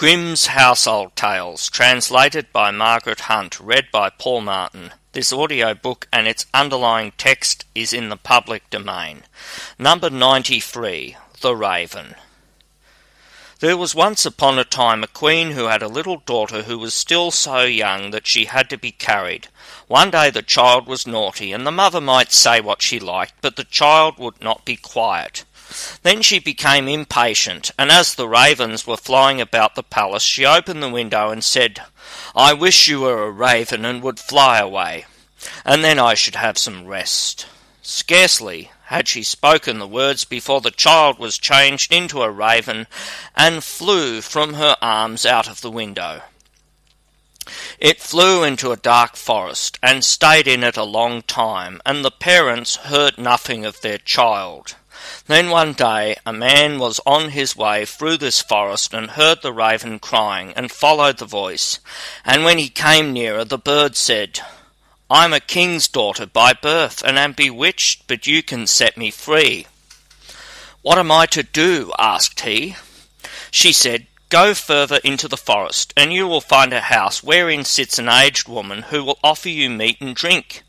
Grimm's Household Tales, translated by Margaret Hunt, read by Paul Martin. This audio book and its underlying text is in the public domain. Number 93 The Raven. There was once upon a time a queen who had a little daughter who was still so young that she had to be carried. One day the child was naughty, and the mother might say what she liked, but the child would not be quiet. Then she became impatient, and as the ravens were flying about the palace, she opened the window and said, I wish you were a raven and would fly away, and then I should have some rest. Scarcely had she spoken the words before the child was changed into a raven and flew from her arms out of the window. It flew into a dark forest and stayed in it a long time, and the parents heard nothing of their child. Then one day a man was on his way through this forest and heard the raven crying and followed the voice. And when he came nearer, the bird said, I'm a king's daughter by birth and am bewitched, but you can set me free. What am I to do? asked he. She said, Go further into the forest, and you will find a house wherein sits an aged woman who will offer you meat and drink.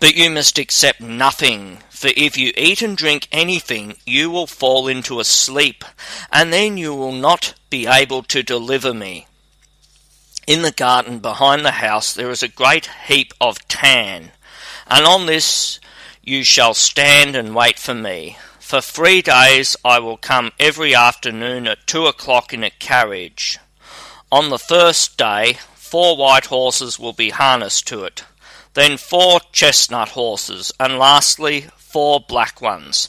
But you must accept nothing for if you eat and drink anything, you will fall into a sleep, and then you will not be able to deliver me. In the garden behind the house there is a great heap of tan, and on this you shall stand and wait for me. For three days I will come every afternoon at two o'clock in a carriage. On the first day, four white horses will be harnessed to it, then four chestnut horses, and lastly four black ones.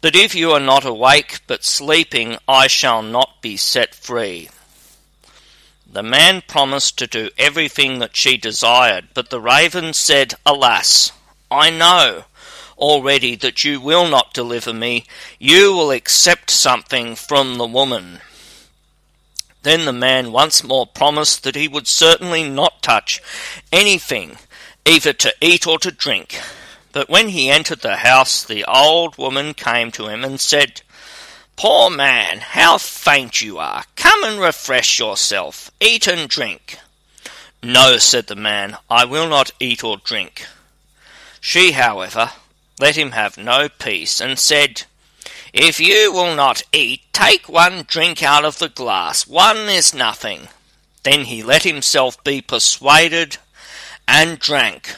But if you are not awake but sleeping, I shall not be set free. The man promised to do everything that she desired, but the raven said, Alas, I know already that you will not deliver me, you will accept something from the woman. Then the man once more promised that he would certainly not touch anything, either to eat or to drink. But when he entered the house, the old woman came to him and said, Poor man, how faint you are! Come and refresh yourself. Eat and drink. No, said the man, I will not eat or drink. She, however, let him have no peace, and said, If you will not eat, take one drink out of the glass. One is nothing. Then he let himself be persuaded and drank.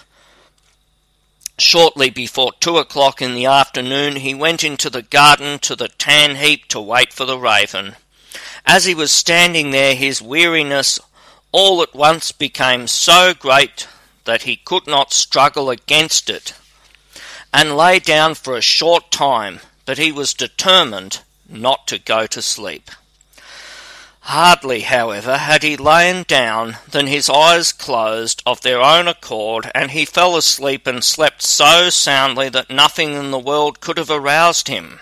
Shortly before two o'clock in the afternoon, he went into the garden to the tan heap to wait for the raven. As he was standing there, his weariness all at once became so great that he could not struggle against it, and lay down for a short time, but he was determined not to go to sleep. Hardly, however, had he lain down than his eyes closed of their own accord, and he fell asleep and slept so soundly that nothing in the world could have aroused him.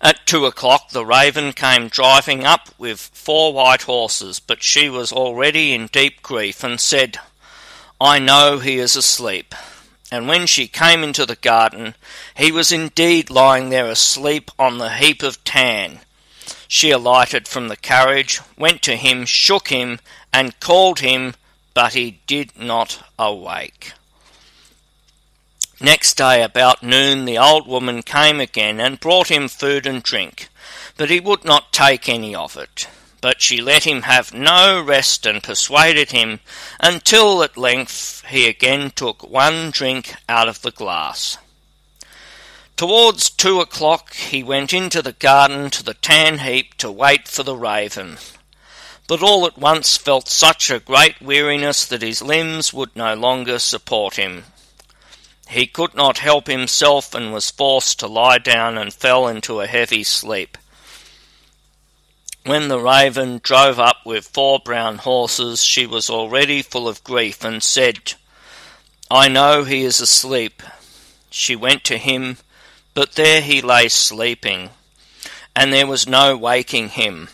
At two o'clock the raven came driving up with four white horses, but she was already in deep grief, and said, I know he is asleep. And when she came into the garden, he was indeed lying there asleep on the heap of tan she alighted from the carriage, went to him, shook him, and called him, but he did not awake. Next day about noon the old woman came again and brought him food and drink, but he would not take any of it. But she let him have no rest and persuaded him until at length he again took one drink out of the glass. Towards two o'clock he went into the garden to the tan heap to wait for the raven, but all at once felt such a great weariness that his limbs would no longer support him. He could not help himself and was forced to lie down and fell into a heavy sleep. When the raven drove up with four brown horses, she was already full of grief and said, I know he is asleep. She went to him but there he lay sleeping, and there was no waking him.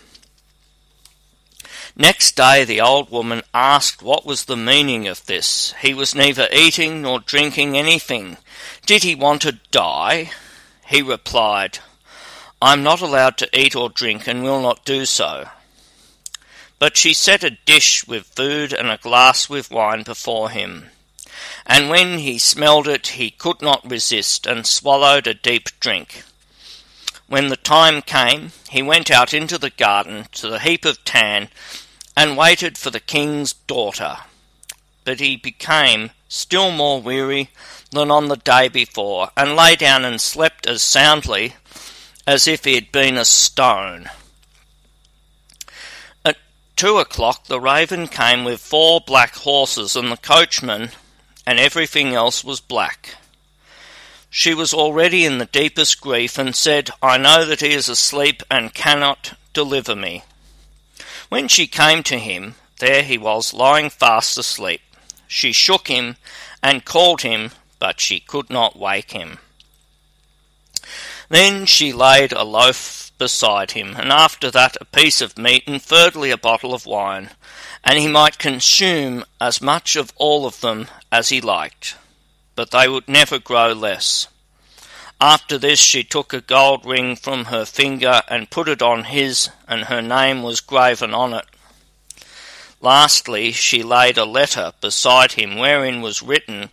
Next day the old woman asked what was the meaning of this. He was neither eating nor drinking anything. Did he want to die? He replied, I am not allowed to eat or drink and will not do so. But she set a dish with food and a glass with wine before him. And when he smelled it, he could not resist, and swallowed a deep drink. When the time came, he went out into the garden to the heap of tan, and waited for the king's daughter. But he became still more weary than on the day before, and lay down and slept as soundly as if he had been a stone. At two o'clock the raven came with four black horses, and the coachman and everything else was black. She was already in the deepest grief, and said, I know that he is asleep and cannot deliver me. When she came to him, there he was lying fast asleep. She shook him and called him, but she could not wake him. Then she laid a loaf beside him, and after that a piece of meat, and thirdly a bottle of wine, and he might consume as much of all of them as he liked, but they would never grow less. After this she took a gold ring from her finger and put it on his, and her name was graven on it. Lastly, she laid a letter beside him wherein was written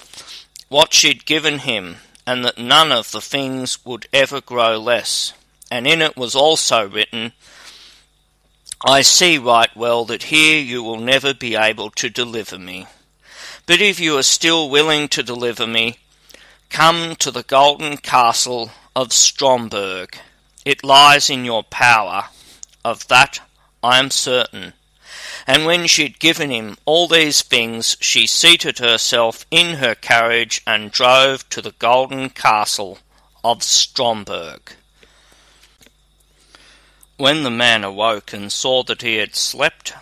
what she'd given him, and that none of the things would ever grow less. And in it was also written, I see right well that here you will never be able to deliver me. But if you are still willing to deliver me, come to the golden castle of Stromberg. It lies in your power. Of that I am certain. And when she had given him all these things, she seated herself in her carriage and drove to the golden castle of Stromberg. When the man awoke and saw that he had slept,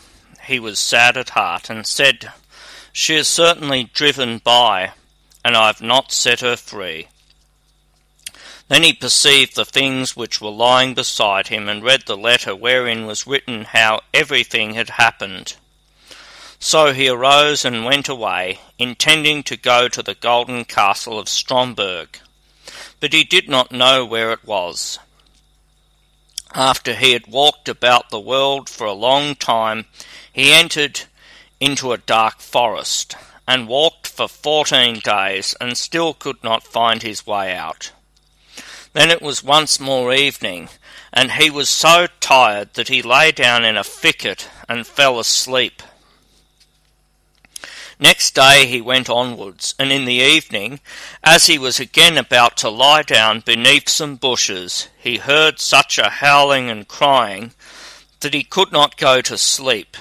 he was sad at heart, and said, She is certainly driven by, and I have not set her free. Then he perceived the things which were lying beside him, and read the letter wherein was written how everything had happened. So he arose and went away, intending to go to the golden castle of Stromberg, but he did not know where it was. After he had walked about the world for a long time, he entered into a dark forest, and walked for fourteen days, and still could not find his way out. Then it was once more evening, and he was so tired that he lay down in a thicket and fell asleep. Next day he went onwards, and in the evening, as he was again about to lie down beneath some bushes, he heard such a howling and crying that he could not go to sleep.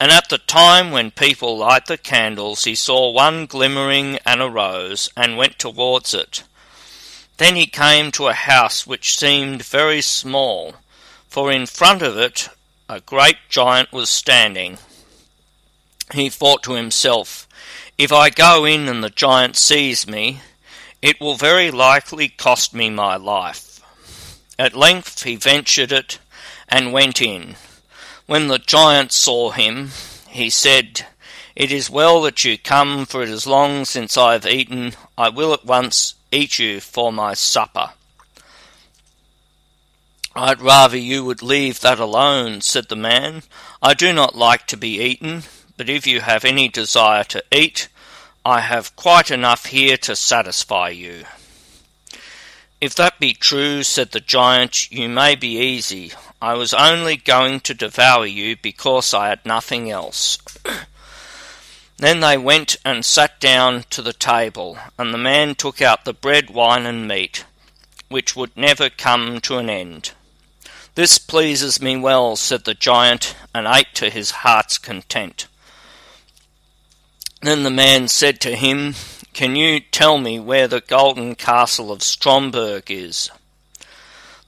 And at the time when people light the candles, he saw one glimmering and arose, and went towards it. Then he came to a house which seemed very small, for in front of it a great giant was standing. He thought to himself, If I go in and the giant sees me, it will very likely cost me my life. At length he ventured it, and went in. When the giant saw him, he said, It is well that you come, for it is long since I have eaten. I will at once eat you for my supper. I'd rather you would leave that alone, said the man. I do not like to be eaten, but if you have any desire to eat, I have quite enough here to satisfy you. If that be true, said the giant, you may be easy. I was only going to devour you because I had nothing else. Then they went and sat down to the table, and the man took out the bread, wine, and meat, which would never come to an end. This pleases me well, said the giant, and ate to his heart's content. Then the man said to him, Can you tell me where the golden castle of Stromberg is?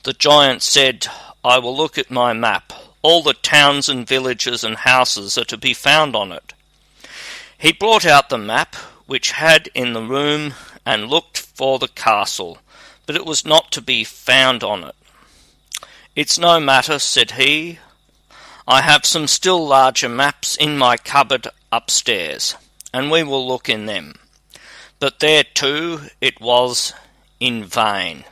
The giant said, I will look at my map. All the towns and villages and houses are to be found on it. He brought out the map which had in the room and looked for the castle, but it was not to be found on it. It's no matter, said he. I have some still larger maps in my cupboard upstairs, and we will look in them. But there too it was in vain.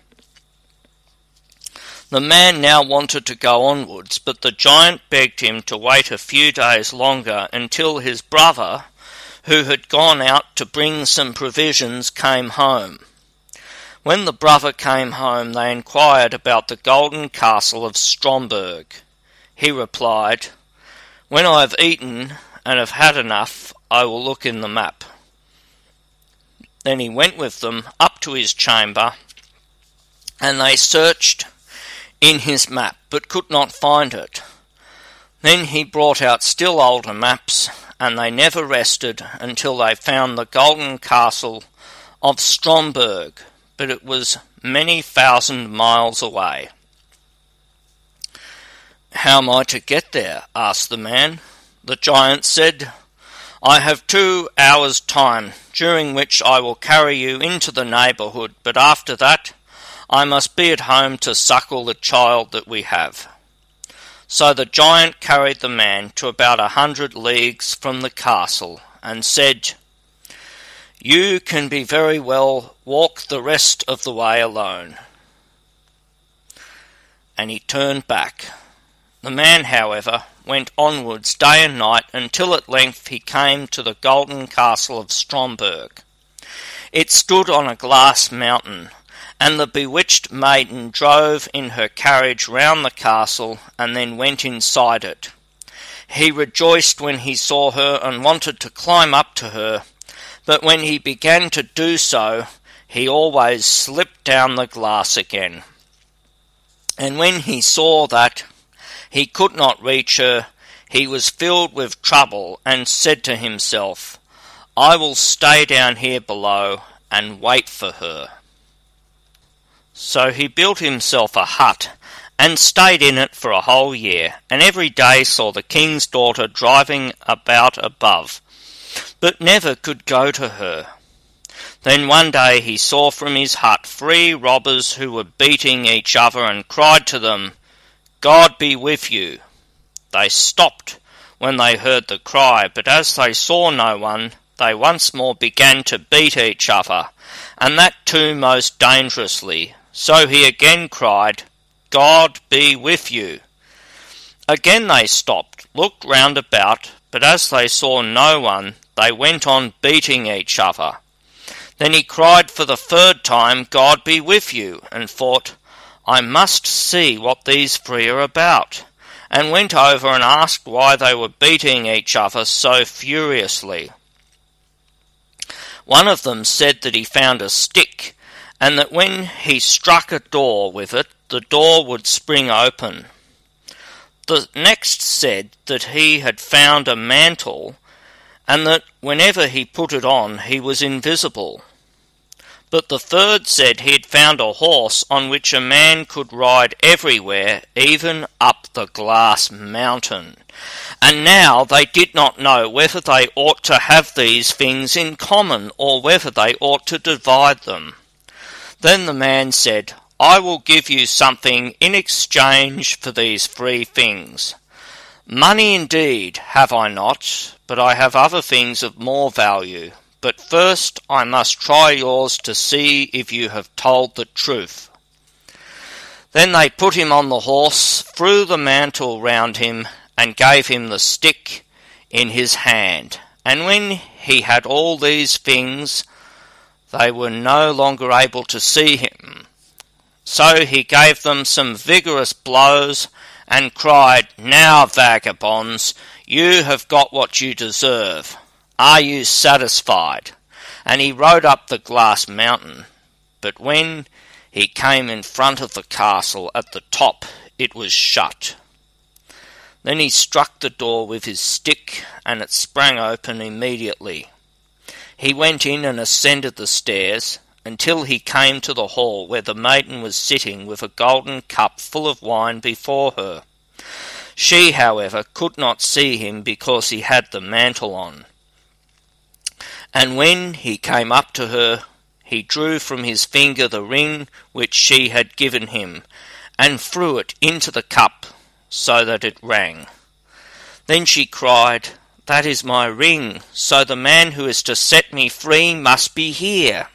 The man now wanted to go onwards, but the giant begged him to wait a few days longer until his brother, who had gone out to bring some provisions, came home. When the brother came home, they inquired about the golden castle of Stromberg. He replied, When I have eaten and have had enough, I will look in the map. Then he went with them up to his chamber, and they searched in his map, but could not find it. Then he brought out still older maps, and they never rested until they found the golden castle of Stromberg, but it was many thousand miles away. How am I to get there? asked the man. The giant said, I have two hours' time, during which I will carry you into the neighbourhood, but after that I must be at home to suckle the child that we have. So the giant carried the man to about a hundred leagues from the castle, and said, You can be very well walk the rest of the way alone. And he turned back. The man, however, went onwards day and night until at length he came to the golden castle of Stromberg. It stood on a glass mountain, and the bewitched maiden drove in her carriage round the castle and then went inside it. He rejoiced when he saw her and wanted to climb up to her, but when he began to do so, he always slipped down the glass again. And when he saw that he could not reach her, he was filled with trouble and said to himself, I will stay down here below and wait for her. So he built himself a hut and stayed in it for a whole year, and every day saw the king's daughter driving about above, but never could go to her. Then one day he saw from his hut three robbers who were beating each other, and cried to them, God be with you. They stopped when they heard the cry, but as they saw no one, they once more began to beat each other, and that too most dangerously. So he again cried, God be with you. Again they stopped, looked round about, but as they saw no one, they went on beating each other. Then he cried for the third time, God be with you, and thought, I must see what these three are about, and went over and asked why they were beating each other so furiously. One of them said that he found a stick, and that when he struck a door with it, the door would spring open. The next said that he had found a mantle, and that whenever he put it on he was invisible. But the third said he had found a horse on which a man could ride everywhere, even up the glass mountain. And now they did not know whether they ought to have these things in common, or whether they ought to divide them. Then the man said, I will give you something in exchange for these three things. Money indeed have I not, but I have other things of more value but first I must try yours to see if you have told the truth. Then they put him on the horse, threw the mantle round him, and gave him the stick in his hand. And when he had all these things, they were no longer able to see him. So he gave them some vigorous blows, and cried, Now, vagabonds, you have got what you deserve. Are you satisfied? And he rode up the glass mountain. But when he came in front of the castle at the top, it was shut. Then he struck the door with his stick, and it sprang open immediately. He went in and ascended the stairs until he came to the hall where the maiden was sitting with a golden cup full of wine before her. She, however, could not see him because he had the mantle on. And when he came up to her, he drew from his finger the ring which she had given him, and threw it into the cup, so that it rang. Then she cried, That is my ring, so the man who is to set me free must be here.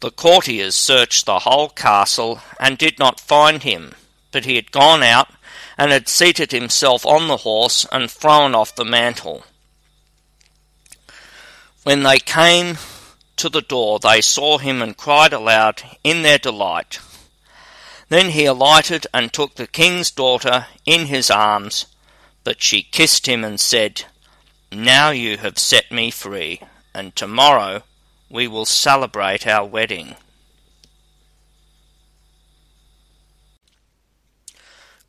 The courtiers searched the whole castle and did not find him, but he had gone out and had seated himself on the horse and thrown off the mantle. When they came to the door, they saw him and cried aloud in their delight. Then he alighted and took the king's daughter in his arms, but she kissed him and said, Now you have set me free, and tomorrow we will celebrate our wedding.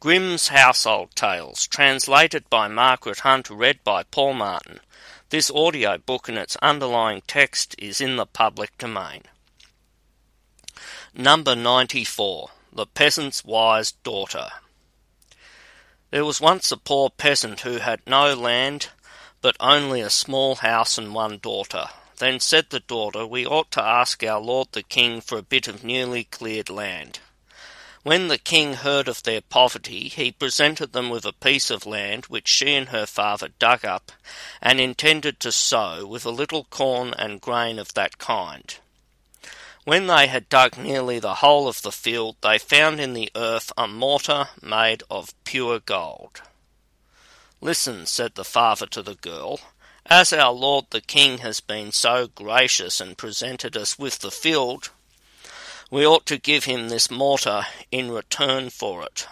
Grimm's Household Tales, translated by Margaret Hunt, read by Paul Martin. This audio book and its underlying text is in the public domain. Number 94 The Peasant's Wise Daughter. There was once a poor peasant who had no land, but only a small house and one daughter. Then said the daughter, We ought to ask our lord the king for a bit of newly cleared land. When the king heard of their poverty, he presented them with a piece of land which she and her father dug up, and intended to sow with a little corn and grain of that kind. When they had dug nearly the whole of the field, they found in the earth a mortar made of pure gold. Listen, said the father to the girl, as our lord the king has been so gracious and presented us with the field, we ought to give him this mortar in return for it.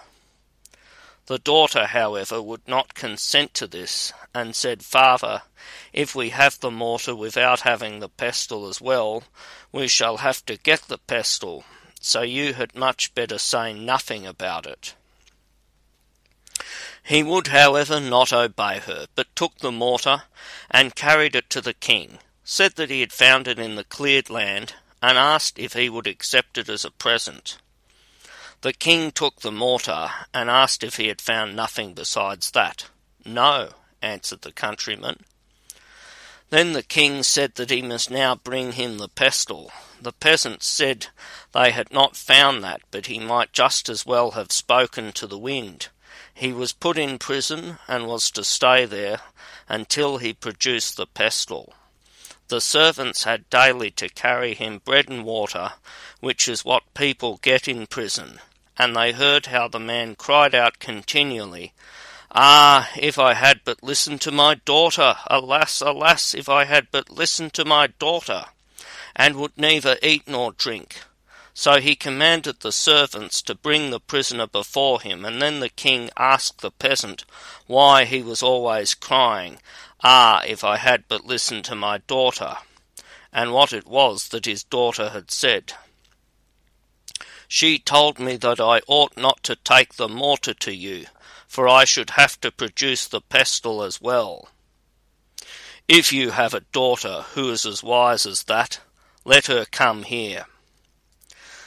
The daughter, however, would not consent to this, and said, Father, if we have the mortar without having the pestle as well, we shall have to get the pestle, so you had much better say nothing about it. He would, however, not obey her, but took the mortar and carried it to the king, said that he had found it in the cleared land, and asked if he would accept it as a present. The king took the mortar and asked if he had found nothing besides that. No, answered the countryman. Then the king said that he must now bring him the pestle. The peasants said they had not found that, but he might just as well have spoken to the wind. He was put in prison and was to stay there until he produced the pestle. The servants had daily to carry him bread and water, which is what people get in prison, and they heard how the man cried out continually, Ah, if I had but listened to my daughter! Alas, alas, if I had but listened to my daughter! And would neither eat nor drink. So he commanded the servants to bring the prisoner before him, and then the king asked the peasant why he was always crying, Ah, if I had but listened to my daughter! And what it was that his daughter had said. She told me that I ought not to take the mortar to you, for I should have to produce the pestle as well. If you have a daughter who is as wise as that, let her come here.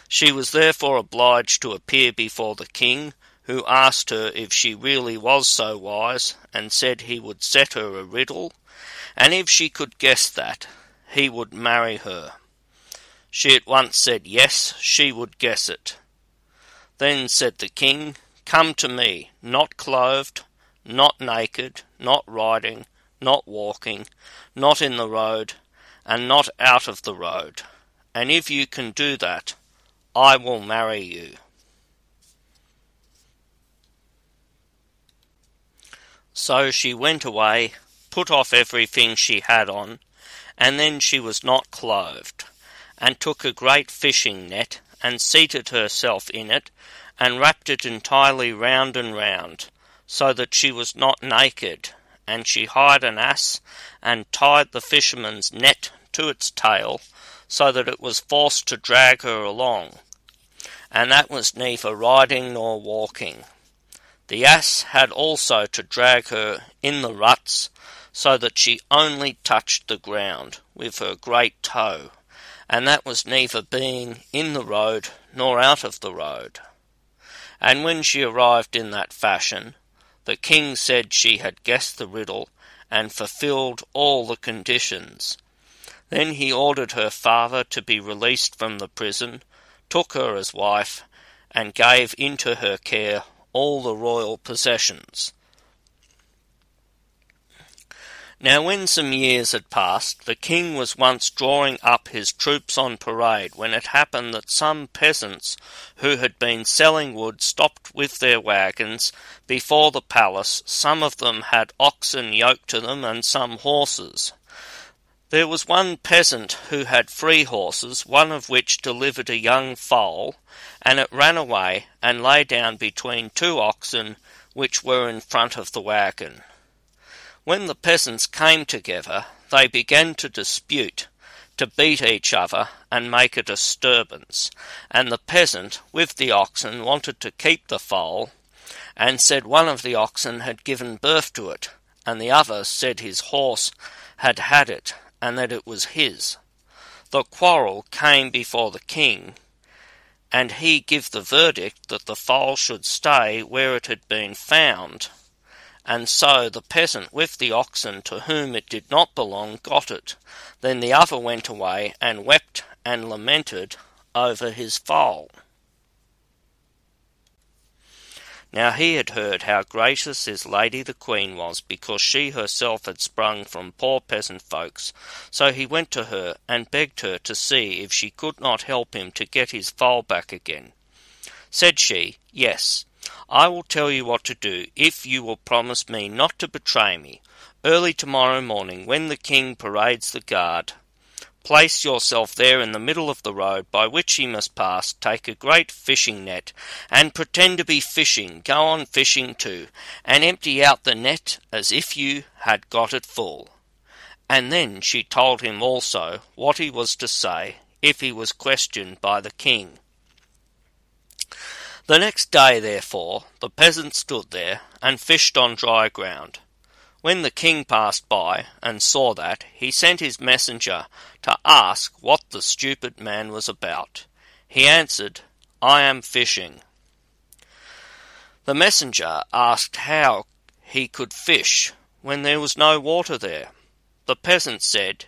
She was therefore obliged to appear before the king, who asked her if she really was so wise, and said he would set her a riddle, and if she could guess that, he would marry her. She at once said yes, she would guess it. Then said the king, Come to me, not clothed, not naked, not riding, not walking, not in the road, and not out of the road. And if you can do that, I will marry you. So she went away, put off everything she had on, and then she was not clothed, and took a great fishing net, and seated herself in it, and wrapped it entirely round and round, so that she was not naked, and she hired an ass, and tied the fisherman's net to its tail, so that it was forced to drag her along, and that was neither riding nor walking. The ass had also to drag her in the ruts, so that she only touched the ground with her great toe, and that was neither being in the road nor out of the road. And when she arrived in that fashion, the king said she had guessed the riddle and fulfilled all the conditions. Then he ordered her father to be released from the prison, took her as wife, and gave into her care all the royal possessions. Now when some years had passed, the king was once drawing up his troops on parade, when it happened that some peasants who had been selling wood stopped with their wagons before the palace. Some of them had oxen yoked to them, and some horses. There was one peasant who had three horses, one of which delivered a young foal, and it ran away and lay down between two oxen which were in front of the wagon. When the peasants came together, they began to dispute, to beat each other and make a disturbance, and the peasant with the oxen wanted to keep the foal, and said one of the oxen had given birth to it, and the other said his horse had had it, and that it was his. The quarrel came before the king, and he gave the verdict that the foal should stay where it had been found, and so the peasant with the oxen to whom it did not belong got it. Then the other went away and wept and lamented over his foal. Now he had heard how gracious his lady the queen was, because she herself had sprung from poor peasant folks. So he went to her and begged her to see if she could not help him to get his foal back again. Said she, Yes, I will tell you what to do if you will promise me not to betray me. Early tomorrow morning, when the king parades the guard, place yourself there in the middle of the road by which he must pass, take a great fishing net, and pretend to be fishing, go on fishing too, and empty out the net as if you had got it full. And then she told him also what he was to say if he was questioned by the king. The next day, therefore, the peasant stood there and fished on dry ground. When the king passed by and saw that, he sent his messenger to ask what the stupid man was about. He answered, I am fishing. The messenger asked how he could fish when there was no water there. The peasant said,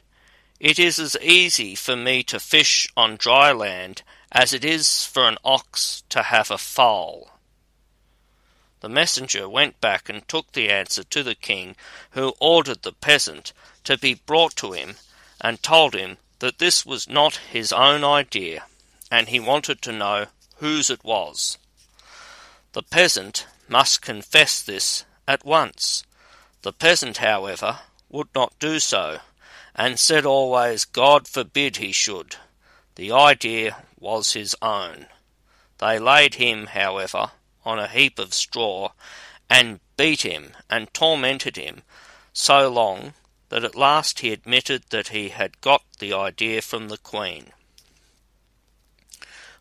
It is as easy for me to fish on dry land as it is for an ox to have a foal. The messenger went back and took the answer to the king, who ordered the peasant to be brought to him, and told him that this was not his own idea, and he wanted to know whose it was. The peasant must confess this at once. The peasant, however, would not do so, and said always, God forbid he should. The idea was his own. They laid him, however, on a heap of straw, and beat him and tormented him so long that at last he admitted that he had got the idea from the Queen.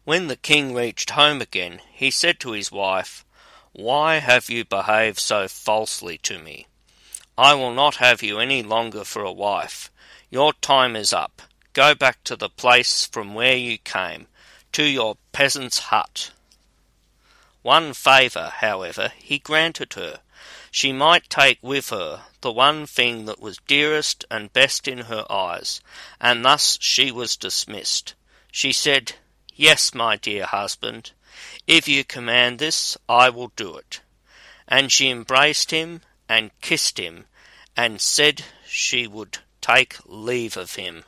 When the king reached home again, he said to his wife, Why have you behaved so falsely to me? I will not have you any longer for a wife. Your time is up. Go back to the place from where you came, to your peasant's hut. One favour, however, he granted her. She might take with her the one thing that was dearest and best in her eyes, and thus she was dismissed. She said, Yes, my dear husband, if you command this, I will do it. And she embraced him and kissed him, and said she would take leave of him.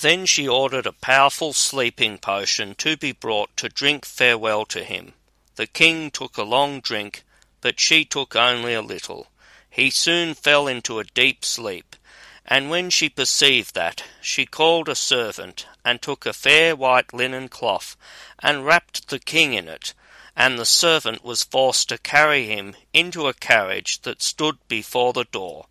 Then she ordered a powerful sleeping potion to be brought to drink farewell to him. The king took a long drink, but she took only a little. He soon fell into a deep sleep, and when she perceived that, she called a servant, and took a fair white linen cloth, and wrapped the king in it, and the servant was forced to carry him into a carriage that stood before the door.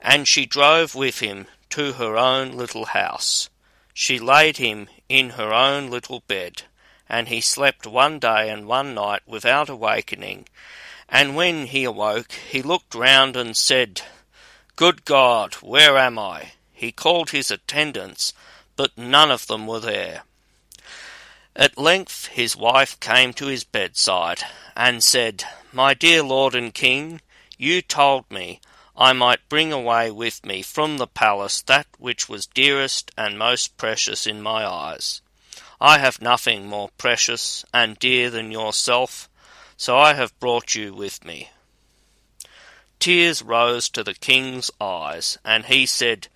And she drove with him to her own little house. She laid him in her own little bed, and he slept one day and one night without awakening. And when he awoke, he looked round and said, Good God, where am I? He called his attendants, but none of them were there. At length his wife came to his bedside, and said, My dear lord and king, you told me I might bring away with me from the palace that which was dearest and most precious in my eyes. I have nothing more precious and dear than yourself, so I have brought you with me. tears rose to the king's eyes, and he said,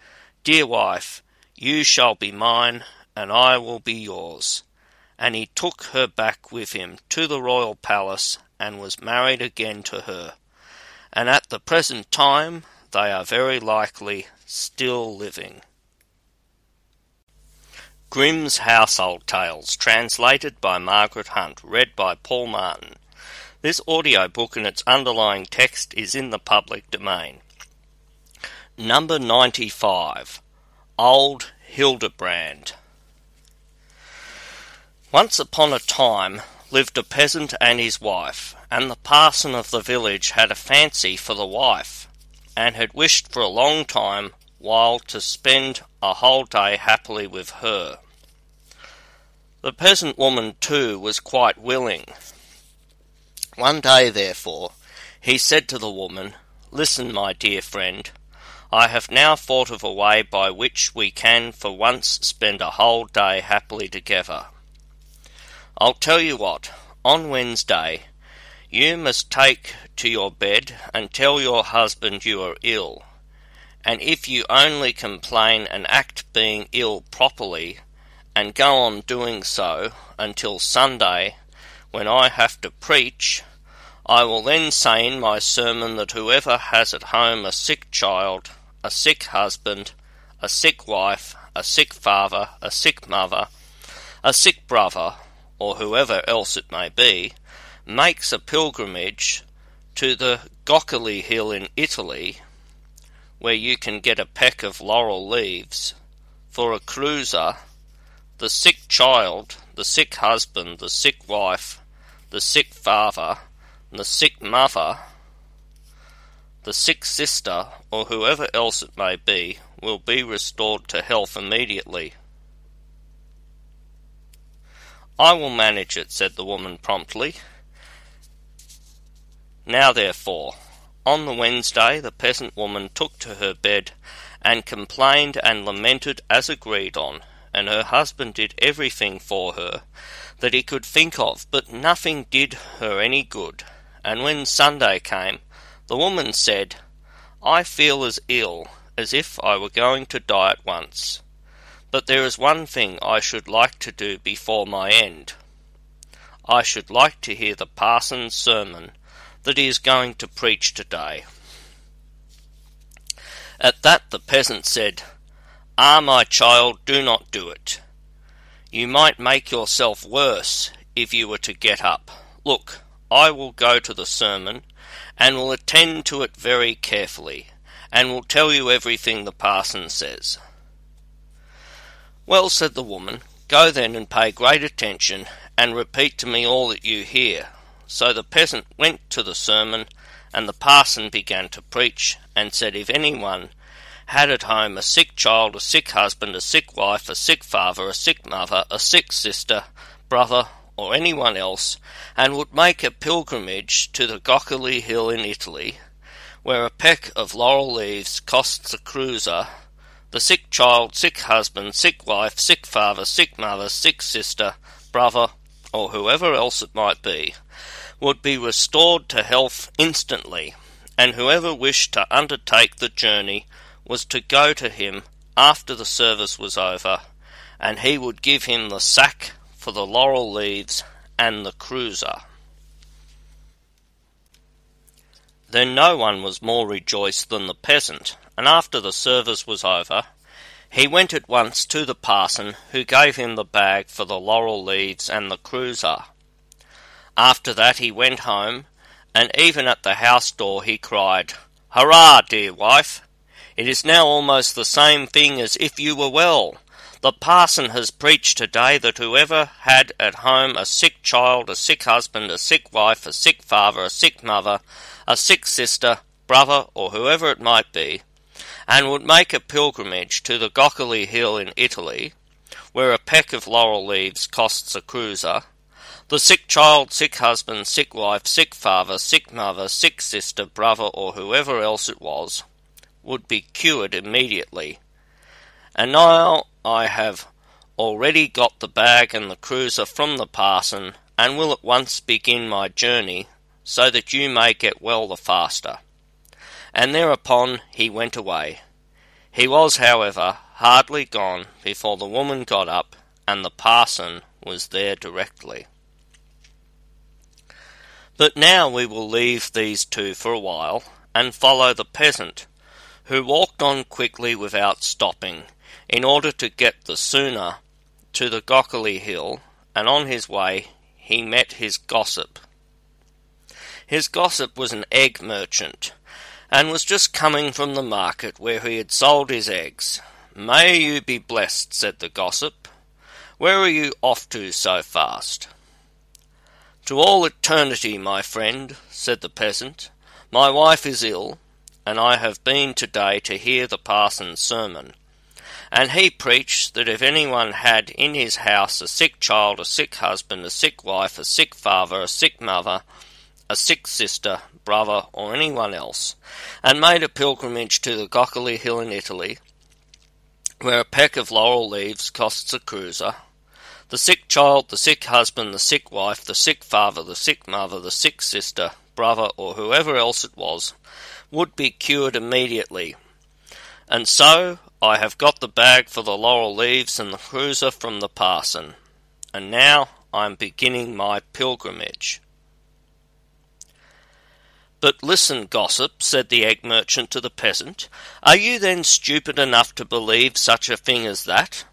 Dear wife, you shall be mine, and I will be yours. And he took her back with him to the royal palace, and was married again to her. And at the present time they are very likely still living. Grimm's Household Tales, translated by Margaret Hunt, read by Paul Martin. This audiobook and its underlying text is in the public domain. Number 95 Old Hildebrand. Once upon a time lived a peasant and his wife, and the parson of the village had a fancy for the wife, and had wished for a long time while to spend a whole day happily with her. The peasant woman, too, was quite willing, one day, therefore, he said to the woman, Listen, my dear friend, I have now thought of a way by which we can for once spend a whole day happily together. I'll tell you what, on Wednesday, you must take to your bed and tell your husband you are ill, and if you only complain and act being ill properly, and go on doing so until Sunday, when I have to preach, I will then say in my sermon that whoever has at home a sick child, a sick husband, a sick wife, a sick father, a sick mother, a sick brother, or whoever else it may be, makes a pilgrimage to the Göckerli Hill in Italy, where you can get a peck of laurel leaves, for a kreuzer, the sick child, the sick husband, the sick wife, the sick father, the sick mother, the sick sister, or whoever else it may be, will be restored to health immediately. I will manage it, said the woman promptly. Now therefore, on the Wednesday the peasant woman took to her bed, and complained and lamented as agreed on, and her husband did everything for her, that he could think of, but nothing did her any good. And when Sunday came, the woman said, I feel as ill as if I were going to die at once. But there is one thing I should like to do before my end. I should like to hear the parson's sermon that he is going to preach today. At that the peasant said, Ah, my child, do not do it. You might make yourself worse if you were to get up. Look, I will go to the sermon, and will attend to it very carefully, and will tell you everything the parson says. Well, said the woman, go then and pay great attention, and repeat to me all that you hear. So the peasant went to the sermon, and the parson began to preach, and said, If anyone had at home a sick child, a sick husband, a sick wife, a sick father, a sick mother, a sick sister, brother, or anyone else, and would make a pilgrimage to the Göckerli Hill in Italy, where a peck of laurel leaves costs a kreuzer, the sick child, sick husband, sick wife, sick father, sick mother, sick sister, brother, or whoever else it might be, would be restored to health instantly, and whoever wished to undertake the journey was to go to him after the service was over, and he would give him the sack for the laurel leaves and the kreuzer. Then no one was more rejoiced than the peasant, and after the service was over, he went at once to the parson, who gave him the bag for the laurel leaves and the kreuzer. After that he went home, and even at the house door he cried, Hurrah, dear wife! It is now almost the same thing as if you were well. The parson has preached today that whoever had at home a sick child, a sick husband, a sick wife, a sick father, a sick mother, a sick sister, brother, or whoever it might be, and would make a pilgrimage to the Göckerli Hill in Italy, where a peck of laurel leaves costs a kreuzer, the sick child, sick husband, sick wife, sick father, sick mother, sick sister, brother, or whoever else it was, would be cured immediately. And now I have already got the bag and the kreuzer from the parson, and will at once begin my journey, so that you may get well the faster. and thereupon he went away. He was, however, hardly gone before the woman got up, and the parson was there directly. But now we will leave these two for a while, and follow the peasant, who walked on quickly without stopping, in order to get the sooner to the Göckerli Hill, and on his way he met his gossip. His gossip was an egg merchant, and was just coming from the market where he had sold his eggs. May you be blessed, said the gossip. Where are you off to so fast? To all eternity, my friend, said the peasant. My wife is ill, and I have been to-day to hear the parson's sermon. And he preached that if anyone had in his house a sick child, a sick husband, a sick wife, a sick father, a sick mother, a sick sister, brother, or anyone else, and made a pilgrimage to the Göckerli Hill in Italy, where a peck of laurel leaves costs a kreuzer, the sick child, the sick husband, the sick wife, the sick father, the sick mother, the sick sister, brother, or whoever else it was, would be cured immediately. And so I have got the bag for the laurel leaves and the kreuzer from the parson, and now I am beginning my pilgrimage. But listen, gossip, said the egg merchant to the peasant, are you then stupid enough to believe such a thing as that?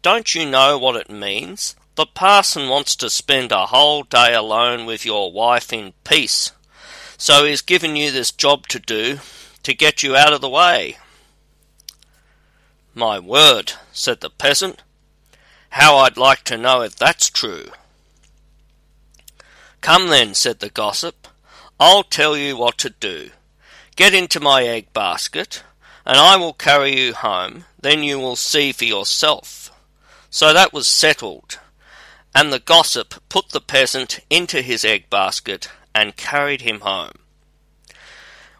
Don't you know what it means? The parson wants to spend a whole day alone with your wife in peace, so he's given you this job to do to get you out of the way. My word, said the peasant, how I'd like to know if that's true. Come then, said the gossip, I'll tell you what to do. Get into my egg basket, and I will carry you home, then you will see for yourself. So that was settled, and the gossip put the peasant into his egg basket and carried him home.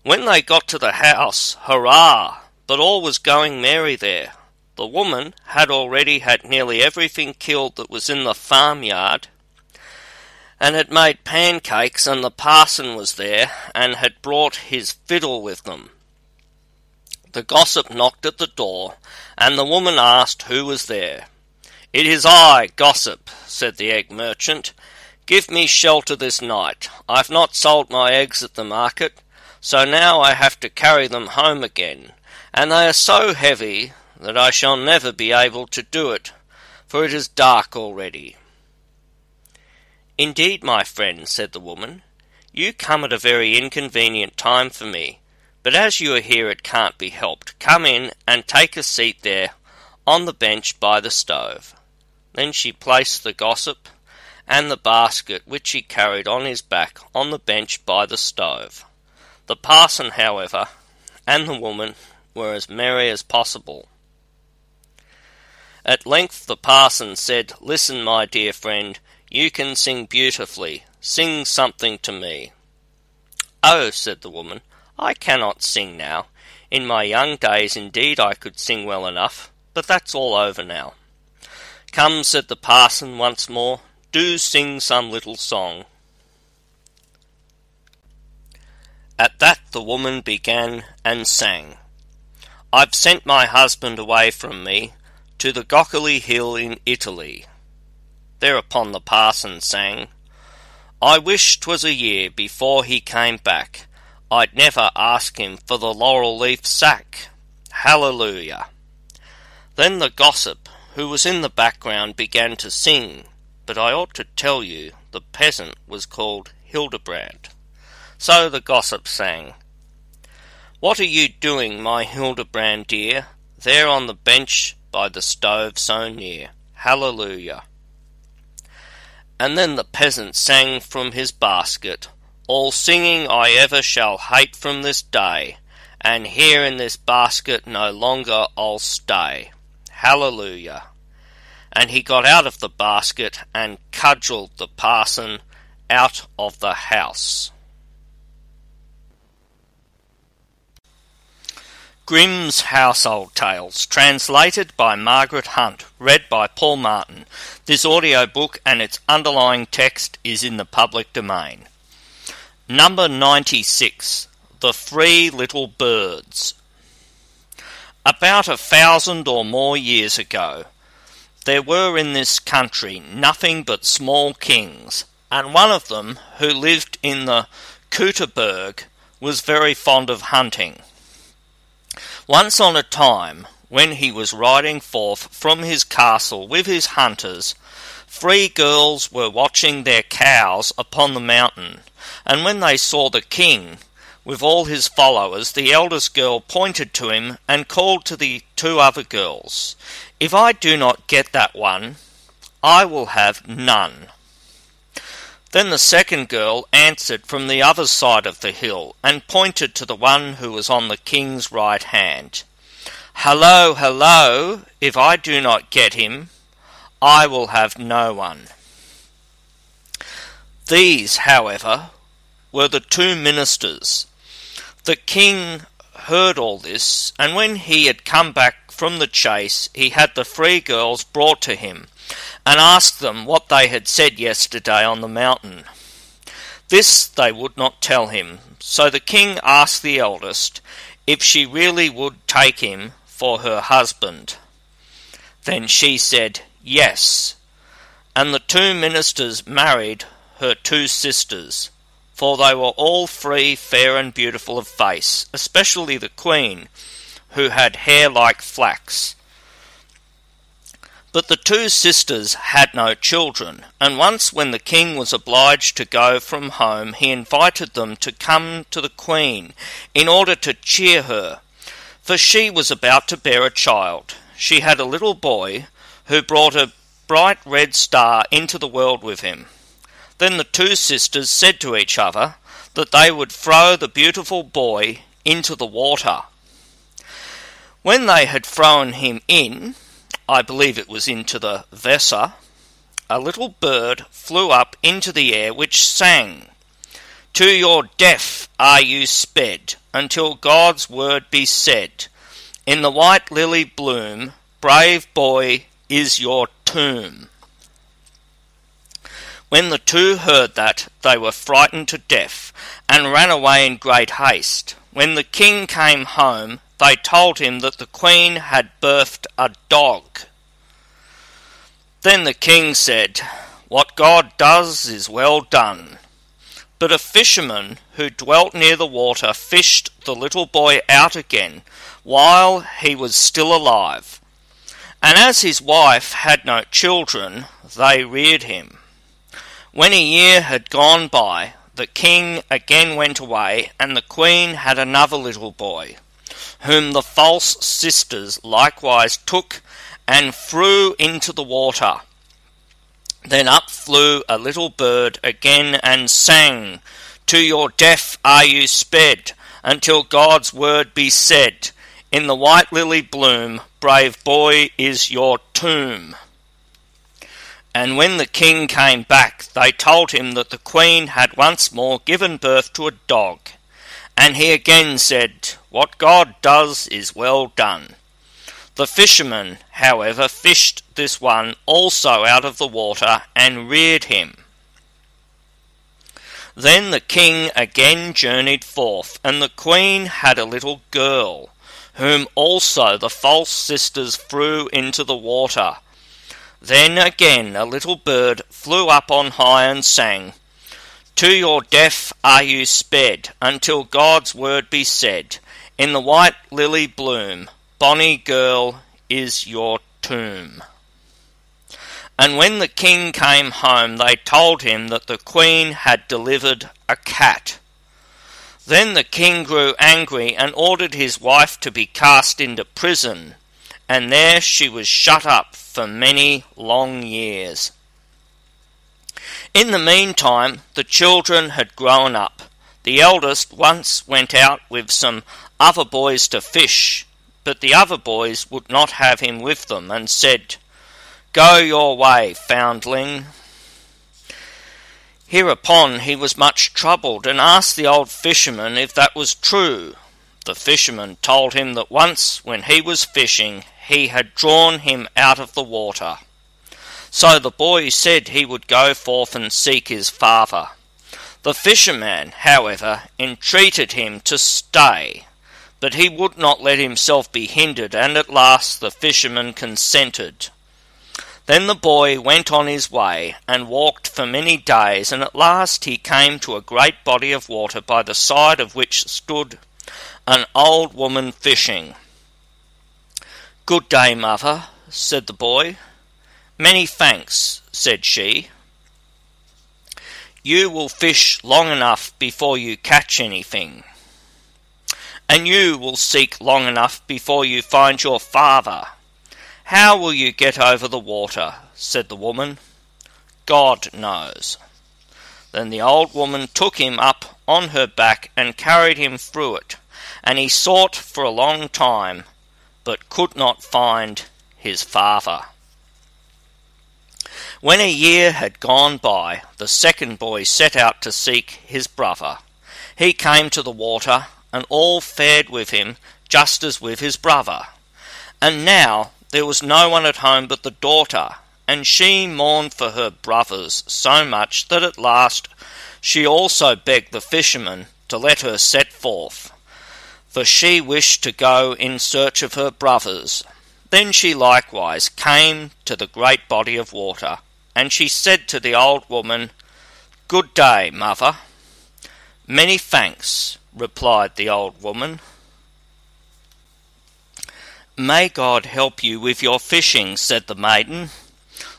When they got to the house, hurrah! But all was going merry there. The woman had already had nearly everything killed that was in the farmyard and had made pancakes, and the parson was there, and had brought his fiddle with them. The gossip knocked at the door, and the woman asked who was there. It is I, gossip, said the egg merchant. Give me shelter this night. I've not sold my eggs at the market, so now I have to carry them home again, and they are so heavy that I shall never be able to do it, for it is dark already. Indeed, my friend, said the woman, you come at a very inconvenient time for me, but as you are here it can't be helped. Come in and take a seat there on the bench by the stove. Then she placed the gossip and the basket which he carried on his back on the bench by the stove. The parson, however, and the woman were as merry as possible. At length the parson said, Listen, my dear friend, you can sing beautifully. Sing something to me. Oh, said the woman, I cannot sing now. In my young days, indeed, I could sing well enough, but that's all over now. Come, said the parson once more, do sing some little song. At that the woman began and sang. I've sent my husband away from me to the Göckerli Hill in Italy. Thereupon the parson sang, I wish 'twas a year before he came back. I'd never ask him for the laurel leaf sack. Hallelujah. Then the gossip, who was in the background, began to sing, but I ought to tell you the peasant was called Hildebrand. So the gossip sang, What are you doing, my Hildebrand dear, there on the bench by the stove so near? Hallelujah. And then the peasant sang from his basket, All singing I ever shall hate from this day, and here in this basket no longer I'll stay. Hallelujah. And he got out of the basket and cudgelled the parson out of the house. Grimm's Household Tales, translated by Margaret Hunt, read by Paul Martin. This audio book and its underlying text is in the public domain. Number 96 The Three Little Birds. About a thousand or more years ago, there were in this country nothing but small kings, and one of them, who lived in the Keuterberg, was very fond of hunting. Once on a time, when he was riding forth from his castle with his hunters, three girls were watching their cows upon the mountain, and when they saw the king, with all his followers, the eldest girl pointed to him and called to the two other girls, If I do not get that one, I will have none. Then the second girl answered from the other side of the hill and pointed to the one who was on the king's right hand. Hello, hello, if I do not get him, I will have no one. These, however, were the two ministers. The king heard all this, and when he had come back from the chase, he had the three girls brought to him, and asked them what they had said yesterday on the mountain. This they would not tell him, so the king asked the eldest if she really would take him for her husband. Then she said, Yes. And the two ministers married her two sisters, for they were all three fair and beautiful of face, especially the queen, who had hair like flax. But the two sisters had no children, and once when the king was obliged to go from home, he invited them to come to the queen in order to cheer her for she was about to bear a child. She had a little boy who brought a bright red star into the world with him. Then the two sisters said to each other that they would throw the beautiful boy into the water. When they had thrown him in, I believe it was into the Weser, a little bird flew up into the air which sang, To your death are you sped, until God's word be said. In the white lily bloom, brave boy, is your tomb. When the two heard that, they were frightened to death, and ran away in great haste. When the king came home, they told him that the queen had birthed a dog. Then the king said, What God does is well done. But a fisherman who dwelt near the water fished the little boy out again while he was still alive. And as his wife had no children, they reared him. When a year had gone by, the king again went away, and the queen had another little boy, whom the false sisters likewise took and threw into the water. Then up flew a little bird again and sang, To your death are you sped, until God's word be said. In the white lily bloom, brave boy, is your tomb. And when the king came back, they told him that the queen had once more given birth to a dog. And he again said, What God does is well done. The fisherman, however, fished this one also out of the water and reared him. Then the king again journeyed forth, and the queen had a little girl, whom also the false sisters threw into the water. Then again a little bird flew up on high and sang, To your death are you sped, until God's word be said. In the white lily bloom, bonny girl, is your tomb. And when the king came home, they told him that the queen had delivered a cat. Then the king grew angry and ordered his wife to be cast into prison, and there she was shut up for many long years. In the meantime, the children had grown up. The eldest once went out with some other boys to fish, but the other boys would not have him with them, and said, Go your way, foundling. Hereupon he was much troubled, and asked the old fisherman if that was true. The fisherman told him that once, when he was fishing, he had drawn him out of the water. So the boy said he would go forth and seek his father. The fisherman, however, entreated him to stay, but he would not let himself be hindered, and at last the fisherman consented. Then the boy went on his way, and walked for many days, and at last he came to a great body of water, by the side of which stood an old woman fishing. Good day, mother, said the boy. Many thanks, said she. You will fish long enough before you catch anything. And you will seek long enough before you find your father. How will you get over the water? said the woman. God knows. Then the old woman took him up on her back and carried him through it, and he sought for a long time, but could not find his father. When a year had gone by, the second boy set out to seek his brother. He came to the water, and all fared with him just as with his brother. And now there was no one at home but the daughter, and she mourned for her brothers so much that at last she also begged the fisherman to let her set forth, for she wished to go in search of her brothers. Then she likewise came to the great body of water, and she said to the old woman, Good day, mother. Many thanks, replied the old woman. May God help you with your fishing, said the maiden.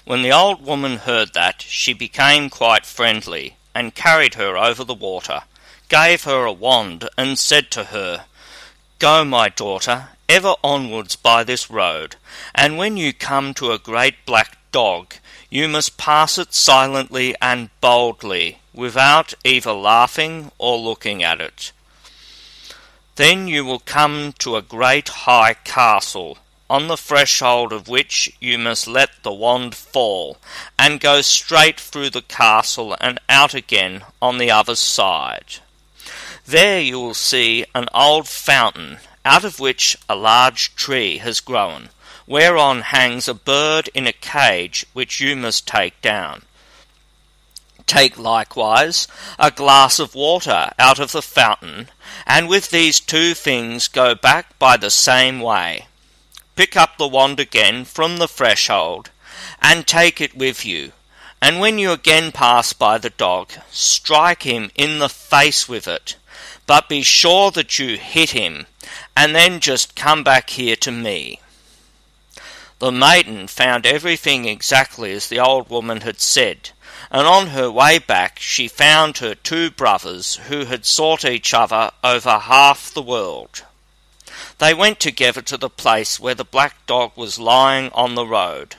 When the old woman heard that, she became quite friendly, and carried her over the water, gave her a wand, and said to her, Go, my daughter, ever onwards by this road, and when you come to a great black dog, you must pass it silently and boldly, without either laughing or looking at it. Then you will come to a great high castle, on the threshold of which you must let the wand fall, and go straight through the castle and out again on the other side. There you will see an old fountain out of which a large tree has grown, whereon hangs a bird in a cage which you must take down. Take likewise a glass of water out of the fountain, and with these two things go back by the same way. Pick up the wand again from the threshold, and take it with you. And when you again pass by the dog, strike him in the face with it, but be sure that you hit him, and then just come back here to me. The maiden found everything exactly as the old woman had said, and on her way back she found her two brothers who had sought each other over half the world. They went together to the place where the black dog was lying on the road.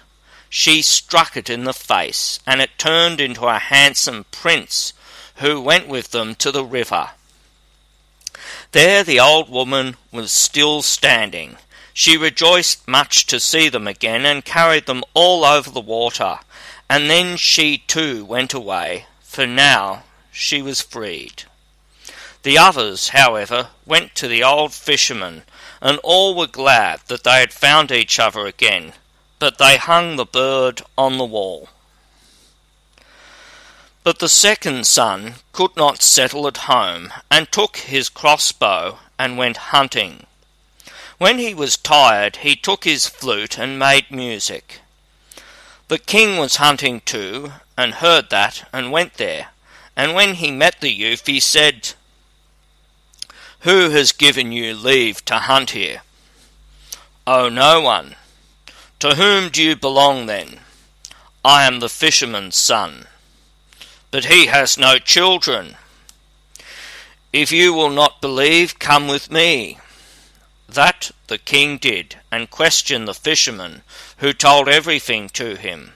She struck it in the face, and it turned into a handsome prince who went with them to the river. There the old woman was still standing. She rejoiced much to see them again, and carried them all over the water. And then she too went away, for now she was freed. The others, however, went to the old fisherman, and all were glad that they had found each other again, but they hung the bird on the wall. But the second son could not settle at home, and took his crossbow and went hunting. When he was tired, he took his flute and made music. The king was hunting too, and heard that, and went there. And when he met the youth, he said, Who has given you leave to hunt here? Oh, no one. To whom do you belong then? I am the fisherman's son but he has no children. If you will not believe, come with me. That the king did, and questioned the fisherman, who told everything to him.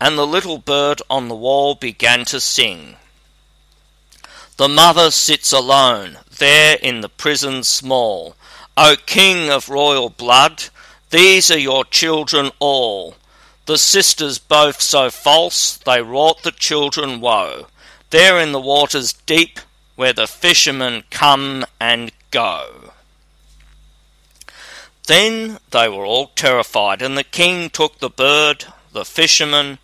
And the little bird on the wall began to sing. The mother sits alone, there in the prison small. O king of royal blood, these are your children all. The sisters both so false, they wrought the children woe. There in the waters deep, where the fishermen come and go. Then they were all terrified, and the king took the bird, the fisherman,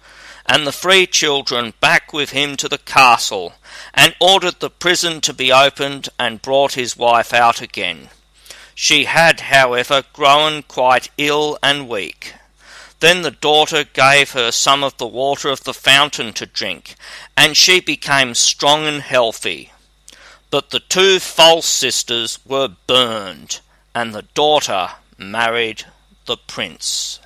and the three children back with him to the castle, and ordered the prison to be opened and brought his wife out again. She had, however, grown quite ill and weak. Then the daughter gave her some of the water of the fountain to drink, and she became strong and healthy. But the two false sisters were burned, and the daughter married the prince.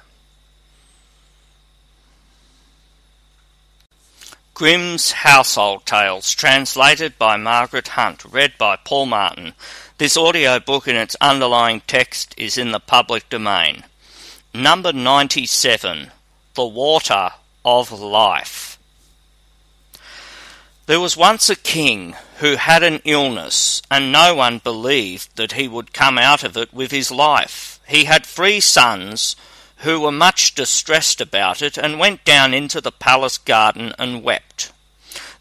Grimm's Household Tales, translated by Margaret Hunt, read by Paul Martin. This audio book and its underlying text is in the public domain. Number 97 The Water of Life. There was once a king who had an illness, and no one believed that he would come out of it with his life. He had three sons who were much distressed about it, and went down into the palace garden and wept.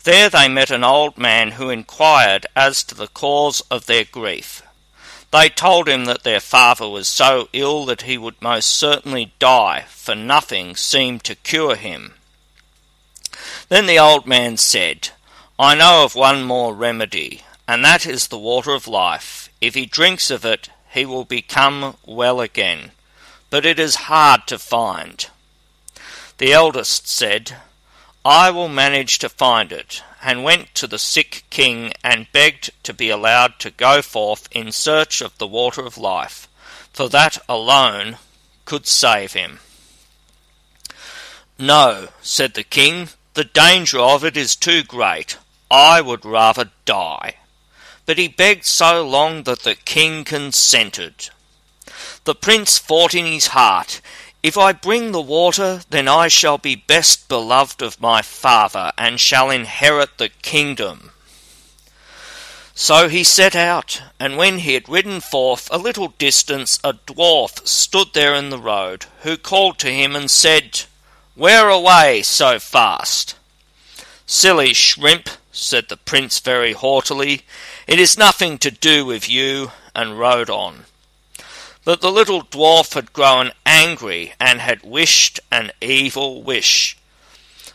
There they met an old man who inquired as to the cause of their grief. They told him that their father was so ill that he would most certainly die, for nothing seemed to cure him. Then the old man said, I know of one more remedy, and that is the water of life. If he drinks of it, he will become well again but it is hard to find. The eldest said, I will manage to find it, and went to the sick king and begged to be allowed to go forth in search of the water of life, for that alone could save him. No, said the king, the danger of it is too great. I would rather die. But he begged so long that the king consented. The prince fought in his heart, If I bring the water, then I shall be best beloved of my father, and shall inherit the kingdom. So he set out, and when he had ridden forth a little distance, a dwarf stood there in the road, who called to him and said, Where away so fast? Silly shrimp, said the prince very haughtily, it is nothing to do with you, and rode on. But the little dwarf had grown angry and had wished an evil wish.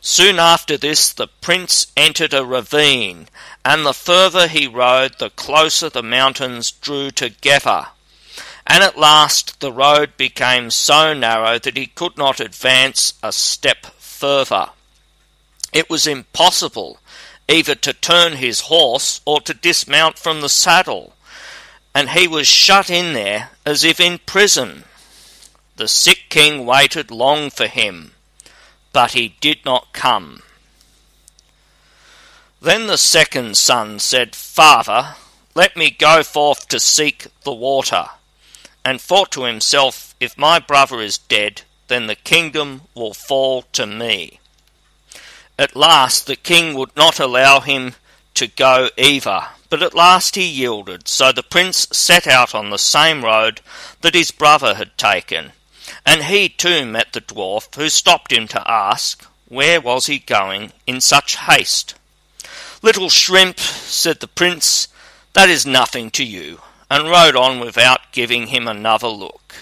Soon after this the prince entered a ravine, and the further he rode, the closer the mountains drew together. And at last the road became so narrow that he could not advance a step further. It was impossible either to turn his horse or to dismount from the saddle and he was shut in there as if in prison. The sick king waited long for him, but he did not come. Then the second son said, Father, let me go forth to seek the water, and thought to himself, If my brother is dead, then the kingdom will fall to me. At last the king would not allow him to go either, but at last he yielded, so the prince set out on the same road that his brother had taken. And he too met the dwarf, who stopped him to ask, where was he going in such haste? Little shrimp, said the prince, that is nothing to you, and rode on without giving him another look.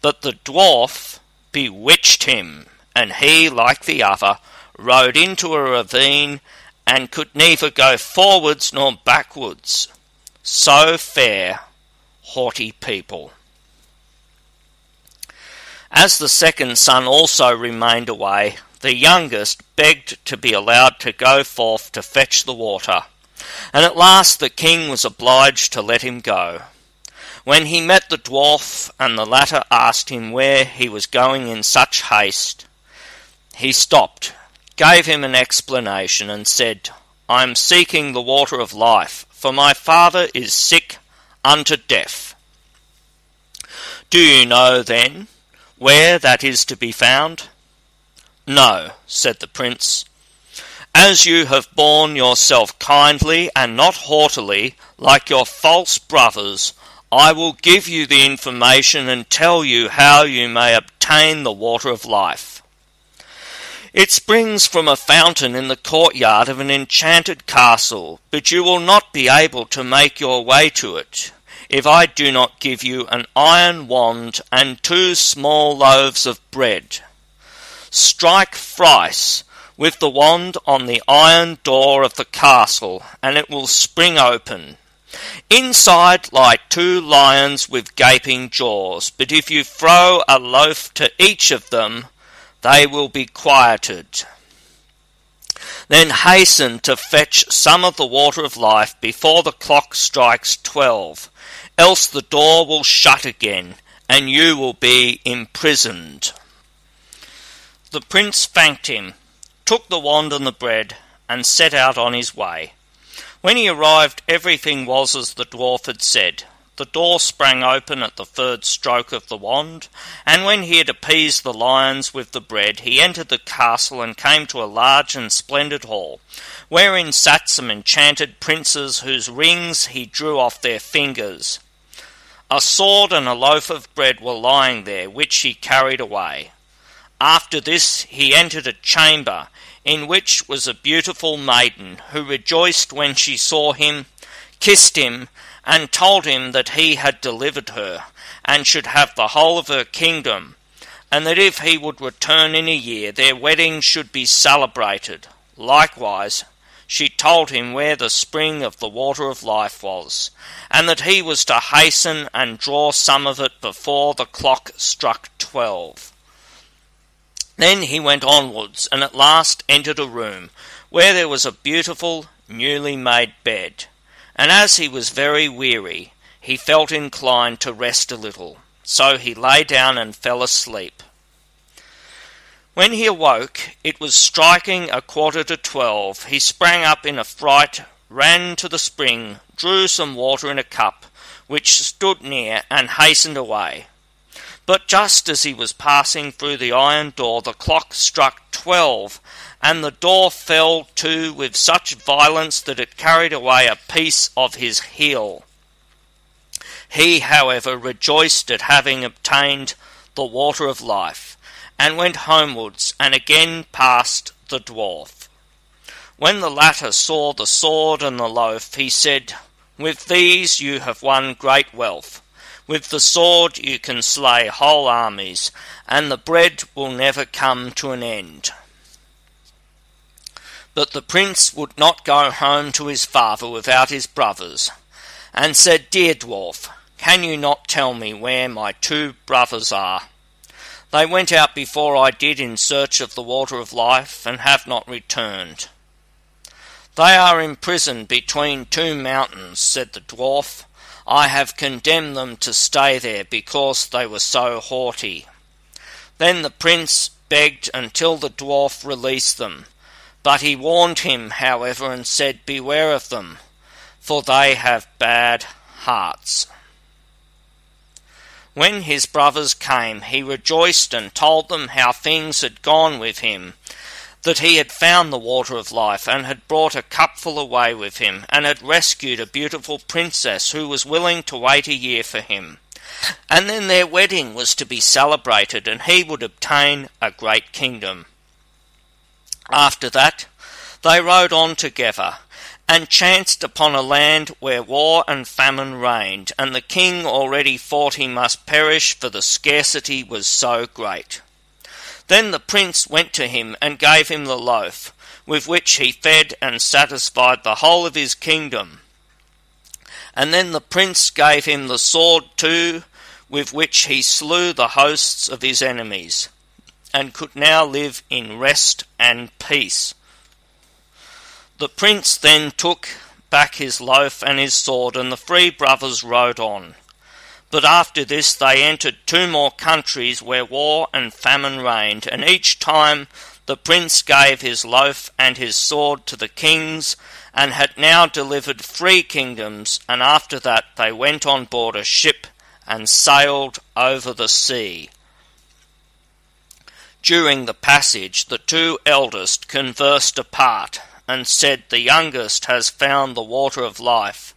But the dwarf bewitched him, and he, like the other, rode into a ravine and could neither go forwards nor backwards. So fair, haughty people. As the second son also remained away, the youngest begged to be allowed to go forth to fetch the water, and at last the king was obliged to let him go. When he met the dwarf, and the latter asked him where he was going in such haste, he stopped gave him an explanation, and said, I am seeking the water of life, for my father is sick unto death. Do you know, then, where that is to be found? No, said the prince. As you have borne yourself kindly and not haughtily, like your false brothers, I will give you the information and tell you how you may obtain the water of life. It springs from a fountain in the courtyard of an enchanted castle, but you will not be able to make your way to it if I do not give you an iron wand and two small loaves of bread. Strike thrice with the wand on the iron door of the castle, and it will spring open. Inside lie two lions with gaping jaws, but if you throw a loaf to each of them, they will be quieted. Then hasten to fetch some of the water of life before the clock strikes twelve, else the door will shut again, and you will be imprisoned. The prince thanked him, took the wand and the bread, and set out on his way. When he arrived, everything was as the dwarf had said. The door sprang open at the third stroke of the wand, and when he had appeased the lions with the bread, he entered the castle and came to a large and splendid hall, wherein sat some enchanted princes whose rings he drew off their fingers. A sword and a loaf of bread were lying there, which he carried away. After this he entered a chamber in which was a beautiful maiden, who rejoiced when she saw him, kissed him, and told him that he had delivered her, and should have the whole of her kingdom, and that if he would return in a year, their wedding should be celebrated. Likewise, she told him where the spring of the water of life was, and that he was to hasten and draw some of it before the clock struck twelve. Then he went onwards, and at last entered a room where there was a beautiful, newly made bed. And as he was very weary, he felt inclined to rest a little. So he lay down and fell asleep. When he awoke, it was striking a quarter to twelve. He sprang up in a fright, ran to the spring, drew some water in a cup, which stood near, and hastened away. But just as he was passing through the iron door, the clock struck twelve, and the door fell to with such violence that it carried away a piece of his heel. He, however, rejoiced at having obtained the water of life, and went homewards, and again passed the dwarf. When the latter saw the sword and the loaf, he said, With these you have won great wealth. With the sword you can slay whole armies, and the bread will never come to an end. But the prince would not go home to his father without his brothers, and said, Dear dwarf, can you not tell me where my two brothers are? They went out before I did in search of the water of life, and have not returned. They are imprisoned between two mountains, said the dwarf. I have condemned them to stay there because they were so haughty. Then the prince begged until the dwarf released them. But he warned him, however, and said, Beware of them, for they have bad hearts. When his brothers came, he rejoiced and told them how things had gone with him, that he had found the water of life, and had brought a cupful away with him, and had rescued a beautiful princess who was willing to wait a year for him. And then their wedding was to be celebrated, and he would obtain a great kingdom. After that, they rode on together, and chanced upon a land where war and famine reigned, and the king already thought he must perish, for the scarcity was so great. Then the prince went to him and gave him the loaf, with which he fed and satisfied the whole of his kingdom. And then the prince gave him the sword too, with which he slew the hosts of his enemies, and could now live in rest and peace. The prince then took back his loaf and his sword, and the three brothers rode on. But after this they entered two more countries where war and famine reigned, and each time the prince gave his loaf and his sword to the kings, and had now delivered three kingdoms, and after that they went on board a ship and sailed over the sea. During the passage the two eldest conversed apart, and said, The youngest has found the water of life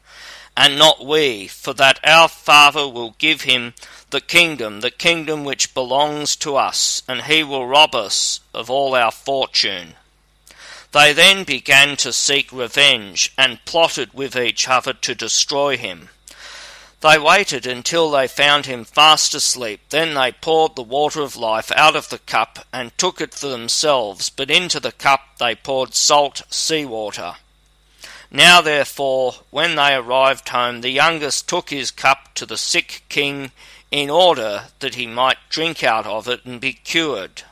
and not we, for that our Father will give him the kingdom, the kingdom which belongs to us, and he will rob us of all our fortune. They then began to seek revenge, and plotted with each other to destroy him. They waited until they found him fast asleep. Then they poured the water of life out of the cup and took it for themselves, but into the cup they poured salt sea water. Now, therefore, when they arrived home, the youngest took his cup to the sick king in order that he might drink out of it and be cured.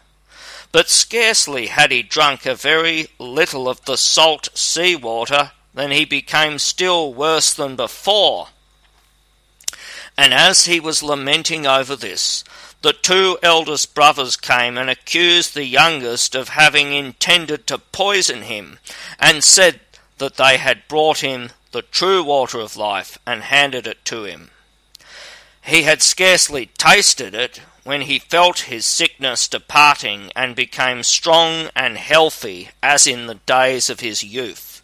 But scarcely had he drunk a very little of the salt sea water than he became still worse than before. And as he was lamenting over this, the two eldest brothers came and accused the youngest of having intended to poison him, and said that they had brought him the true water of life and handed it to him. He had scarcely tasted it when he felt his sickness departing and became strong and healthy as in the days of his youth.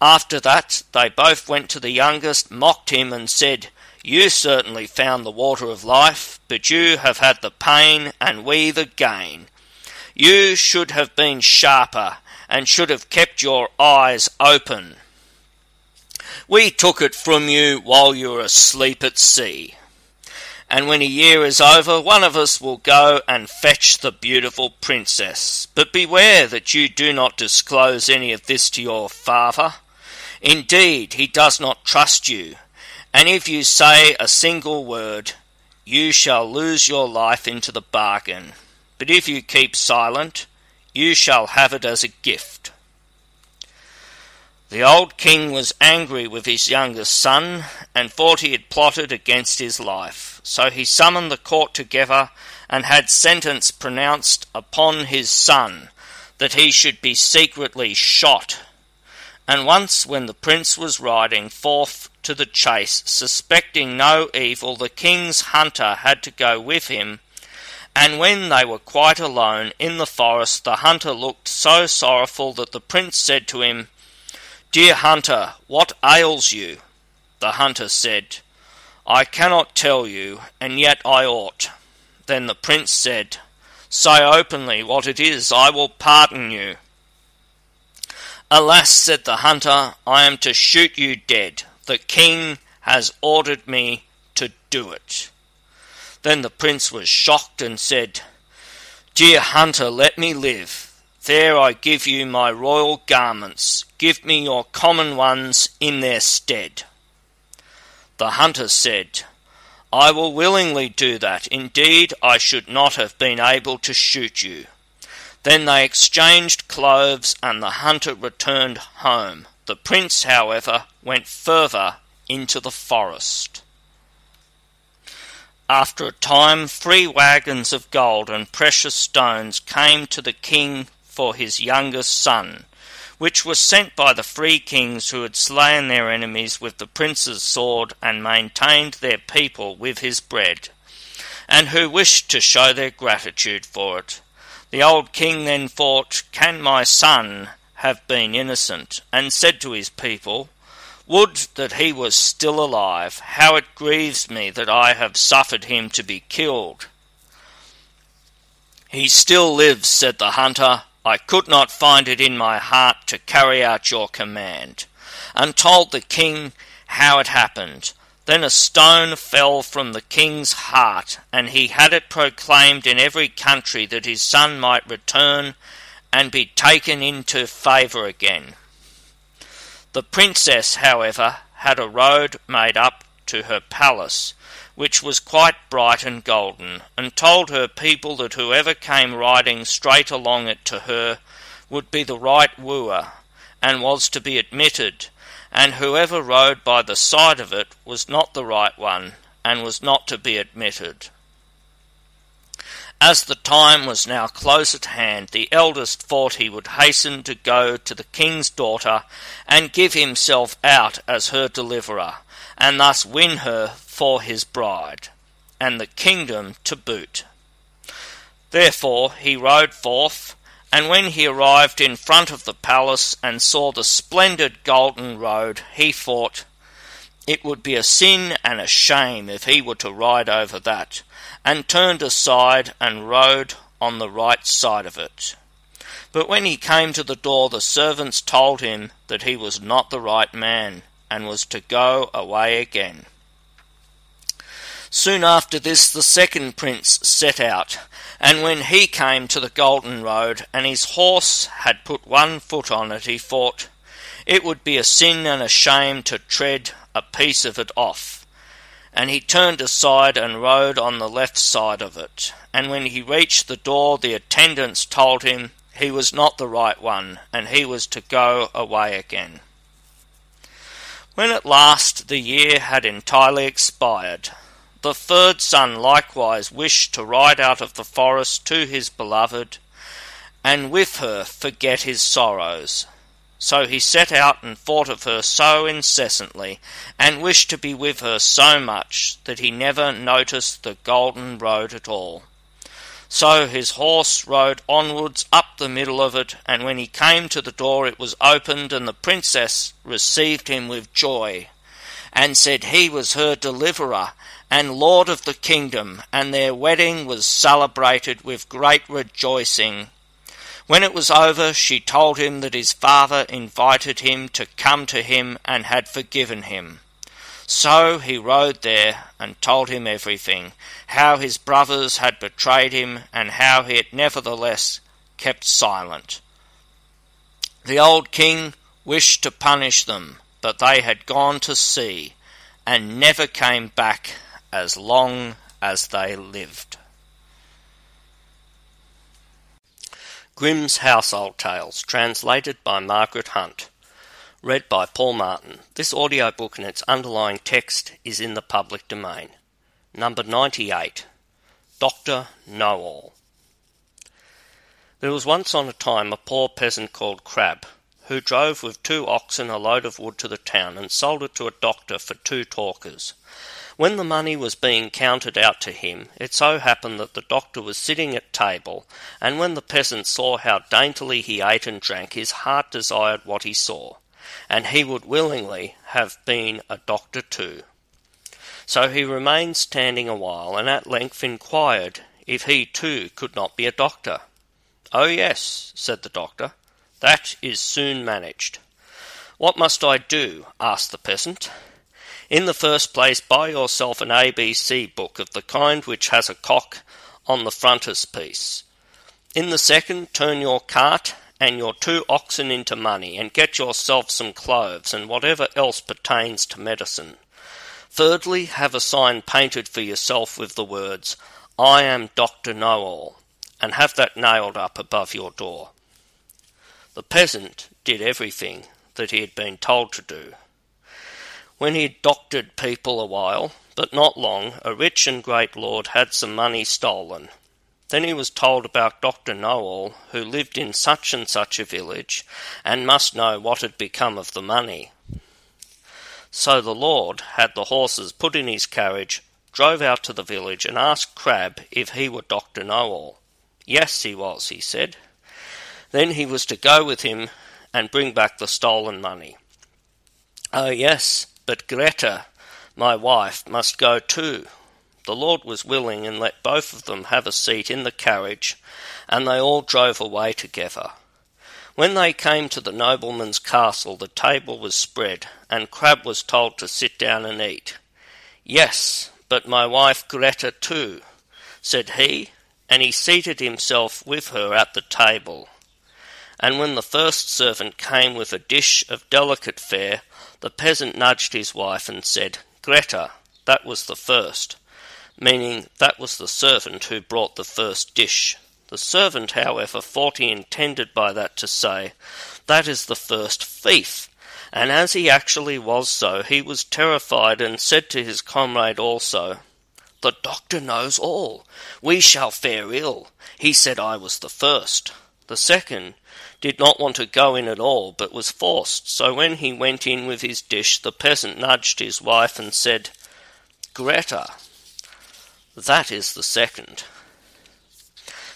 After that, they both went to the youngest, mocked him, and said, You certainly found the water of life, but you have had the pain, and we the gain. You should have been sharper and should have kept your eyes open. We took it from you while you were asleep at sea. And when a year is over, one of us will go and fetch the beautiful princess. But beware that you do not disclose any of this to your father. Indeed, he does not trust you, and if you say a single word, you shall lose your life into the bargain. But if you keep silent, you shall have it as a gift. The old king was angry with his youngest son, and thought he had plotted against his life. So he summoned the court together, and had sentence pronounced upon his son, that he should be secretly shot. And once when the prince was riding forth to the chase, suspecting no evil, the king's hunter had to go with him, and when they were quite alone in the forest, the hunter looked so sorrowful that the prince said to him, Dear hunter, what ails you? The hunter said, I cannot tell you, and yet I ought. Then the prince said, Say openly what it is, I will pardon you. Alas, said the hunter, I am to shoot you dead. The king has ordered me to do it. Then the prince was shocked and said, Dear hunter, let me live. There I give you my royal garments. Give me your common ones in their stead. The hunter said, I will willingly do that. Indeed, I should not have been able to shoot you. Then they exchanged clothes, and the hunter returned home. The prince, however, went further into the forest. After a time, three wagons of gold and precious stones came to the king for his youngest son, which was sent by the free kings who had slain their enemies with the prince's sword and maintained their people with his bread, and who wished to show their gratitude for it. The old king then thought, Can my son have been innocent? and said to his people, would that he was still alive! How it grieves me that I have suffered him to be killed! He still lives, said the hunter. I could not find it in my heart to carry out your command, and told the king how it happened. Then a stone fell from the king's heart, and he had it proclaimed in every country that his son might return and be taken into favour again. The princess, however, had a road made up to her palace, which was quite bright and golden, and told her people that whoever came riding straight along it to her would be the right wooer, and was to be admitted, and whoever rode by the side of it was not the right one, and was not to be admitted. As the time was now close at hand, the eldest thought he would hasten to go to the king's daughter and give himself out as her deliverer, and thus win her for his bride, and the kingdom to boot. Therefore he rode forth, and when he arrived in front of the palace and saw the splendid golden road, he thought, It would be a sin and a shame if he were to ride over that and turned aside and rode on the right side of it. But when he came to the door, the servants told him that he was not the right man, and was to go away again. Soon after this, the second prince set out, and when he came to the golden road, and his horse had put one foot on it, he thought, It would be a sin and a shame to tread a piece of it off. And he turned aside and rode on the left side of it. And when he reached the door, the attendants told him he was not the right one, and he was to go away again. When at last the year had entirely expired, the third son likewise wished to ride out of the forest to his beloved, and with her forget his sorrows. So he set out and thought of her so incessantly, and wished to be with her so much, that he never noticed the golden road at all. So his horse rode onwards up the middle of it, and when he came to the door it was opened, and the princess received him with joy, and said he was her deliverer and lord of the kingdom, and their wedding was celebrated with great rejoicing. When it was over, she told him that his father invited him to come to him and had forgiven him. So he rode there and told him everything, how his brothers had betrayed him, and how he had nevertheless kept silent. The old king wished to punish them, but they had gone to sea, and never came back as long as they lived. Grimm's Household Tales, translated by Margaret Hunt. Read by Paul Martin. This audiobook and its underlying text is in the public domain. Number 98. Dr. Know All. There was once on a time a poor peasant called Crab, who drove with two oxen a load of wood to the town and sold it to a doctor for two thalers. When the money was being counted out to him, it so happened that the doctor was sitting at table, and when the peasant saw how daintily he ate and drank, his heart desired what he saw, and he would willingly have been a doctor too. So he remained standing a while, and at length inquired if he too could not be a doctor. Oh, yes, said the doctor, that is soon managed. What must I do? asked the peasant. In the first place, buy yourself an ABC book of the kind which has a cock on the frontispiece. In the second, turn your cart and your two oxen into money, and get yourself some cloves and whatever else pertains to medicine. Thirdly, have a sign painted for yourself with the words, I am Dr. Know All, and have that nailed up above your door. The peasant did everything that he had been told to do. When he'd doctored people a while, but not long, a rich and great lord had some money stolen. Then he was told about Dr. Know-all, who lived in such and such a village, and must know what had become of the money. So the lord had the horses put in his carriage, drove out to the village, and asked Crab if he were Dr. Know-all. Yes, he was, he said. Then he was to go with him and bring back the stolen money. Oh, yes, but Greta, my wife, must go too. The Lord was willing and let both of them have a seat in the carriage, and they all drove away together. When they came to the nobleman's castle, the table was spread, and Crab was told to sit down and eat. Yes, but my wife Greta too, said he, and he seated himself with her at the table. And when the first servant came with a dish of delicate fare, the peasant nudged his wife and said, Greta, that was the first, meaning that was the servant who brought the first dish. The servant, however, thought he intended by that to say, That is the first thief. And as he actually was so, he was terrified and said to his comrade also, The doctor knows all. We shall fare ill. He said I was the first. The second did not want to go in at all, but was forced. So when he went in with his dish, the peasant nudged his wife and said, Greta, that is the second.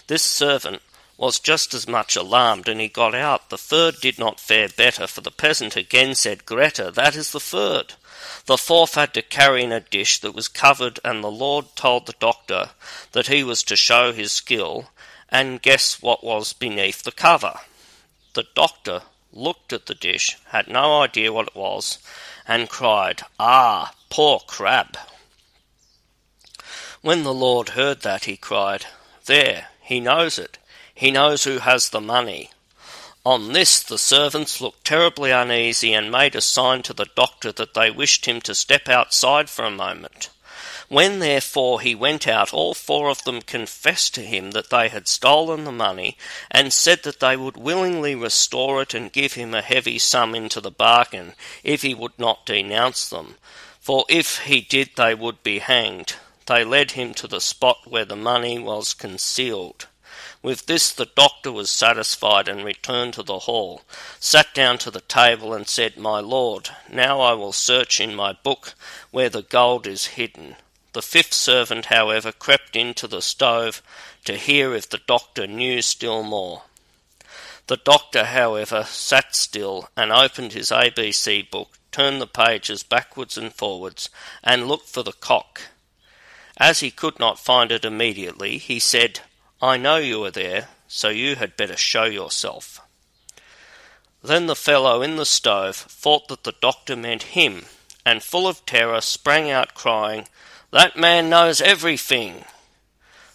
This servant was just as much alarmed, and he got out. The third did not fare better, for the peasant again said, Greta, that is the third. The fourth had to carry in a dish that was covered, and the Lord told the doctor that he was to show his skill, and guess what was beneath the cover. The doctor looked at the dish, had no idea what it was, and cried, Ah, poor crab! When the Lord heard that, he cried, There, he knows it. He knows who has the money. On this the servants looked terribly uneasy and made a sign to the doctor that they wished him to step outside for a moment. When therefore he went out, all four of them confessed to him that they had stolen the money, and said that they would willingly restore it and give him a heavy sum into the bargain, if he would not denounce them. For if he did, they would be hanged. They led him to the spot where the money was concealed. With this the doctor was satisfied and returned to the hall, sat down to the table, and said, My lord, now I will search in my book where the gold is hidden. The fifth servant, however, crept into the stove to hear if the doctor knew still more. The doctor, however, sat still and opened his ABC book, turned the pages backwards and forwards, and looked for the cock. As he could not find it immediately, he said, I know you are there, so you had better show yourself. Then the fellow in the stove thought that the doctor meant him, and full of terror sprang out crying, that man knows everything.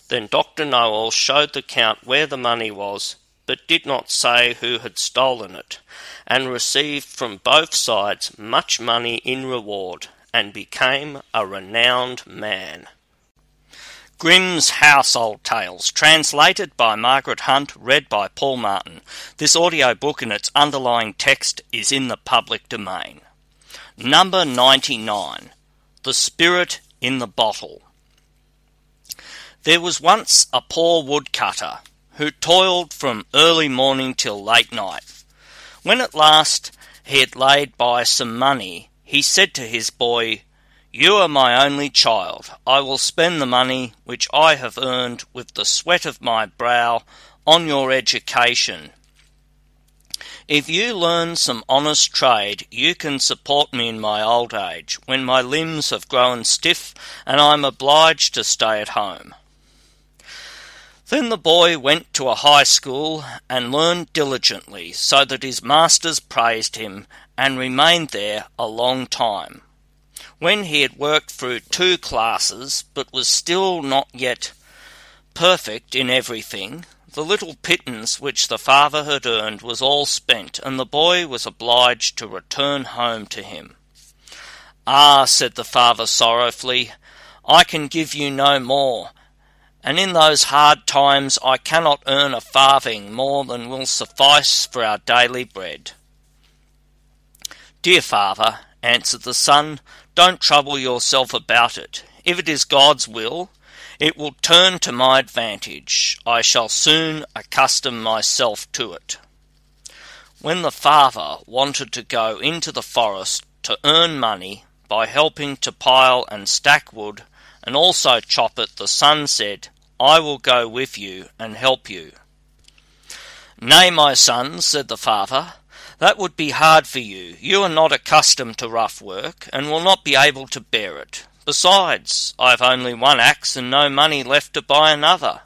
Then Dr. Know-all showed the Count where the money was, but did not say who had stolen it, and received from both sides much money in reward, and became a renowned man. Grimm's Household Tales, translated by Margaret Hunt, read by Paul Martin. This audio book and its underlying text is in the public domain. Number 99 The Spirit in the bottle. There was once a poor woodcutter who toiled from early morning till late night. When at last he had laid by some money, he said to his boy, You are my only child. I will spend the money which I have earned with the sweat of my brow on your education if you learn some honest trade, you can support me in my old age, when my limbs have grown stiff and I am obliged to stay at home. Then the boy went to a high school and learned diligently, so that his masters praised him and remained there a long time. When he had worked through two classes, but was still not yet perfect in everything, the little pittance which the father had earned was all spent, and the boy was obliged to return home to him. Ah, said the father sorrowfully, I can give you no more, and in those hard times I cannot earn a farthing more than will suffice for our daily bread. Dear father, answered the son, don't trouble yourself about it. If it is God's will, it will turn to my advantage. I shall soon accustom myself to it. When the father wanted to go into the forest to earn money by helping to pile and stack wood and also chop it, the son said, I will go with you and help you. Nay, my son, said the father, that would be hard for you. You are not accustomed to rough work, and will not be able to bear it. Besides, I've only one axe and no money left to buy another.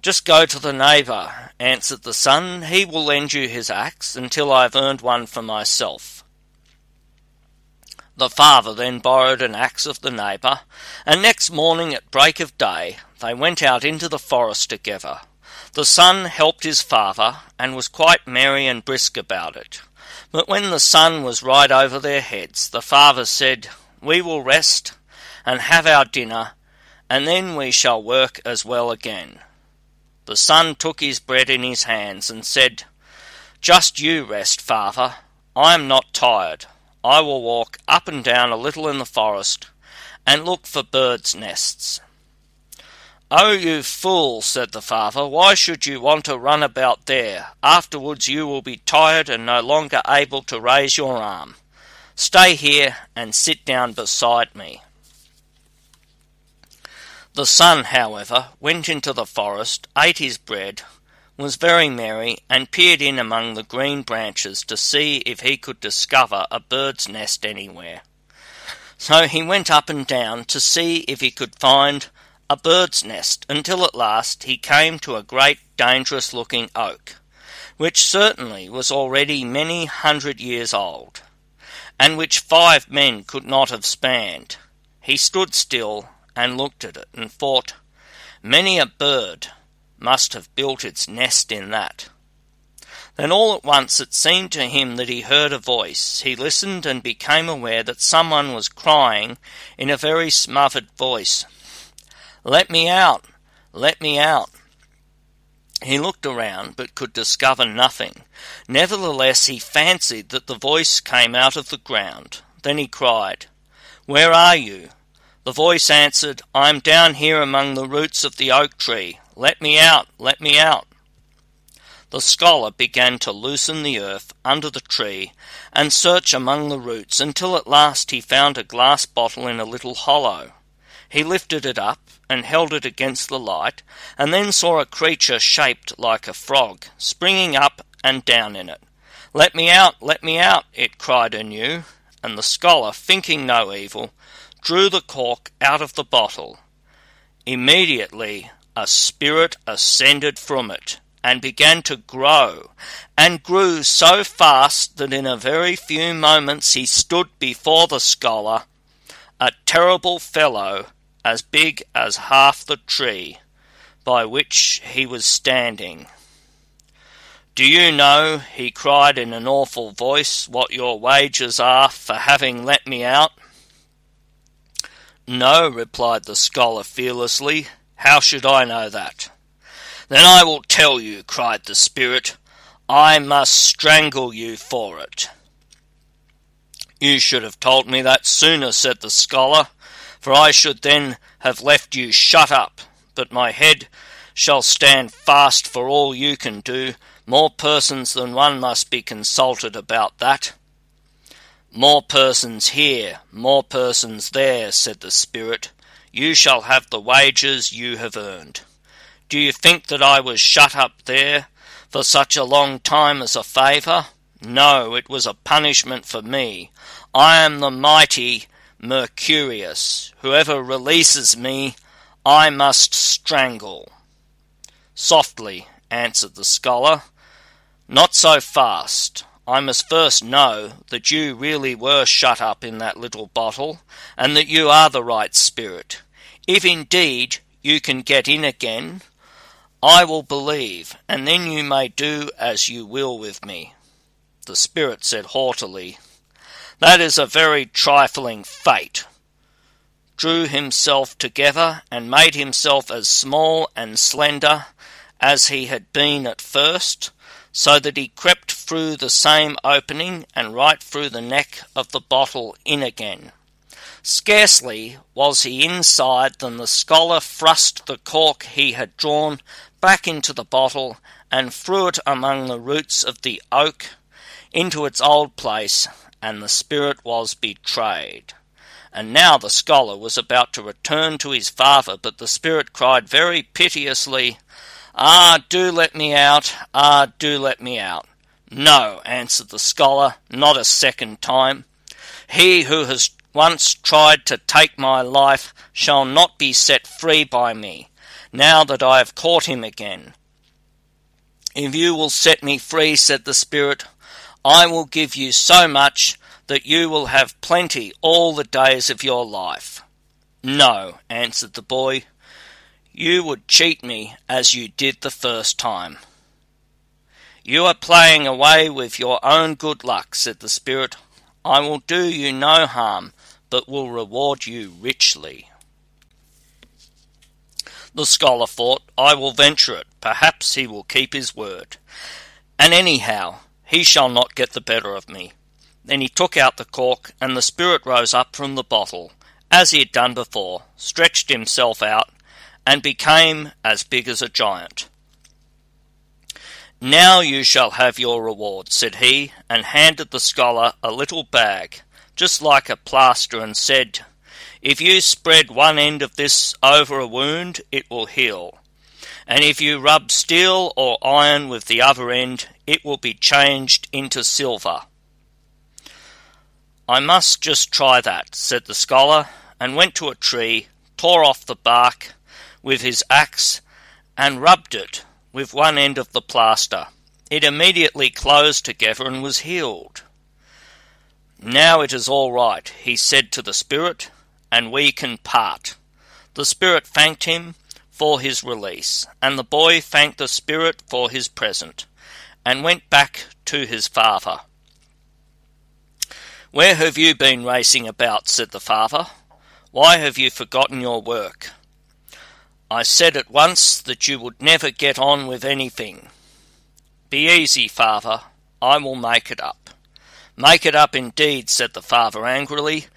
Just go to the neighbour, answered the son. He will lend you his axe until I have earned one for myself. The father then borrowed an axe of the neighbour, and next morning at break of day they went out into the forest together. The son helped his father, and was quite merry and brisk about it. But when the sun was right over their heads, the father said, we will rest and have our dinner, and then we shall work as well again. The son took his bread in his hands and said, Just you rest, father. I am not tired. I will walk up and down a little in the forest and look for birds' nests. Oh, you fool, said the father, why should you want to run about there? Afterwards you will be tired and no longer able to raise your arm. Stay here and sit down beside me. The son, however, went into the forest, ate his bread, was very merry, and peered in among the green branches to see if he could discover a bird's nest anywhere. So he went up and down to see if he could find a bird's nest, until at last he came to a great dangerous looking oak, which certainly was already many hundred years old and which five men could not have spanned. He stood still and looked at it and thought, Many a bird must have built its nest in that. Then all at once it seemed to him that he heard a voice. He listened and became aware that someone was crying in a very smothered voice, Let me out! Let me out! He looked around but could discover nothing. Nevertheless, he fancied that the voice came out of the ground. Then he cried, Where are you? The voice answered, I am down here among the roots of the oak tree. Let me out! Let me out! The scholar began to loosen the earth under the tree and search among the roots until at last he found a glass bottle in a little hollow. He lifted it up and held it against the light, and then saw a creature shaped like a frog springing up and down in it. Let me out, let me out, it cried anew, and the scholar, thinking no evil, drew the cork out of the bottle. Immediately a spirit ascended from it and began to grow, and grew so fast that in a very few moments he stood before the scholar, a terrible fellow as big as half the tree by which he was standing. Do you know, he cried in an awful voice, what your wages are for having let me out? No, replied the scholar fearlessly. How should I know that? Then I will tell you, cried the spirit. I must strangle you for it. You should have told me that sooner, said the scholar, for I should then have left you shut up. But my head shall stand fast for all you can do. More persons than one must be consulted about that. More persons here, more persons there, said the spirit. You shall have the wages you have earned. Do you think that I was shut up there for such a long time as a favour? No, it was a punishment for me. I am the mighty Mercurius. Whoever releases me, I must strangle. Softly, answered the scholar. Not so fast. I must first know that you really were shut up in that little bottle, and that you are the right spirit. If indeed you can get in again, I will believe, and then you may do as you will with me. The spirit said haughtily, That is a very trifling fate. Drew himself together and made himself as small and slender as he had been at first, so that he crept through the same opening and right through the neck of the bottle in again. Scarcely was he inside than the scholar thrust the cork he had drawn back into the bottle and threw it among the roots of the oak into its old place, and the spirit was betrayed. And now the scholar was about to return to his father, but the spirit cried very piteously, Ah, do let me out! Ah, do let me out! No, answered the scholar, not a second time. He who has once tried to take my life shall not be set free by me, now that I have caught him again. If you will set me free, said the Spirit, I will give you so much that you will have plenty all the days of your life. No, answered the boy, you would cheat me as you did the first time. You are playing away with your own good luck, said the Spirit. I will do you no harm, but will reward you richly. The scholar thought, I will venture it. Perhaps he will keep his word. And anyhow, he shall not get the better of me. Then he took out the cork, and the spirit rose up from the bottle, as he had done before, stretched himself out, and became as big as a giant. Now you shall have your reward, said he, and handed the scholar a little bag just like a plaster, and said, If you spread one end of this over a wound, it will heal. And if you rub steel or iron with the other end, it will be changed into silver. I must just try that, said the scholar, and went to a tree, tore off the bark with his axe, and rubbed it with one end of the plaster. It immediately closed together and was healed. Now it is all right, he said to the spirit, and we can part. The spirit thanked him for his release, and the boy thanked the spirit for his present, and went back to his father. Where have you been racing about? said the father. Why have you forgotten your work? I said at once that you would never get on with anything. Be easy, father. I will make it up. Make it up indeed, said the father angrily.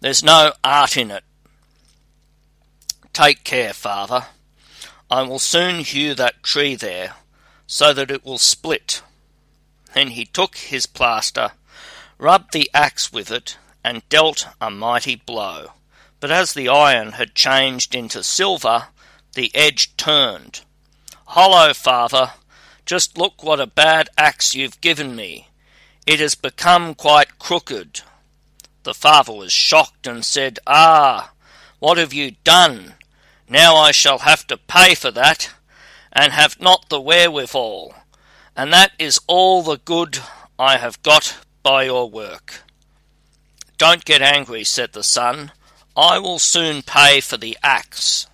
There's no art in it. Take care, father. I will soon hew that tree there, so that it will split. Then he took his plaster, rubbed the axe with it, and dealt a mighty blow. But as the iron had changed into silver, the edge turned. Hollo, father, just look what a bad axe you've given me. It has become quite crooked. The father was shocked and said, Ah, what have you done? Now I shall have to pay for that, and have not the wherewithal, and that is all the good I have got by your work. Don't get angry, said the son. I will soon pay for the axe.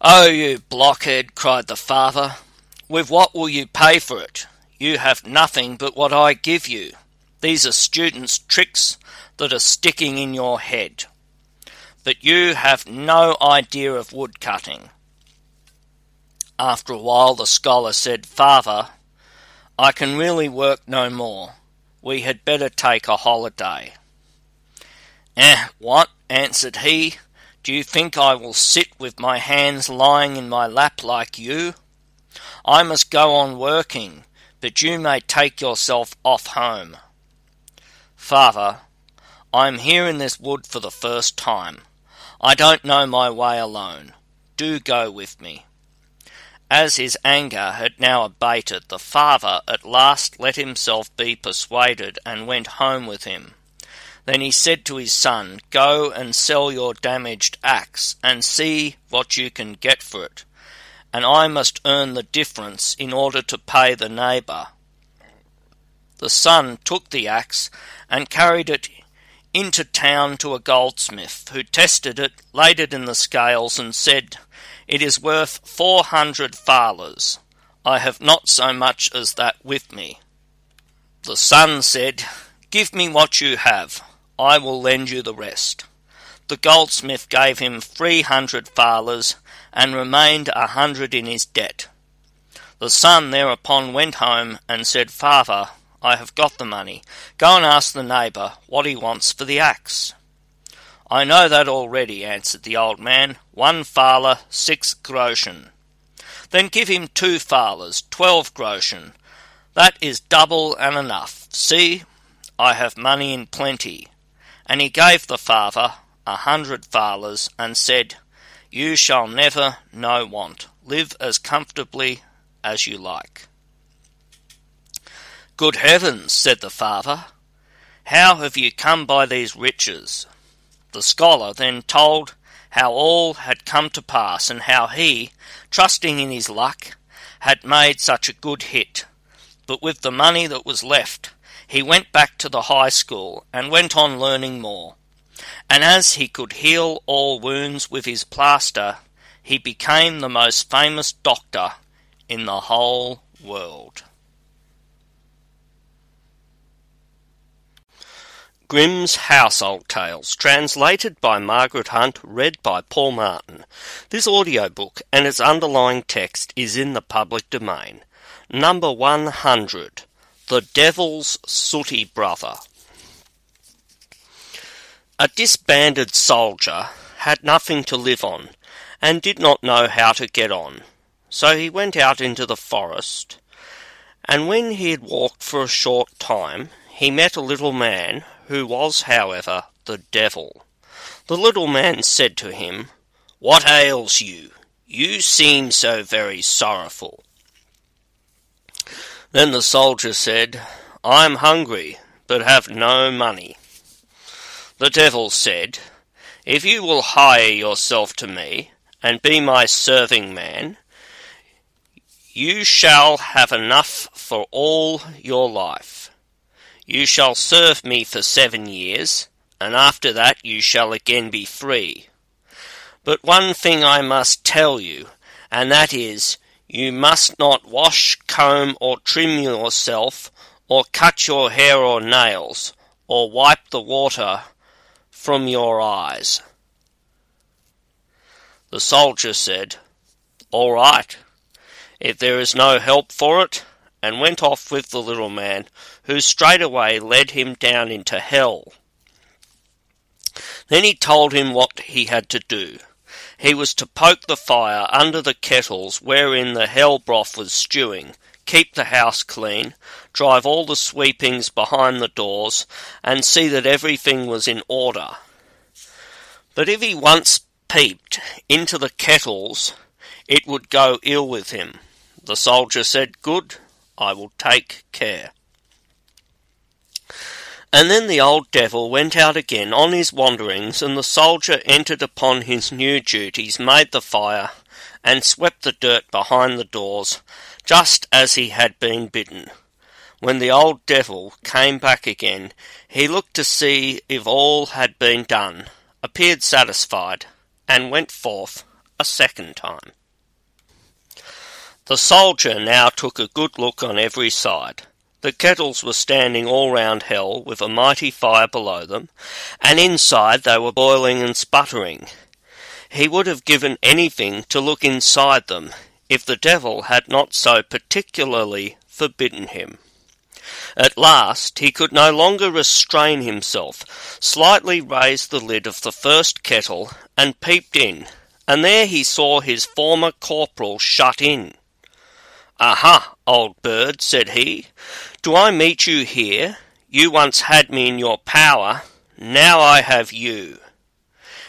Oh, you blockhead, cried the father. With what will you pay for it? You have nothing but what I give you. These are students' tricks that are sticking in your head. But you have no idea of woodcutting. After a while, the scholar said, Father, I can really work no more. We had better take a holiday. Eh, what? answered he. Do you think I will sit with my hands lying in my lap like you? I must go on working but you may take yourself off home. Father, I am here in this wood for the first time. I don't know my way alone. Do go with me. As his anger had now abated, the father at last let himself be persuaded and went home with him. Then he said to his son, Go and sell your damaged axe, and see what you can get for it and I must earn the difference in order to pay the neighbour. The son took the axe and carried it into town to a goldsmith, who tested it, laid it in the scales, and said, It is worth four hundred thalers. I have not so much as that with me. The son said, Give me what you have, I will lend you the rest. The goldsmith gave him three hundred thalers, and remained a hundred in his debt. The son thereupon went home and said, Father, I have got the money. Go and ask the neighbour what he wants for the axe. I know that already, answered the old man. One thaler, six groschen. Then give him two thalers, twelve groschen. That is double and enough. See, I have money in plenty. And he gave the father a hundred thalers, and said, you shall never know want. Live as comfortably as you like. Good heavens, said the father, how have you come by these riches? The scholar then told how all had come to pass, and how he, trusting in his luck, had made such a good hit. But with the money that was left, he went back to the high school and went on learning more and as he could heal all wounds with his plaster, he became the most famous doctor in the whole world. Grimm's Household Tales, translated by Margaret Hunt, read by Paul Martin. This audiobook and its underlying text is in the public domain. Number 100 The Devil's Sooty Brother. A disbanded soldier had nothing to live on, and did not know how to get on. So he went out into the forest, and when he had walked for a short time, he met a little man, who was, however, the devil. The little man said to him, What ails you? You seem so very sorrowful. Then the soldier said, I am hungry, but have no money. The devil said, If you will hire yourself to me, and be my serving man, you shall have enough for all your life. You shall serve me for seven years, and after that you shall again be free. But one thing I must tell you, and that is, you must not wash, comb, or trim yourself, or cut your hair or nails, or wipe the water from your eyes. The soldier said, All right, if there is no help for it, and went off with the little man, who straightway led him down into hell. Then he told him what he had to do. He was to poke the fire under the kettles wherein the hell broth was stewing, keep the house clean, drive all the sweepings behind the doors, and see that everything was in order. But if he once peeped into the kettles, it would go ill with him. The soldier said, Good, I will take care. And then the old devil went out again on his wanderings, and the soldier entered upon his new duties, made the fire, and swept the dirt behind the doors, just as he had been bidden. When the old devil came back again, he looked to see if all had been done, appeared satisfied, and went forth a second time. The soldier now took a good look on every side. The kettles were standing all round hell, with a mighty fire below them, and inside they were boiling and sputtering. He would have given anything to look inside them, if the devil had not so particularly forbidden him. At last he could no longer restrain himself, slightly raised the lid of the first kettle, and peeped in, and there he saw his former corporal shut in. Aha, old bird, said he, do I meet you here? You once had me in your power, now I have you.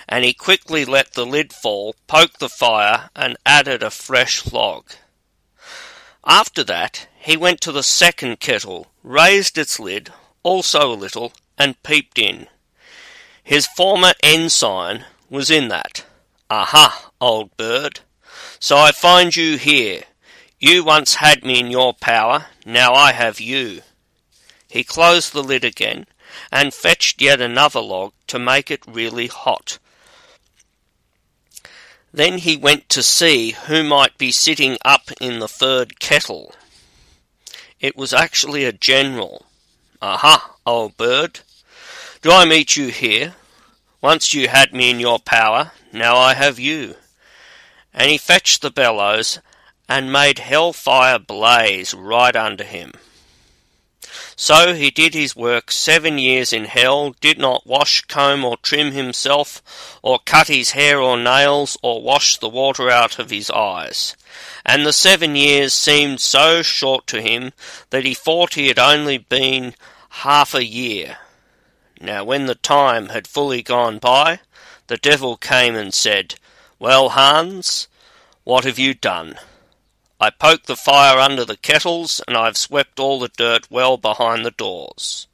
And he quickly let the lid fall, poked the fire, and added a fresh log. After that, he went to the second kettle, raised its lid, also a little, and peeped in. His former ensign was in that. Aha, old bird, so I find you here, you once had me in your power, now I have you. He closed the lid again, and fetched yet another log to make it really hot. Then he went to see who might be sitting up in the third kettle. It was actually a general. Aha, old bird, do I meet you here? Once you had me in your power, now I have you. And he fetched the bellows and made hell fire blaze right under him. So he did his work seven years in hell, did not wash, comb, or trim himself, or cut his hair or nails, or wash the water out of his eyes. And the seven years seemed so short to him that he thought he had only been half a year. Now when the time had fully gone by, the devil came and said, Well, Hans, what have you done? I poked the fire under the kettles, and I've swept all the dirt well behind the doors.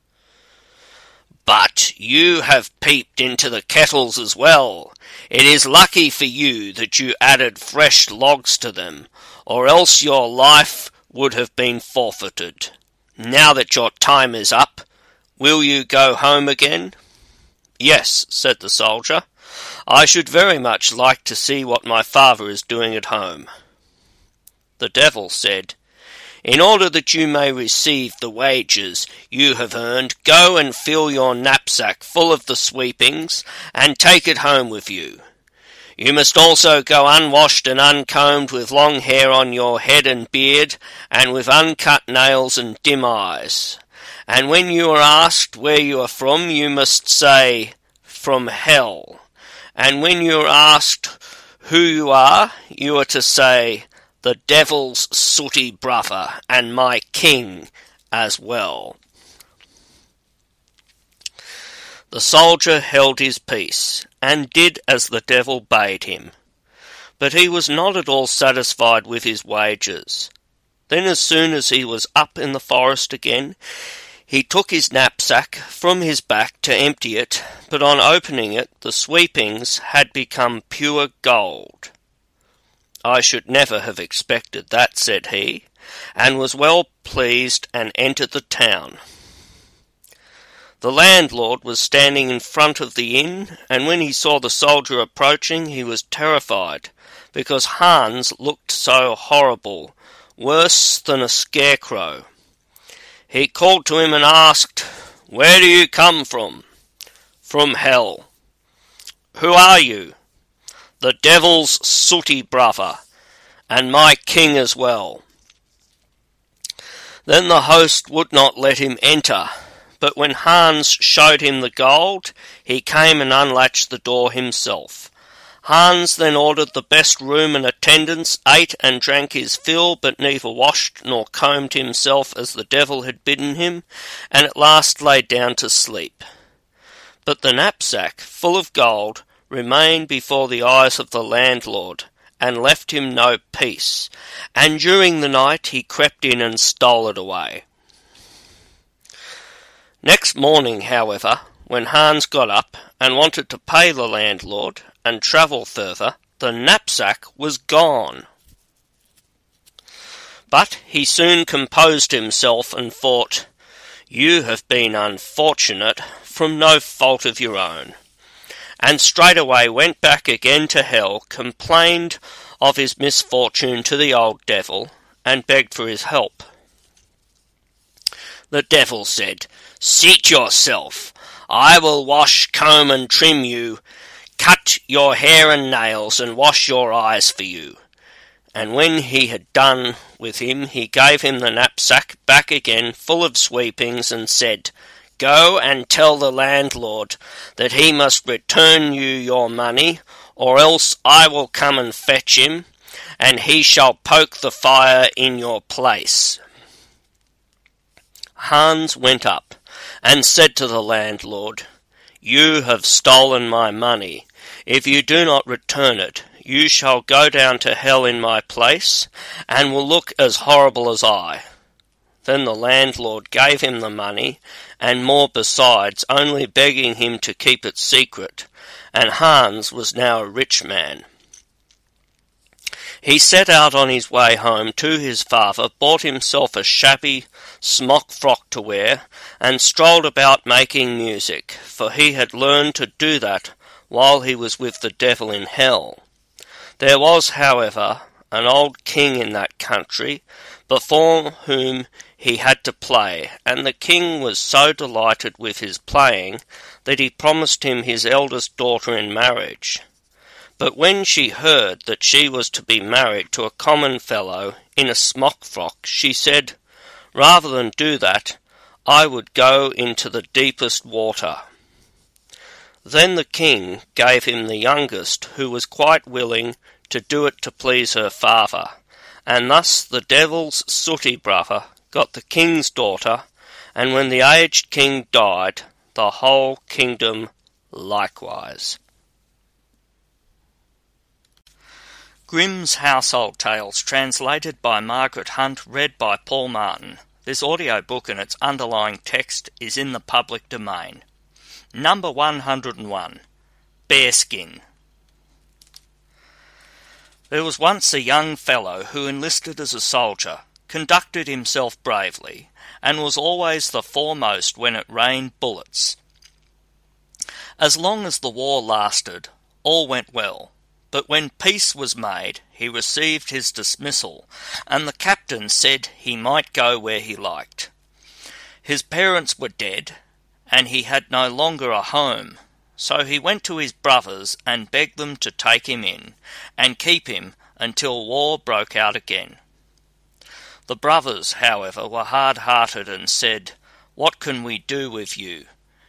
But you have peeped into the kettles as well. It is lucky for you that you added fresh logs to them, or else your life would have been forfeited. Now that your time is up, will you go home again? Yes, said the soldier. I should very much like to see what my father is doing at home. The devil said, In order that you may receive the wages you have earned, go and fill your knapsack full of the sweepings, and take it home with you. You must also go unwashed and uncombed, with long hair on your head and beard, and with uncut nails and dim eyes. And when you are asked where you are from, you must say, From hell. And when you are asked who you are, you are to say, the devil's sooty brother, and my king as well. The soldier held his peace, and did as the devil bade him. But he was not at all satisfied with his wages. Then, as soon as he was up in the forest again, he took his knapsack from his back to empty it, but on opening it, the sweepings had become pure gold. I should never have expected that, said he, and was well pleased and entered the town. The landlord was standing in front of the inn, and when he saw the soldier approaching, he was terrified, because Hans looked so horrible, worse than a scarecrow. He called to him and asked, Where do you come from? From hell. Who are you? The devil's sooty brother, and my king as well. Then the host would not let him enter, but when Hans showed him the gold, he came and unlatched the door himself. Hans then ordered the best room and attendants, ate and drank his fill, but neither washed nor combed himself as the devil had bidden him, and at last lay down to sleep. But the knapsack, full of gold, remained before the eyes of the landlord, and left him no peace, and during the night he crept in and stole it away. Next morning, however, when Hans got up and wanted to pay the landlord and travel further, the knapsack was gone. But he soon composed himself and thought, You have been unfortunate from no fault of your own and straightway went back again to hell, complained of his misfortune to the old devil, and begged for his help. The devil said, Seat yourself. I will wash, comb, and trim you, cut your hair and nails, and wash your eyes for you. And when he had done with him, he gave him the knapsack back again, full of sweepings, and said, Go and tell the landlord that he must return you your money, or else I will come and fetch him, and he shall poke the fire in your place. Hans went up and said to the landlord, You have stolen my money. If you do not return it, you shall go down to hell in my place, and will look as horrible as I. Then the landlord gave him the money, and more besides, only begging him to keep it secret, and Hans was now a rich man. He set out on his way home to his father, bought himself a shabby smock frock to wear, and strolled about making music, for he had learned to do that while he was with the devil in hell. There was, however, an old king in that country, before whom he had to play, and the king was so delighted with his playing that he promised him his eldest daughter in marriage. But when she heard that she was to be married to a common fellow in a smock frock, she said, Rather than do that, I would go into the deepest water. Then the king gave him the youngest, who was quite willing to do it to please her father, and thus the devil's sooty brother got the king's daughter, and when the aged king died, the whole kingdom likewise. Grimm's Household Tales, translated by Margaret Hunt, read by Paul Martin. This audio book and its underlying text is in the public domain. Number 101 Bearskin. There was once a young fellow who enlisted as a soldier conducted himself bravely, and was always the foremost when it rained bullets. As long as the war lasted, all went well, but when peace was made, he received his dismissal, and the captain said he might go where he liked. His parents were dead, and he had no longer a home, so he went to his brothers and begged them to take him in, and keep him until war broke out again. The brothers, however, were hard-hearted and said, What can we do with you?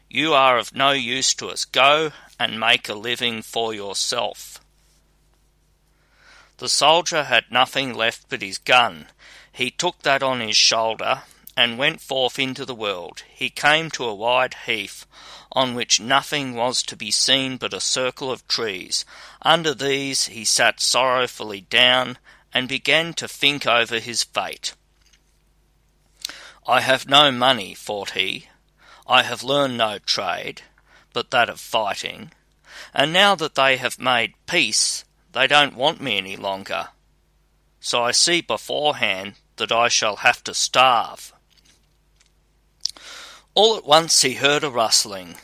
You are of no use to us. Go and make a living for yourself. The soldier had nothing left but his gun. He took that on his shoulder and went forth into the world. He came to a wide heath on which nothing was to be seen but a circle of trees. Under these he sat sorrowfully down and began to think over his fate. I have no money, thought he. I have learned no trade, but that of fighting, and now that they have made peace, they don't want me any longer. So I see beforehand that I shall have to starve. All at once he heard a rustling,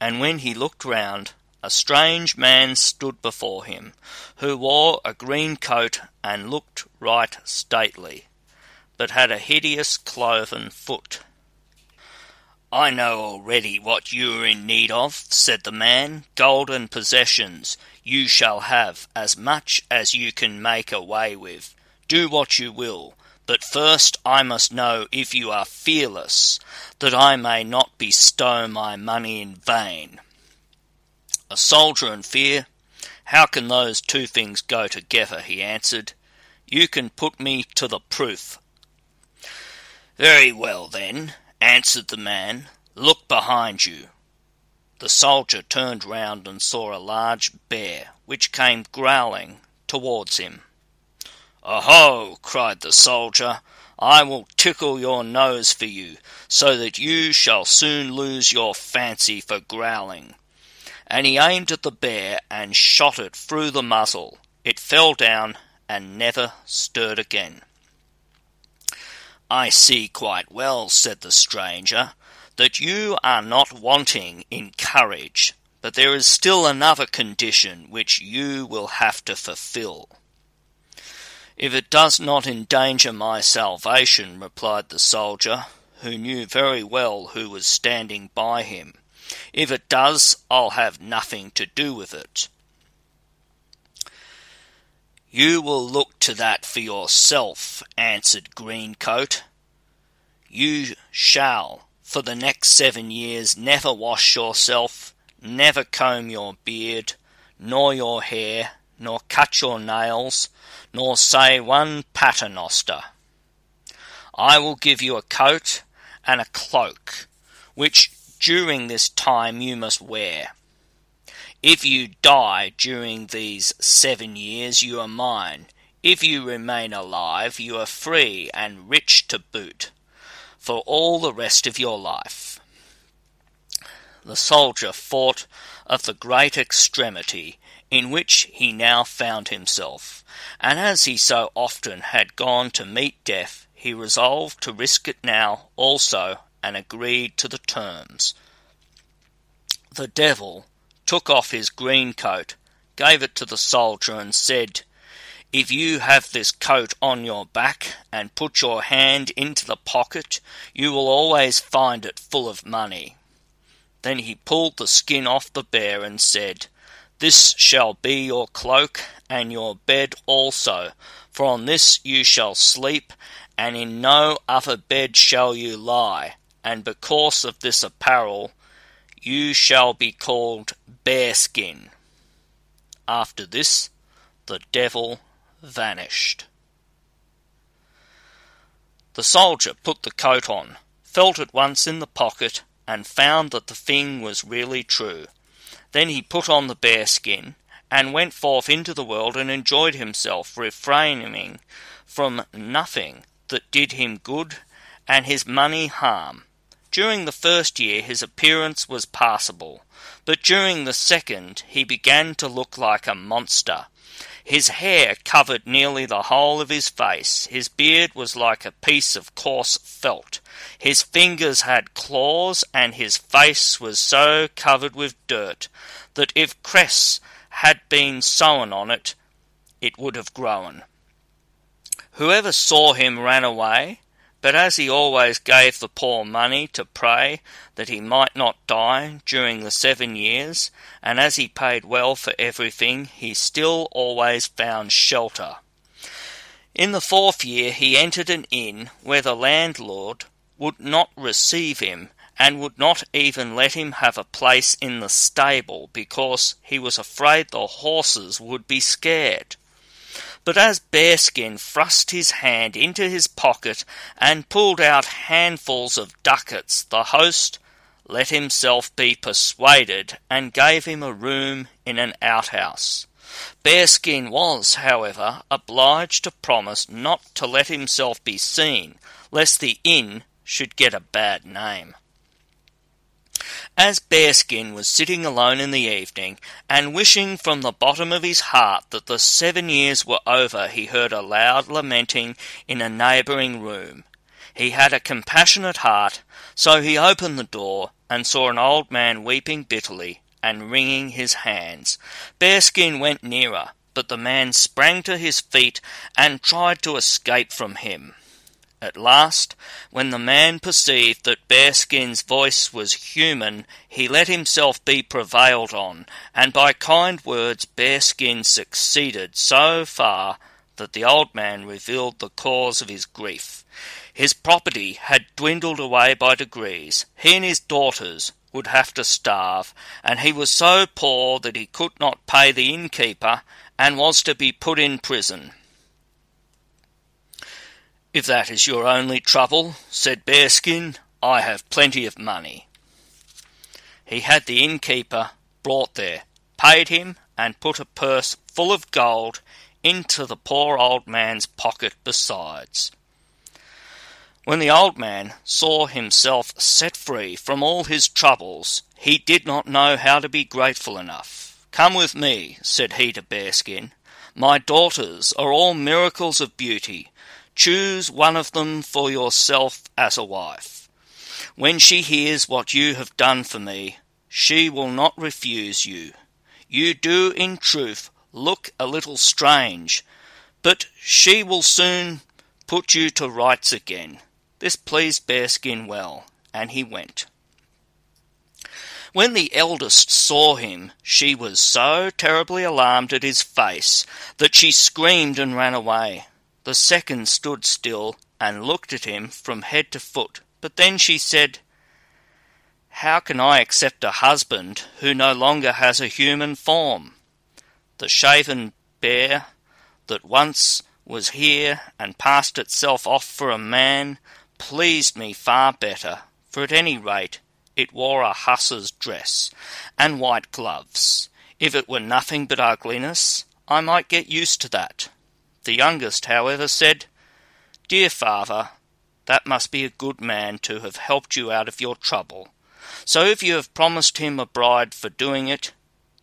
and when he looked round, a strange man stood before him, who wore a green coat and looked right stately, but had a hideous cloven foot. I know already what you are in need of, said the man. Golden possessions. You shall have as much as you can make away with. Do what you will, but first I must know if you are fearless, that I may not bestow my money in vain. A soldier and fear, how can those two things go together? he answered. You can put me to the proof. Very well, then, answered the man. Look behind you. The soldier turned round and saw a large bear, which came growling towards him. Oho! cried the soldier, I will tickle your nose for you, so that you shall soon lose your fancy for growling. And he aimed at the bear and shot it through the muzzle. It fell down and never stirred again. I see quite well, said the stranger, that you are not wanting in courage, but there is still another condition which you will have to fulfill. If it does not endanger my salvation, replied the soldier, who knew very well who was standing by him. If it does, I'll have nothing to do with it. You will look to that for yourself, answered Greencoat. You shall, for the next seven years, never wash yourself, never comb your beard, nor your hair, nor cut your nails, nor say one paternoster. I will give you a coat and a cloak, which during this time you must wear. If you die during these seven years, you are mine. If you remain alive, you are free and rich to boot, for all the rest of your life. The soldier thought of the great extremity in which he now found himself, and as he so often had gone to meet death, he resolved to risk it now also, and agreed to the terms. The devil took off his green coat, gave it to the soldier, and said, If you have this coat on your back, and put your hand into the pocket, you will always find it full of money. Then he pulled the skin off the bear, and said, this shall be your cloak, and your bed also, for on this you shall sleep, and in no other bed shall you lie, and because of this apparel you shall be called Bearskin. After this the devil vanished. The soldier put the coat on, felt at once in the pocket, and found that the thing was really true. Then he put on the bearskin and went forth into the world and enjoyed himself, refraining from nothing that did him good and his money harm. During the first year his appearance was passable, but during the second he began to look like a monster. His hair covered nearly the whole of his face, his beard was like a piece of coarse felt, his fingers had claws, and his face was so covered with dirt that if cress had been sown on it, it would have grown. Whoever saw him ran away, but as he always gave the poor money to pray that he might not die during the seven years, and as he paid well for everything, he still always found shelter. In the fourth year he entered an inn where the landlord would not receive him and would not even let him have a place in the stable because he was afraid the horses would be scared. But as Bearskin thrust his hand into his pocket and pulled out handfuls of ducats, the host let himself be persuaded and gave him a room in an outhouse. Bearskin was, however, obliged to promise not to let himself be seen, lest the inn should get a bad name. As Bearskin was sitting alone in the evening, and wishing from the bottom of his heart that the seven years were over, he heard a loud lamenting in a neighbouring room. He had a compassionate heart, so he opened the door and saw an old man weeping bitterly and wringing his hands. Bearskin went nearer, but the man sprang to his feet and tried to escape from him. At last, when the man perceived that Bearskin's voice was human, he let himself be prevailed on, and by kind words Bearskin succeeded so far that the old man revealed the cause of his grief. His property had dwindled away by degrees. He and his daughters would have to starve, and he was so poor that he could not pay the innkeeper and was to be put in prison. If that is your only trouble, said Bearskin, I have plenty of money. He had the innkeeper brought there, paid him, and put a purse full of gold into the poor old man's pocket besides. When the old man saw himself set free from all his troubles, he did not know how to be grateful enough. Come with me, said he to Bearskin. My daughters are all miracles of beauty, Choose one of them for yourself as a wife. When she hears what you have done for me, she will not refuse you. You do, in truth, look a little strange, but she will soon put you to rights again. This pleased Bearskin well, and he went. When the eldest saw him, she was so terribly alarmed at his face that she screamed and ran away. The second stood still and looked at him from head to foot, but then she said, How can I accept a husband who no longer has a human form? The shaven bear that once was here and passed itself off for a man pleased me far better, for at any rate it wore a hussar's dress and white gloves. If it were nothing but ugliness, I might get used to that. The youngest, however, said, Dear father, that must be a good man to have helped you out of your trouble. So if you have promised him a bride for doing it,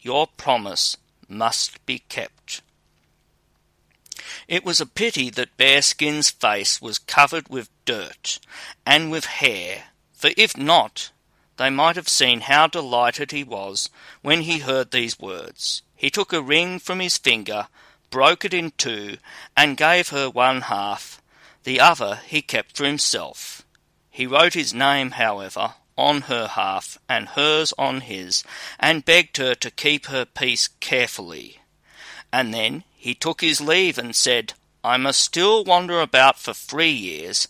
your promise must be kept. It was a pity that Bearskin's face was covered with dirt and with hair, for if not, they might have seen how delighted he was when he heard these words. He took a ring from his finger broke it in two, and gave her one half. The other he kept for himself. He wrote his name, however, on her half, and hers on his, and begged her to keep her piece carefully. And then he took his leave and said, I must still wander about for three years,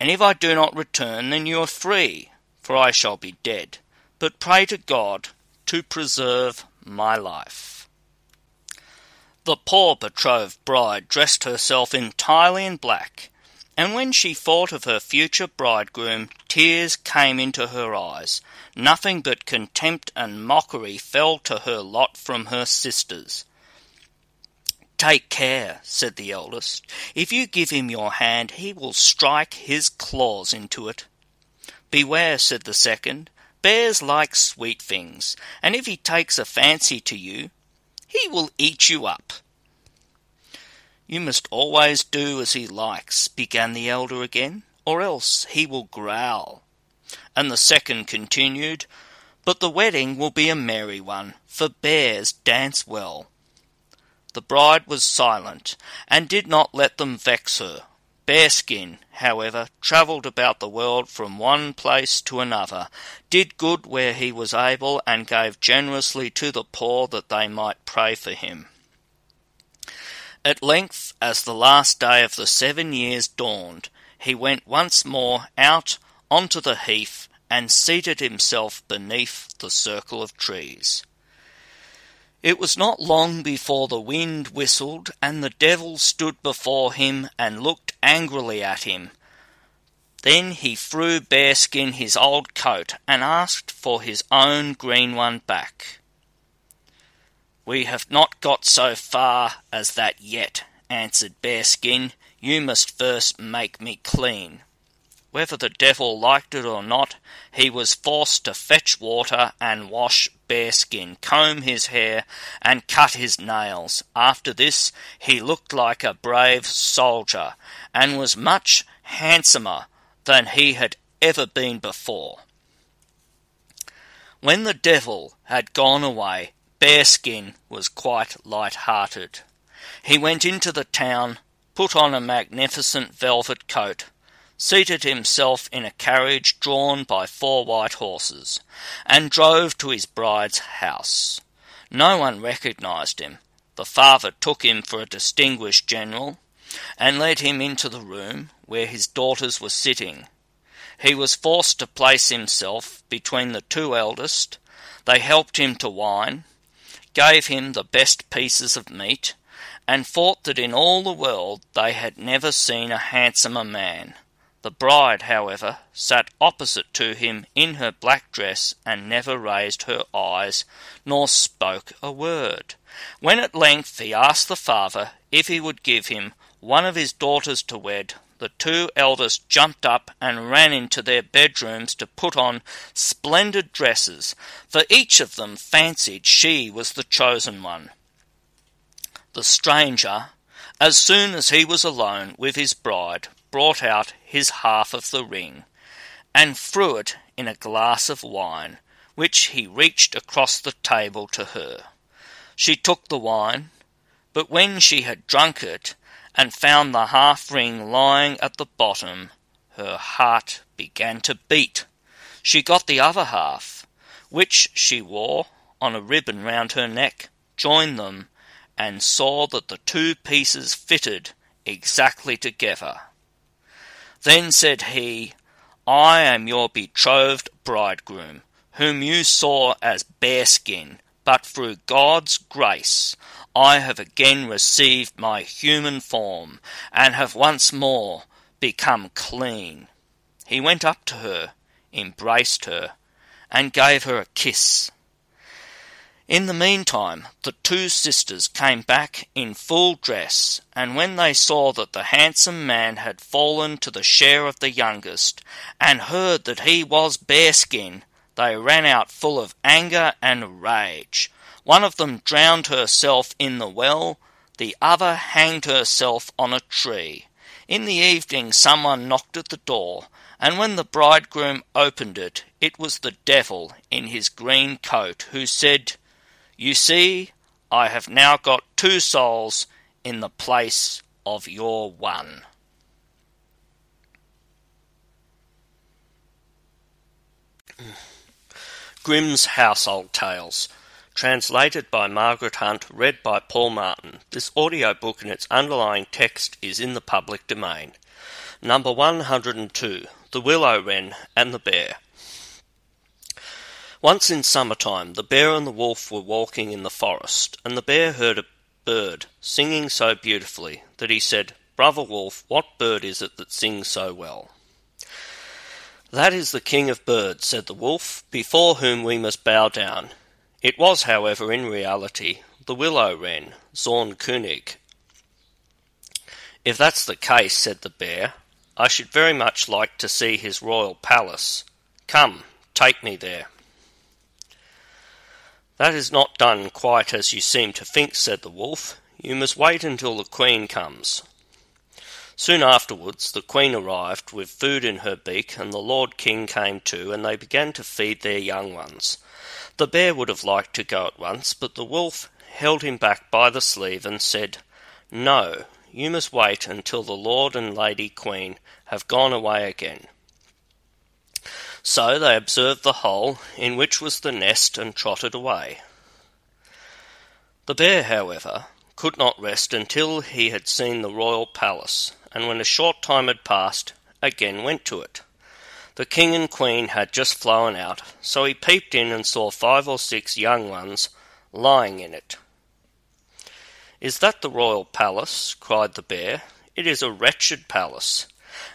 and if I do not return, then you are free, for I shall be dead. But pray to God to preserve my life. The poor betrothed bride dressed herself entirely in black, and when she thought of her future bridegroom, tears came into her eyes. Nothing but contempt and mockery fell to her lot from her sisters. Take care, said the eldest. If you give him your hand, he will strike his claws into it. Beware, said the second. Bears like sweet things, and if he takes a fancy to you, he will eat you up. You must always do as he likes, began the elder again, or else he will growl. And the second continued, But the wedding will be a merry one, for bears dance well. The bride was silent, and did not let them vex her. Bearskin, however, travelled about the world from one place to another, did good where he was able, and gave generously to the poor that they might pray for him. At length, as the last day of the seven years dawned, he went once more out onto the heath and seated himself beneath the circle of trees. It was not long before the wind whistled, and the devil stood before him and looked angrily at him. Then he threw Bearskin his old coat and asked for his own green one back. We have not got so far as that yet, answered Bearskin. You must first make me clean. Whether the devil liked it or not, he was forced to fetch water and wash Bearskin, comb his hair, and cut his nails. After this, he looked like a brave soldier, and was much handsomer than he had ever been before. When the devil had gone away, Bearskin was quite light-hearted. He went into the town, put on a magnificent velvet coat, seated himself in a carriage drawn by four white horses, and drove to his bride's house. No one recognized him. The father took him for a distinguished general, and led him into the room where his daughters were sitting. He was forced to place himself between the two eldest. They helped him to wine, gave him the best pieces of meat, and thought that in all the world they had never seen a handsomer man. The bride, however, sat opposite to him in her black dress and never raised her eyes, nor spoke a word. When at length he asked the father if he would give him one of his daughters to wed, the two eldest jumped up and ran into their bedrooms to put on splendid dresses, for each of them fancied she was the chosen one. The stranger, as soon as he was alone with his bride, brought out his half of the ring, and threw it in a glass of wine, which he reached across the table to her. She took the wine, but when she had drunk it, and found the half ring lying at the bottom, her heart began to beat. She got the other half, which she wore on a ribbon round her neck, joined them, and saw that the two pieces fitted exactly together. Then said he, I am your betrothed bridegroom, whom you saw as bearskin, but through God's grace I have again received my human form, and have once more become clean. He went up to her, embraced her, and gave her a kiss. In the meantime, the two sisters came back in full dress, and when they saw that the handsome man had fallen to the share of the youngest, and heard that he was Bearskin, they ran out full of anger and rage. One of them drowned herself in the well, the other hanged herself on a tree. In the evening someone knocked at the door, and when the bridegroom opened it, it was the devil in his green coat, who said, You see, I have now got two souls in the place of your one. Grimm's Household Tales Translated by Margaret Hunt, read by Paul Martin. This audiobook and its underlying text is in the public domain. Number 102 The Willow Wren and the Bear. Once in summertime, the bear and the wolf were walking in the forest, and the bear heard a bird singing so beautifully that he said, Brother Wolf, what bird is it that sings so well? That is the king of birds, said the wolf, before whom we must bow down. It was, however, in reality the willow wren, Zaunkönig. If that's the case, said the bear, I should very much like to see his royal palace. Come, take me there. That is not done quite as you seem to think, said the wolf. You must wait until the queen comes. Soon afterwards the queen arrived with food in her beak, and the lord king came too, and they began to feed their young ones. The bear would have liked to go at once, but the wolf held him back by the sleeve and said, No, you must wait until the lord and lady queen have gone away again. So they observed the hole in which was the nest and trotted away. The bear, however, could not rest until he had seen the royal palace, and when a short time had passed, again went to it. The king and queen had just flown out, so he peeped in and saw five or six young ones lying in it. Is that the royal palace? cried the bear. It is a wretched palace,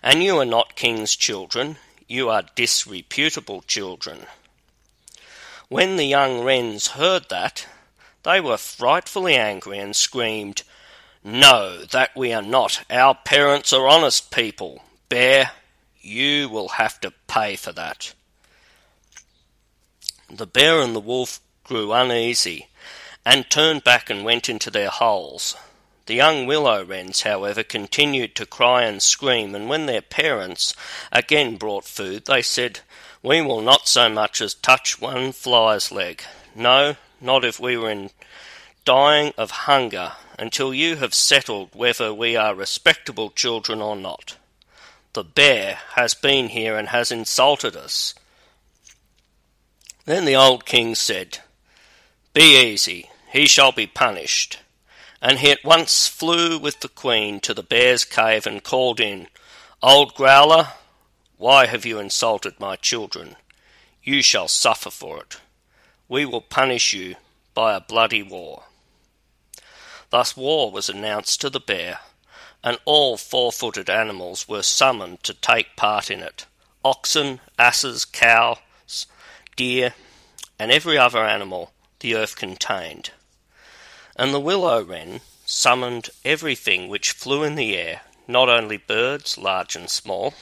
and you are not king's children, you are disreputable children. When the young wrens heard that, they were frightfully angry and screamed, No, that we are not. Our parents are honest people. Bear, you will have to pay for that. The bear and the wolf grew uneasy, and turned back and went into their holes. The young willow wrens, however, continued to cry and scream, and when their parents again brought food, they said, We will not so much as touch one fly's leg. No, not if we were in dying of hunger, until you have settled whether we are respectable children or not. The bear has been here and has insulted us. Then the old king said, Be easy, he shall be punished. And he at once flew with the queen to the bear's cave and called in, Old growler, why have you insulted my children? You shall suffer for it. We will punish you by a bloody war. Thus war was announced to the bear, and all four footed animals were summoned to take part in it oxen, asses, cows, deer, and every other animal the earth contained. And the willow wren summoned everything which flew in the air, not only birds, large and small,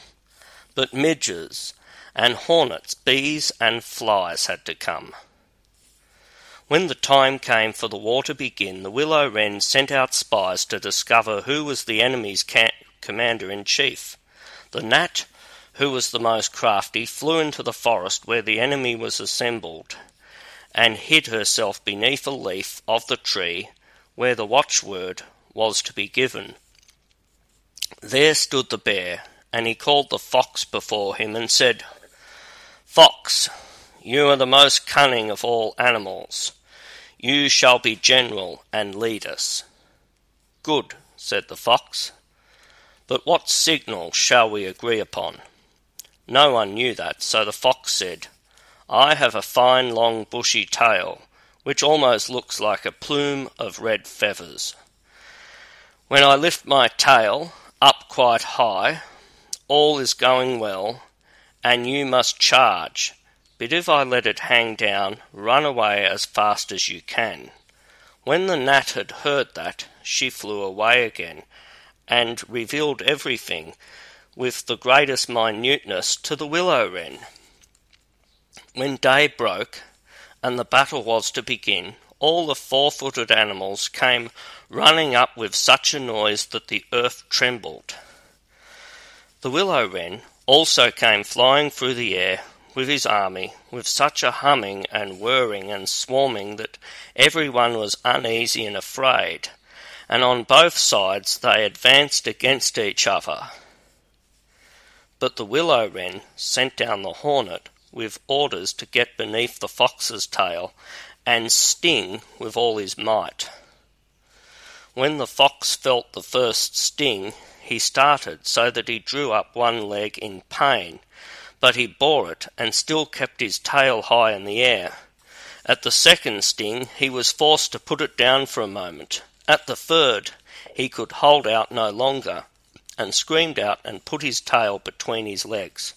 but midges and hornets, bees and flies had to come. When the time came for the war to begin, the willow wren sent out spies to discover who was the enemy's ca- commander in chief. The gnat who was the most crafty, flew into the forest where the enemy was assembled, and hid herself beneath a leaf of the tree where the watchword was to be given. There stood the bear, and he called the fox before him and said, Fox, you are the most cunning of all animals. You shall be general and lead us. Good, said the fox. But what signal shall we agree upon? No one knew that, so the fox said, I have a fine long bushy tail, which almost looks like a plume of red feathers. When I lift my tail up quite high, all is going well, and you must charge. But if I let it hang down, run away as fast as you can. When the gnat had heard that, she flew away again, and revealed everything with the greatest minuteness to the willow wren. When day broke and the battle was to begin, all the four footed animals came running up with such a noise that the earth trembled. The willow wren also came flying through the air with his army, with such a humming and whirring and swarming that every one was uneasy and afraid, and on both sides they advanced against each other. But the willow wren sent down the hornet with orders to get beneath the fox's tail and sting with all his might. When the fox felt the first sting, he started so that he drew up one leg in pain, but he bore it and still kept his tail high in the air. At the second sting, he was forced to put it down for a moment. At the third, he could hold out no longer, and screamed out and put his tail between his legs.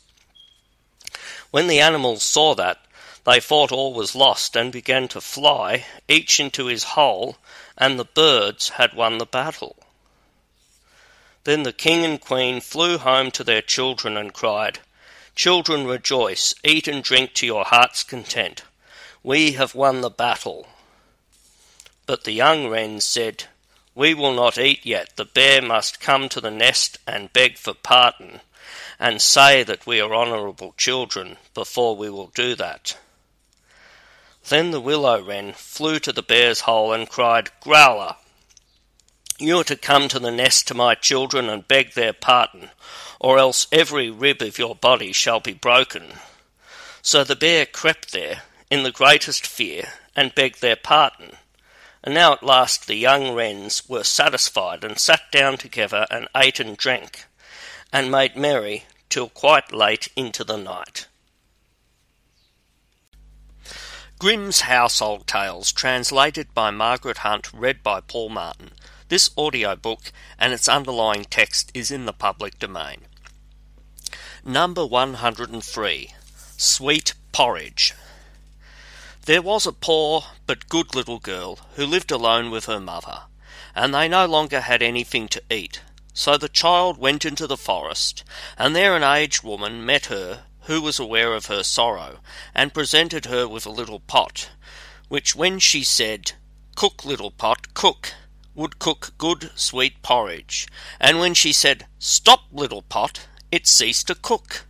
When the animals saw that, they thought all was lost and began to fly, each into his hole, and the birds had won the battle. Then the king and queen flew home to their children and cried, Children, rejoice, eat and drink to your heart's content. We have won the battle. But the young wrens said, we will not eat yet. The bear must come to the nest and beg for pardon, and say that we are honourable children before we will do that. Then the willow wren flew to the bear's hole and cried, Growler, you are to come to the nest to my children and beg their pardon, or else every rib of your body shall be broken. So the bear crept there in the greatest fear and begged their pardon. And now at last the young wrens were satisfied and sat down together and ate and drank, and made merry till quite late into the night. Grimm's Household Tales, translated by Margaret Hunt, read by Paul Martin. This audio book and its underlying text is in the public domain. Number 103 Sweet Porridge. There was a poor but good little girl who lived alone with her mother, and they no longer had anything to eat. So the child went into the forest, and there an aged woman met her who was aware of her sorrow, and presented her with a little pot, which when she said, Cook, little pot, cook, would cook good sweet porridge, and when she said, Stop, little pot, it ceased to cook.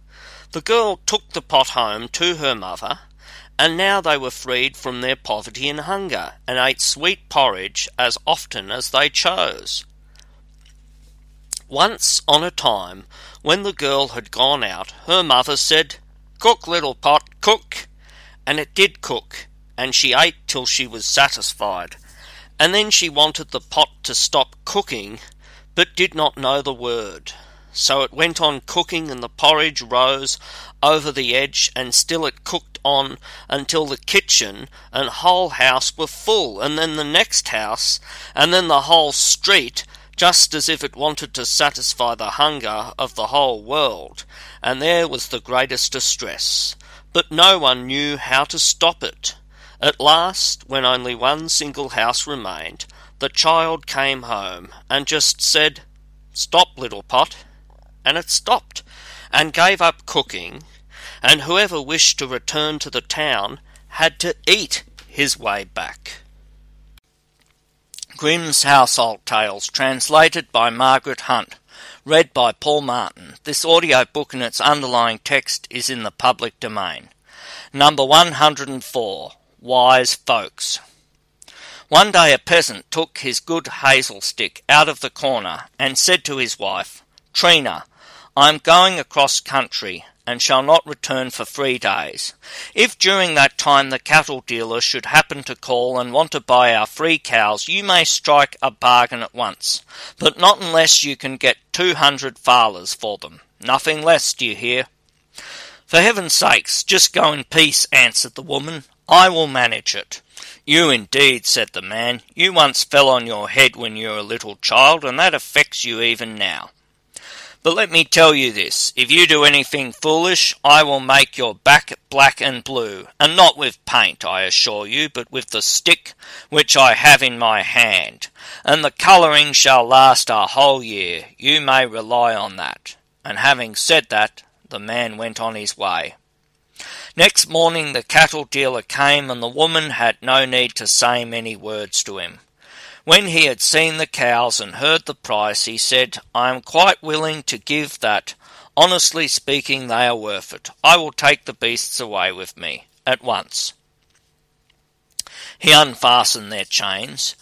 The girl took the pot home to her mother, and now they were freed from their poverty and hunger, and ate sweet porridge as often as they chose. Once on a time, when the girl had gone out, her mother said, Cook, little pot, cook! And it did cook, and she ate till she was satisfied. And then she wanted the pot to stop cooking, but did not know the word. So it went on cooking, and the porridge rose over the edge, and still it cooked on until the kitchen and whole house were full, and then the next house, and then the whole street, just as if it wanted to satisfy the hunger of the whole world, and there was the greatest distress. But no one knew how to stop it. At last, when only one single house remained, the child came home and just said, Stop, little pot. And it stopped, and gave up cooking, and whoever wished to return to the town had to eat his way back. Grimm's Household Tales, translated by Margaret Hunt, read by Paul Martin. This audio book and its underlying text is in the public domain. Number 104 Wise Folks. One day a peasant took his good hazel stick out of the corner and said to his wife, Trina, I am going across country and shall not return for three days. If during that time the cattle dealer should happen to call and want to buy our free cows, you may strike a bargain at once, but not unless you can get two hundred thalers for them. Nothing less, do you hear? For heaven's sakes, just go in peace, answered the woman. I will manage it. You indeed, said the man. You once fell on your head when you were a little child, and that affects you even now. But let me tell you this if you do anything foolish, I will make your back black and blue, and not with paint, I assure you, but with the stick which I have in my hand. And the colouring shall last a whole year, you may rely on that. And having said that, the man went on his way. Next morning the cattle dealer came, and the woman had no need to say many words to him. When he had seen the cows and heard the price, he said, I am quite willing to give that. Honestly speaking, they are worth it. I will take the beasts away with me at once. He unfastened their chains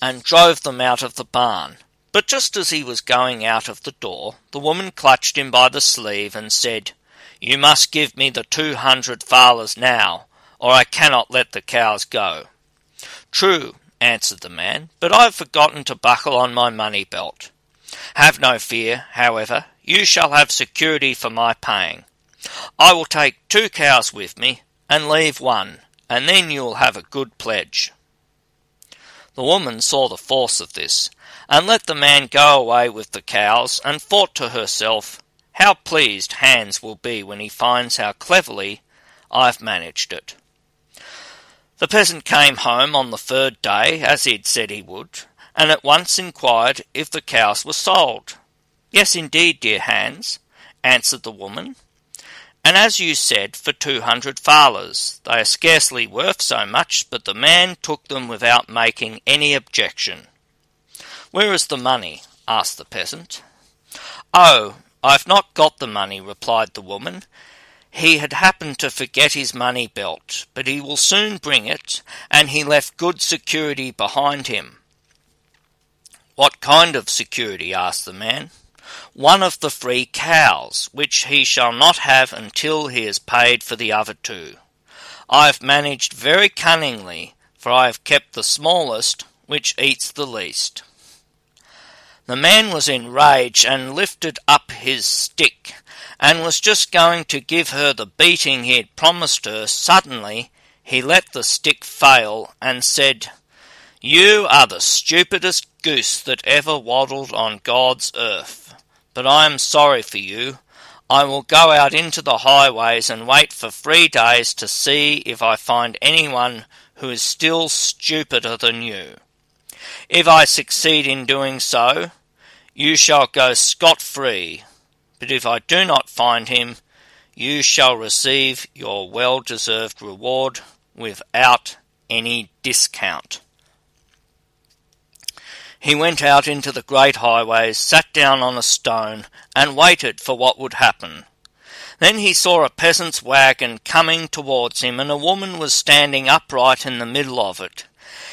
and drove them out of the barn. But just as he was going out of the door, the woman clutched him by the sleeve and said, You must give me the two hundred thalers now, or I cannot let the cows go. True, answered the man, but I have forgotten to buckle on my money belt. Have no fear, however, you shall have security for my paying. I will take two cows with me, and leave one, and then you will have a good pledge. The woman saw the force of this, and let the man go away with the cows, and thought to herself, How pleased Hans will be when he finds how cleverly I've managed it. The peasant came home on the third day, as he had said he would, and at once inquired if the cows were sold. Yes, indeed, dear Hans, answered the woman, and as you said, for two hundred thalers. They are scarcely worth so much, but the man took them without making any objection. Where is the money? asked the peasant. Oh, I've not got the money, replied the woman. He had happened to forget his money belt, but he will soon bring it, and he left good security behind him. What kind of security? asked the man. One of the free cows, which he shall not have until he has paid for the other two. I have managed very cunningly, for I have kept the smallest, which eats the least. The man was enraged and lifted up his stick and was just going to give her the beating he had promised her, suddenly he let the stick fail and said, You are the stupidest goose that ever waddled on God's earth. But I am sorry for you. I will go out into the highways and wait for three days to see if I find anyone who is still stupider than you. If I succeed in doing so, you shall go scot free but if I do not find him, you shall receive your well deserved reward without any discount. He went out into the great highways, sat down on a stone, and waited for what would happen. Then he saw a peasant's wagon coming towards him, and a woman was standing upright in the middle of it.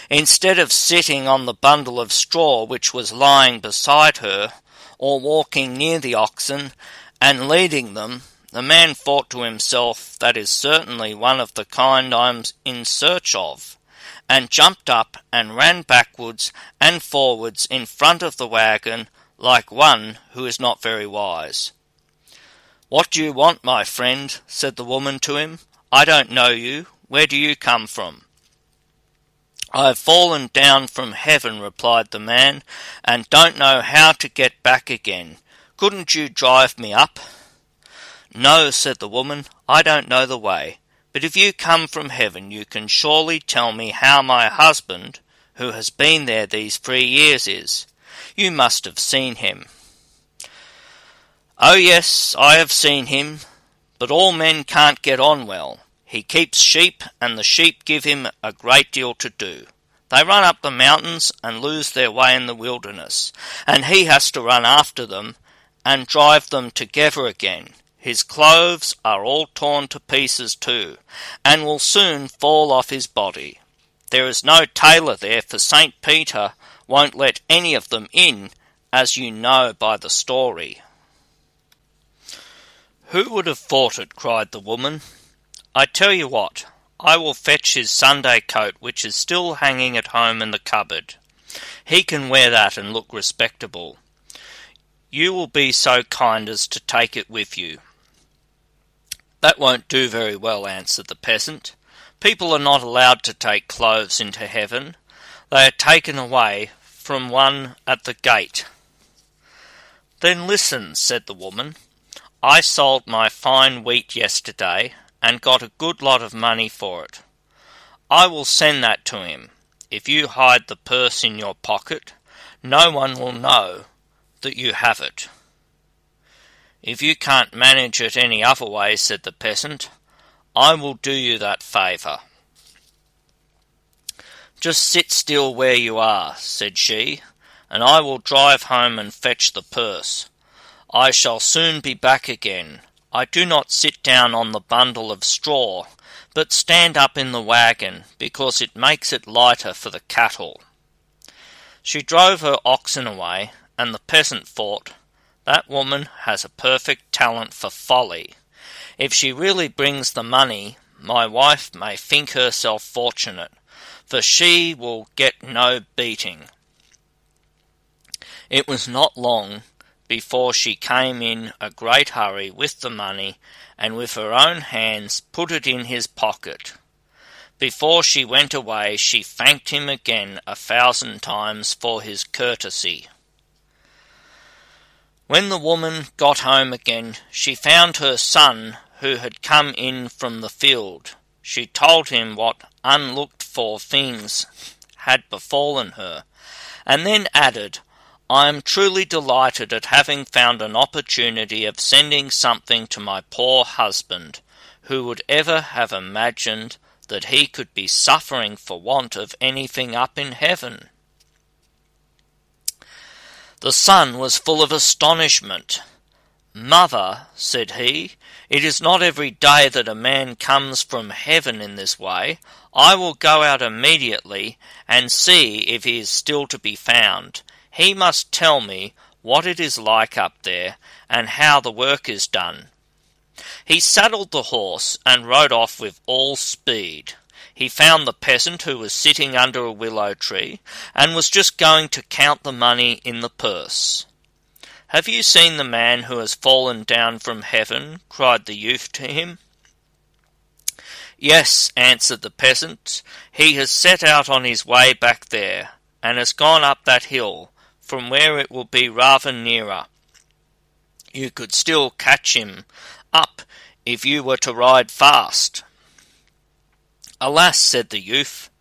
Instead of sitting on the bundle of straw which was lying beside her, or walking near the oxen and leading them, the man thought to himself, That is certainly one of the kind I'm in search of and jumped up and ran backwards and forwards in front of the wagon like one who is not very wise. What do you want, my friend? said the woman to him. I don't know you. Where do you come from? I have fallen down from heaven, replied the man, and don't know how to get back again. Couldn't you drive me up? No, said the woman, I don't know the way. But if you come from heaven, you can surely tell me how my husband, who has been there these three years, is. You must have seen him. Oh, yes, I have seen him, but all men can't get on well. He keeps sheep, and the sheep give him a great deal to do. They run up the mountains and lose their way in the wilderness, and he has to run after them and drive them together again. His clothes are all torn to pieces too, and will soon fall off his body. There is no tailor there, for St. Peter won't let any of them in, as you know by the story. Who would have thought it? cried the woman. I tell you what, I will fetch his Sunday coat, which is still hanging at home in the cupboard. He can wear that and look respectable. You will be so kind as to take it with you. That won't do very well, answered the peasant. People are not allowed to take clothes into heaven. They are taken away from one at the gate. Then listen, said the woman. I sold my fine wheat yesterday and got a good lot of money for it. I will send that to him. If you hide the purse in your pocket, no one will know that you have it. If you can't manage it any other way, said the peasant, I will do you that favour. Just sit still where you are, said she, and I will drive home and fetch the purse. I shall soon be back again. I do not sit down on the bundle of straw, but stand up in the wagon, because it makes it lighter for the cattle. She drove her oxen away, and the peasant thought, that woman has a perfect talent for folly. If she really brings the money, my wife may think herself fortunate, for she will get no beating. It was not long before she came in a great hurry with the money, and with her own hands put it in his pocket. Before she went away, she thanked him again a thousand times for his courtesy. When the woman got home again, she found her son, who had come in from the field. She told him what unlooked for things had befallen her, and then added, I am truly delighted at having found an opportunity of sending something to my poor husband. Who would ever have imagined that he could be suffering for want of anything up in heaven? The son was full of astonishment. Mother, said he, it is not every day that a man comes from heaven in this way. I will go out immediately and see if he is still to be found. He must tell me what it is like up there and how the work is done. He saddled the horse and rode off with all speed. He found the peasant who was sitting under a willow tree and was just going to count the money in the purse. Have you seen the man who has fallen down from heaven? cried the youth to him. Yes, answered the peasant, he has set out on his way back there, and has gone up that hill, from where it will be rather nearer. You could still catch him up if you were to ride fast. Alas, said the youth,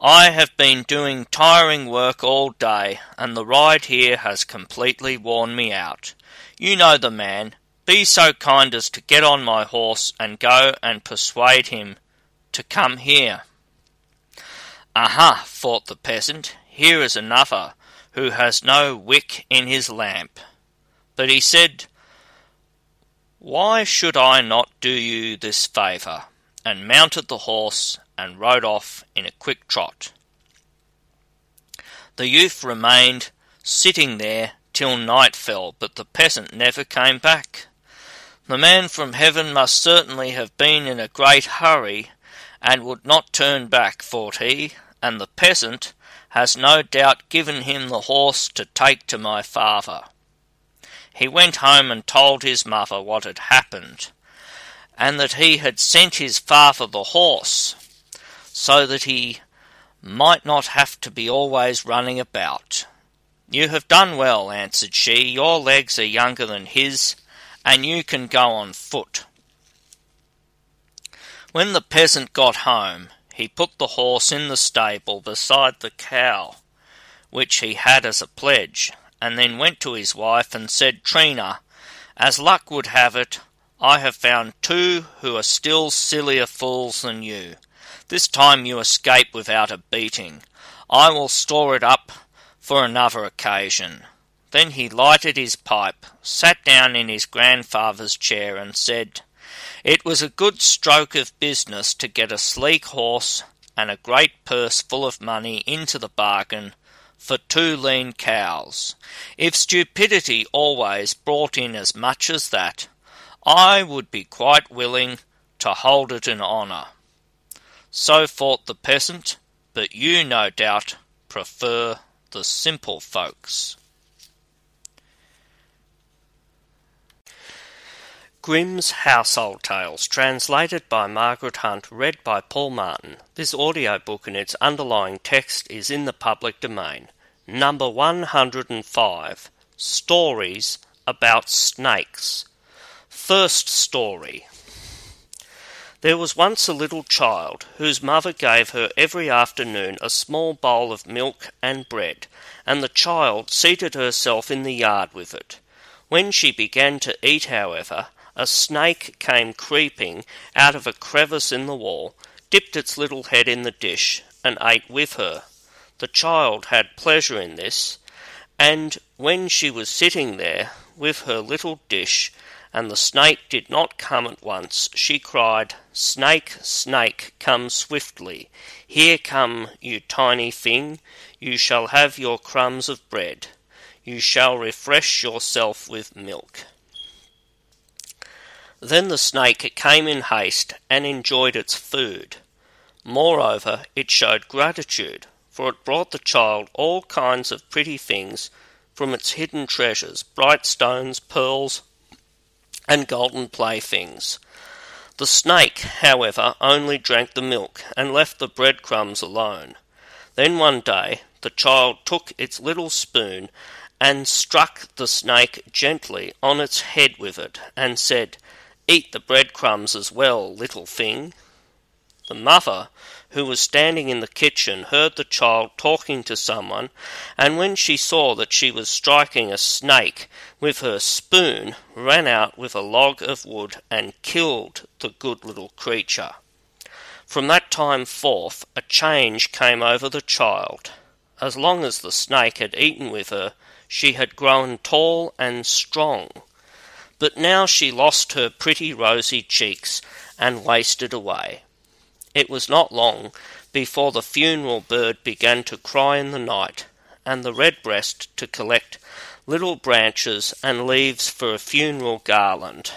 I have been doing tiring work all day, and the ride here has completely worn me out. You know the man. Be so kind as to get on my horse and go and persuade him to come here. Aha, thought the peasant, here is another who has no wick in his lamp. But he said, Why should I not do you this favour? and mounted the horse and rode off in a quick trot. The youth remained sitting there till night fell, but the peasant never came back. The man from heaven must certainly have been in a great hurry, and would not turn back, thought he, and the peasant has no doubt given him the horse to take to my father. He went home and told his mother what had happened, and that he had sent his father the horse, so that he might not have to be always running about. You have done well, answered she. Your legs are younger than his, and you can go on foot. When the peasant got home, he put the horse in the stable beside the cow, which he had as a pledge, and then went to his wife and said, Trina, as luck would have it, I have found two who are still sillier fools than you. This time you escape without a beating. I will store it up for another occasion. Then he lighted his pipe, sat down in his grandfather's chair, and said, It was a good stroke of business to get a sleek horse and a great purse full of money into the bargain for two lean cows. If stupidity always brought in as much as that, I would be quite willing to hold it in honour. So thought the peasant, but you no doubt prefer the simple folks. Grimm's Household Tales, translated by Margaret Hunt, read by Paul Martin. This audiobook and its underlying text is in the public domain. Number 105 Stories about Snakes. First story. There was once a little child whose mother gave her every afternoon a small bowl of milk and bread, and the child seated herself in the yard with it. When she began to eat, however, a snake came creeping out of a crevice in the wall, dipped its little head in the dish, and ate with her. The child had pleasure in this, and when she was sitting there with her little dish, and the snake did not come at once, she cried, Snake, snake, come swiftly. Here come, you tiny thing, you shall have your crumbs of bread. You shall refresh yourself with milk. Then the snake came in haste and enjoyed its food. Moreover, it showed gratitude, for it brought the child all kinds of pretty things from its hidden treasures bright stones, pearls, and golden playthings. The snake, however, only drank the milk and left the breadcrumbs alone. Then one day the child took its little spoon and struck the snake gently on its head with it, and said, Eat the breadcrumbs as well, little thing. The mother, who was standing in the kitchen, heard the child talking to someone, and when she saw that she was striking a snake with her spoon, ran out with a log of wood and killed the good little creature. From that time forth a change came over the child. As long as the snake had eaten with her, she had grown tall and strong but now she lost her pretty rosy cheeks and wasted away. It was not long before the funeral bird began to cry in the night, and the redbreast to collect little branches and leaves for a funeral garland,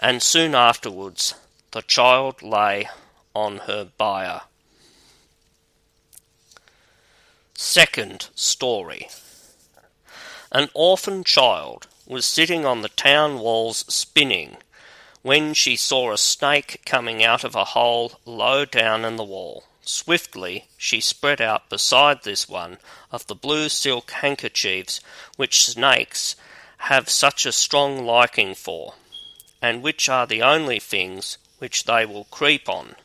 and soon afterwards the child lay on her bier. Second story An orphan child was sitting on the town walls spinning when she saw a snake coming out of a hole low down in the wall. Swiftly she spread out beside this one of the blue silk handkerchiefs which snakes have such a strong liking for, and which are the only things which they will creep on.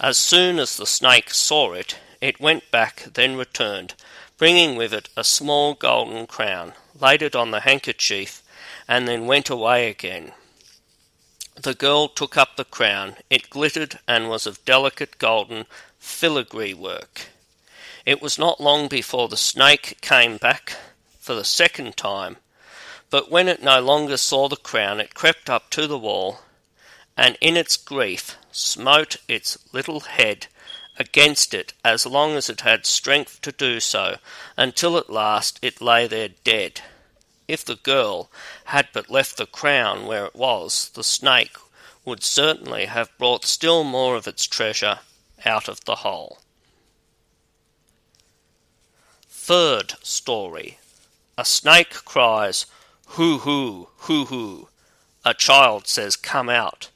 As soon as the snake saw it, it went back, then returned, bringing with it a small golden crown laid it on the handkerchief, and then went away again. The girl took up the crown. It glittered and was of delicate golden filigree work. It was not long before the snake came back for the second time, but when it no longer saw the crown, it crept up to the wall, and in its grief smote its little head against it as long as it had strength to do so, until at last it lay there dead. If the girl had but left the crown where it was, the snake would certainly have brought still more of its treasure out of the hole. Third story. A snake cries, Hoo hoo, hoo hoo. A child says, Come out.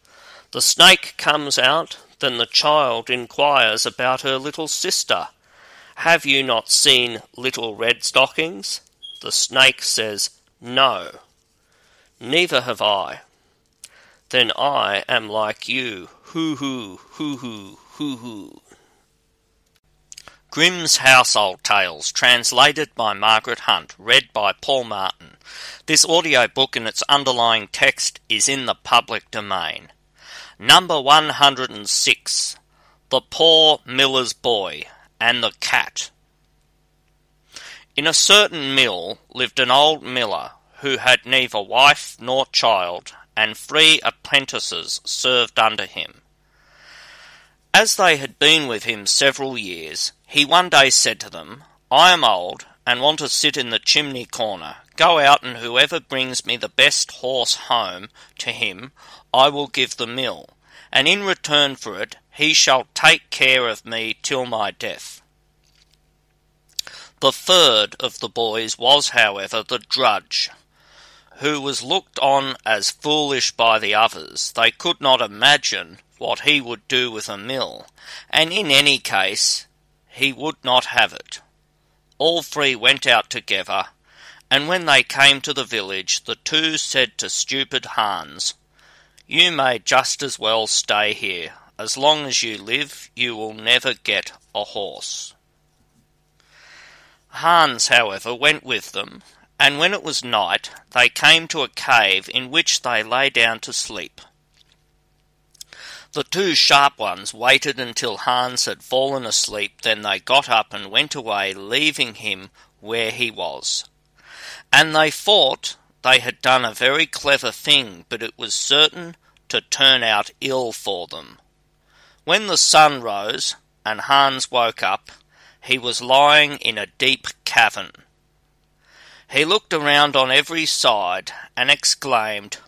The snake comes out, then the child inquires about her little sister. Have you not seen little red stockings? The snake says, No. Neither have I. Then I am like you. Hoo hoo, hoo hoo, hoo hoo. Grimm's Household Tales, translated by Margaret Hunt, read by Paul Martin. This audio book and its underlying text is in the public domain. Number 106 The Poor Miller's Boy and the Cat. In a certain mill lived an old miller who had neither wife nor child, and three apprentices served under him. As they had been with him several years, he one day said to them, I am old, and want to sit in the chimney corner. Go out, and whoever brings me the best horse home to him, I will give the mill, and in return for it he shall take care of me till my death. The third of the boys was, however, the drudge, who was looked on as foolish by the others. They could not imagine what he would do with a mill, and in any case he would not have it. All three went out together, and when they came to the village, the two said to stupid Hans, You may just as well stay here. As long as you live, you will never get a horse. Hans, however, went with them, and when it was night, they came to a cave in which they lay down to sleep. The two sharp ones waited until Hans had fallen asleep, then they got up and went away, leaving him where he was. And they thought they had done a very clever thing, but it was certain to turn out ill for them. When the sun rose and Hans woke up, he was lying in a deep cavern. He looked around on every side and exclaimed,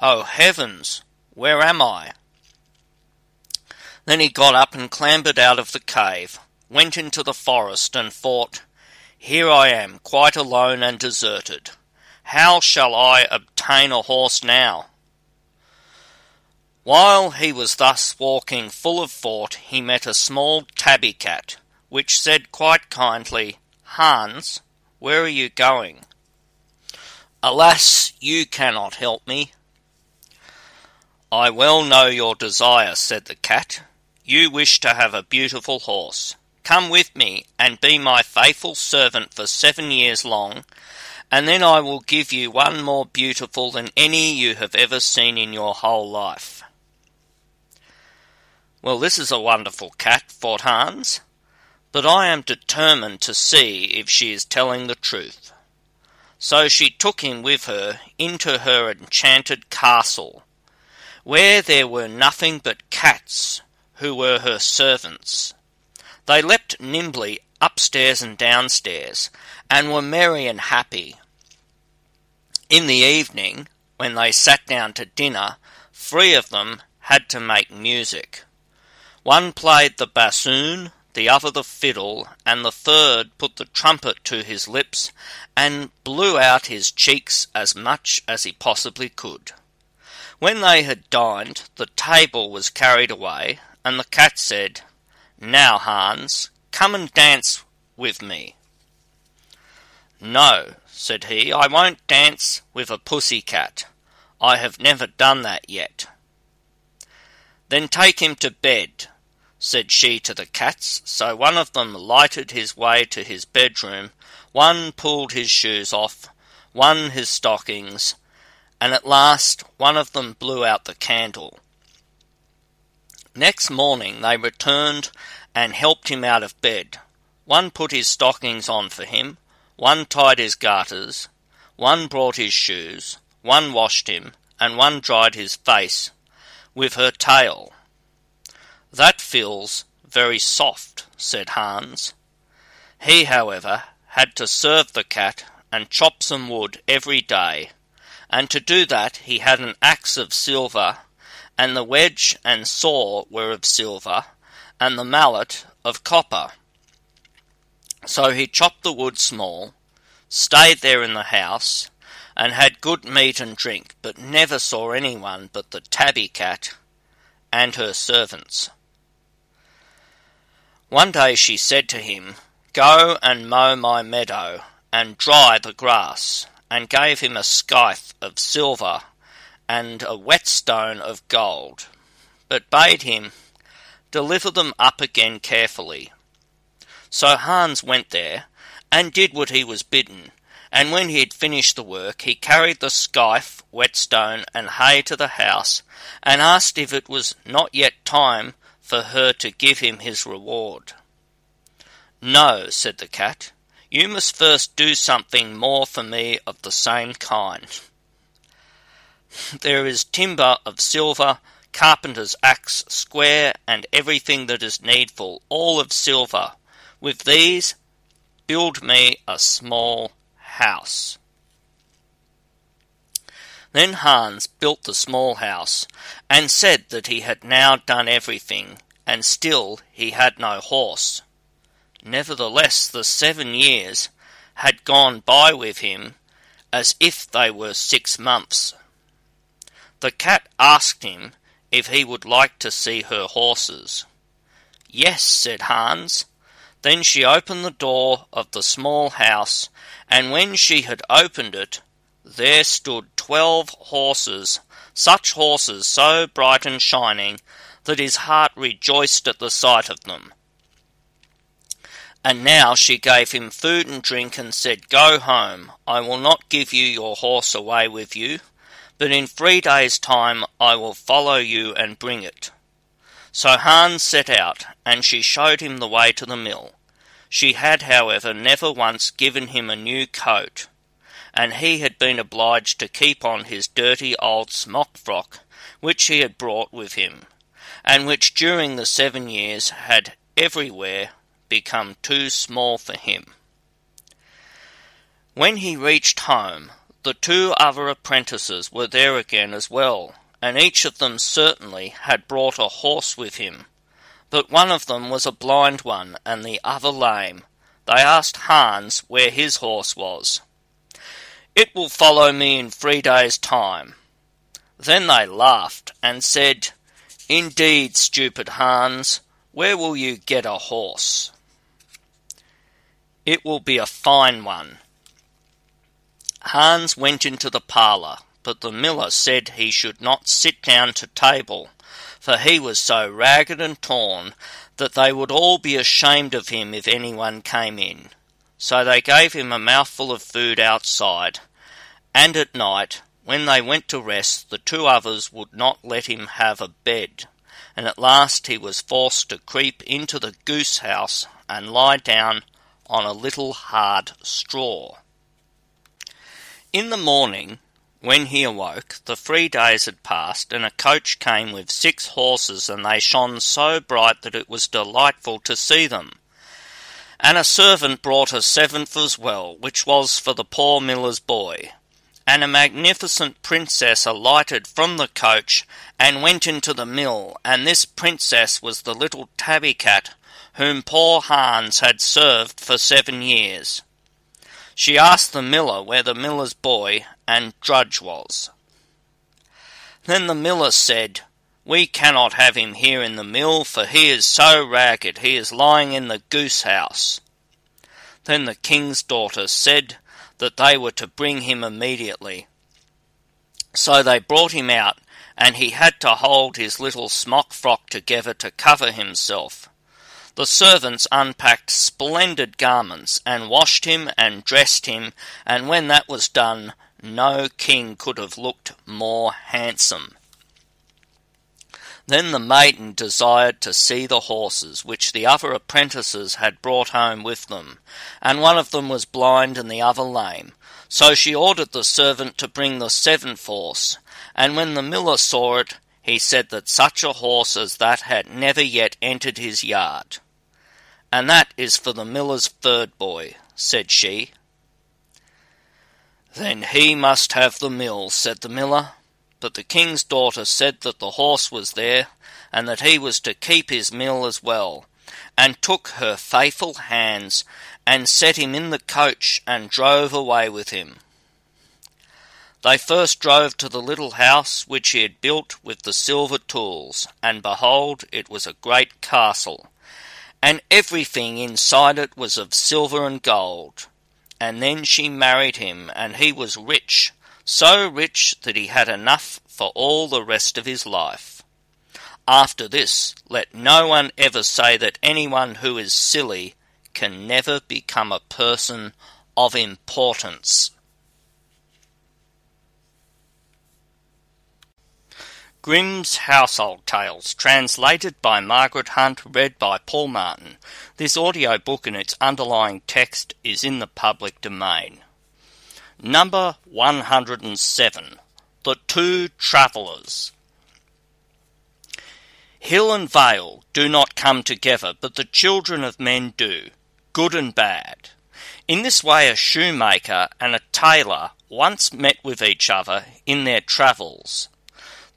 Oh heavens, where am I? Then he got up and clambered out of the cave, went into the forest, and thought, Here I am, quite alone and deserted. How shall I obtain a horse now? While he was thus walking full of thought, he met a small tabby cat, which said quite kindly, Hans, where are you going? Alas, you cannot help me. I well know your desire, said the cat. You wish to have a beautiful horse. Come with me and be my faithful servant for seven years long, and then I will give you one more beautiful than any you have ever seen in your whole life. Well, this is a wonderful cat, thought Hans, but I am determined to see if she is telling the truth. So she took him with her into her enchanted castle, where there were nothing but cats who were her servants. They leapt nimbly upstairs and downstairs, and were merry and happy. In the evening, when they sat down to dinner, three of them had to make music. One played the bassoon, the other the fiddle, and the third put the trumpet to his lips and blew out his cheeks as much as he possibly could. When they had dined, the table was carried away, and the cat said, Now, Hans, come and dance with me. No, said he, I won't dance with a pussy cat. I have never done that yet. Then take him to bed, said she to the cats, so one of them lighted his way to his bedroom, one pulled his shoes off, one his stockings, and at last one of them blew out the candle. Next morning they returned and helped him out of bed. One put his stockings on for him, one tied his garters, one brought his shoes, one washed him, and one dried his face with her tail. That feels very soft, said Hans. He, however, had to serve the cat and chop some wood every day, and to do that he had an axe of silver, and the wedge and saw were of silver, and the mallet of copper. So he chopped the wood small, stayed there in the house, and had good meat and drink, but never saw anyone but the tabby cat and her servants. One day she said to him, Go and mow my meadow, and dry the grass, and gave him a scythe of silver, and a whetstone of gold, but bade him deliver them up again carefully. So Hans went there, and did what he was bidden, and when he had finished the work, he carried the scythe, whetstone, and hay to the house, and asked if it was not yet time for her to give him his reward. No, said the cat, you must first do something more for me of the same kind. There is timber of silver, carpenter's axe, square, and everything that is needful, all of silver. With these, build me a small house. Then Hans built the small house, and said that he had now done everything, and still he had no horse. Nevertheless, the seven years had gone by with him as if they were six months. The cat asked him if he would like to see her horses. Yes, said Hans. Then she opened the door of the small house, and when she had opened it, there stood twelve horses, such horses so bright and shining that his heart rejoiced at the sight of them. And now she gave him food and drink and said, Go home. I will not give you your horse away with you, but in three days' time I will follow you and bring it. So Hans set out, and she showed him the way to the mill. She had, however, never once given him a new coat, and he had been obliged to keep on his dirty old smock frock, which he had brought with him, and which during the seven years had everywhere become too small for him. When he reached home, the two other apprentices were there again as well, and each of them certainly had brought a horse with him. But one of them was a blind one, and the other lame. They asked Hans where his horse was. It will follow me in three days' time. Then they laughed and said, Indeed, stupid Hans, where will you get a horse? It will be a fine one. Hans went into the parlour, but the miller said he should not sit down to table, for he was so ragged and torn that they would all be ashamed of him if anyone came in. So they gave him a mouthful of food outside, and at night, when they went to rest, the two others would not let him have a bed, and at last he was forced to creep into the goose house and lie down on a little hard straw. In the morning, when he awoke, the three days had passed, and a coach came with six horses, and they shone so bright that it was delightful to see them. And a servant brought a seventh as well, which was for the poor miller's boy. And a magnificent princess alighted from the coach and went into the mill, and this princess was the little tabby cat whom poor Hans had served for seven years. She asked the miller where the miller's boy and drudge was. Then the miller said, We cannot have him here in the mill, for he is so ragged he is lying in the goose house. Then the king's daughter said that they were to bring him immediately. So they brought him out, and he had to hold his little smock frock together to cover himself. The servants unpacked splendid garments, and washed him and dressed him, and when that was done, no king could have looked more handsome. Then the maiden desired to see the horses which the other apprentices had brought home with them, and one of them was blind and the other lame. So she ordered the servant to bring the seventh horse, and when the miller saw it, he said that such a horse as that had never yet entered his yard. And that is for the miller's third boy, said she. Then he must have the mill, said the miller. But the king's daughter said that the horse was there, and that he was to keep his mill as well, and took her faithful Hans, and set him in the coach, and drove away with him. They first drove to the little house which he had built with the silver tools, and behold, it was a great castle, and everything inside it was of silver and gold. And then she married him, and he was rich, so rich that he had enough for all the rest of his life. After this, let no one ever say that anyone who is silly can never become a person of importance. Grimm's Household Tales, translated by Margaret Hunt, read by Paul Martin. This audio book and its underlying text is in the public domain. Number 107 The Two Travellers. Hill and vale do not come together, but the children of men do, good and bad. In this way, a shoemaker and a tailor once met with each other in their travels.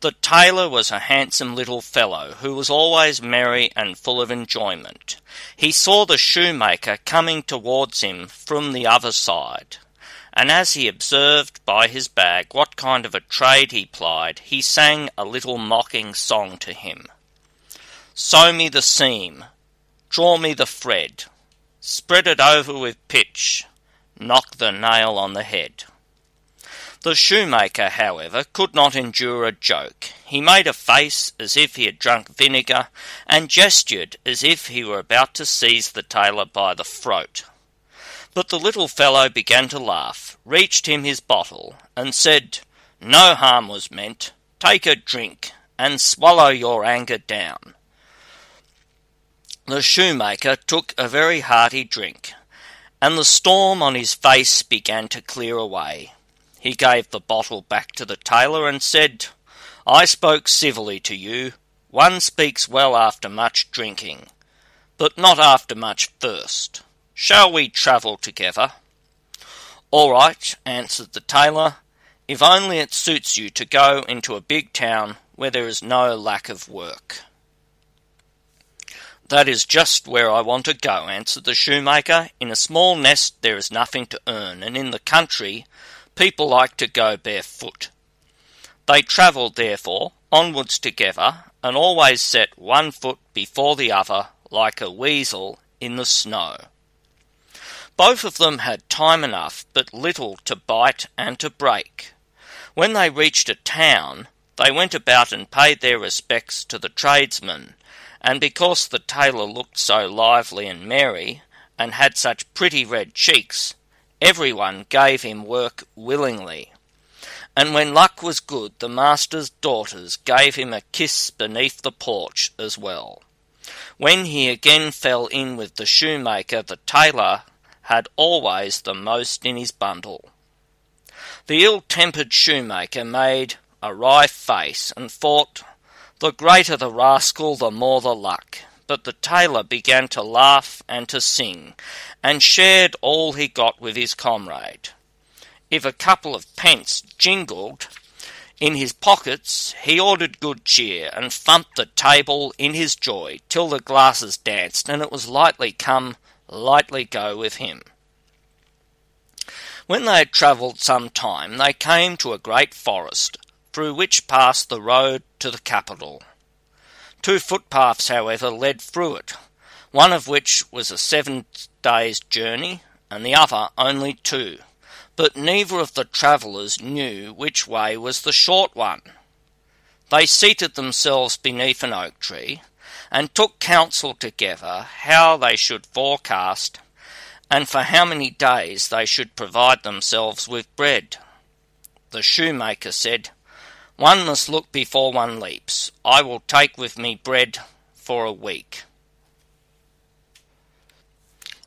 The tailor was a handsome little fellow who was always merry and full of enjoyment. He saw the shoemaker coming towards him from the other side and as he observed by his bag what kind of a trade he plied, he sang a little mocking song to him. Sew me the seam, draw me the thread, spread it over with pitch, knock the nail on the head. The shoemaker, however, could not endure a joke. He made a face as if he had drunk vinegar, and gestured as if he were about to seize the tailor by the throat. But the little fellow began to laugh, reached him his bottle, and said, No harm was meant. Take a drink, and swallow your anger down. The shoemaker took a very hearty drink, and the storm on his face began to clear away. He gave the bottle back to the tailor and said, I spoke civilly to you. One speaks well after much drinking, but not after much thirst. Shall we travel together? All right, answered the tailor, if only it suits you to go into a big town where there is no lack of work. That is just where I want to go, answered the shoemaker. In a small nest there is nothing to earn, and in the country people like to go barefoot. They travelled, therefore, onwards together, and always set one foot before the other like a weasel in the snow. Both of them had time enough, but little to bite and to break. When they reached a town, they went about and paid their respects to the tradesmen, and because the tailor looked so lively and merry, and had such pretty red cheeks, everyone gave him work willingly. And when luck was good, the master's daughters gave him a kiss beneath the porch as well. When he again fell in with the shoemaker, the tailor had always the most in his bundle. The ill tempered shoemaker made a wry face and thought, The greater the rascal, the more the luck. But the tailor began to laugh and to sing, and shared all he got with his comrade. If a couple of pence jingled in his pockets, he ordered good cheer, and thumped the table in his joy till the glasses danced, and it was lightly come lightly go with him. When they had travelled some time, they came to a great forest, through which passed the road to the capital. Two footpaths, however, led through it, one of which was a seven days' journey, and the other only two. But neither of the travellers knew which way was the short one. They seated themselves beneath an oak tree, and took counsel together how they should forecast and for how many days they should provide themselves with bread. The shoemaker said, One must look before one leaps. I will take with me bread for a week.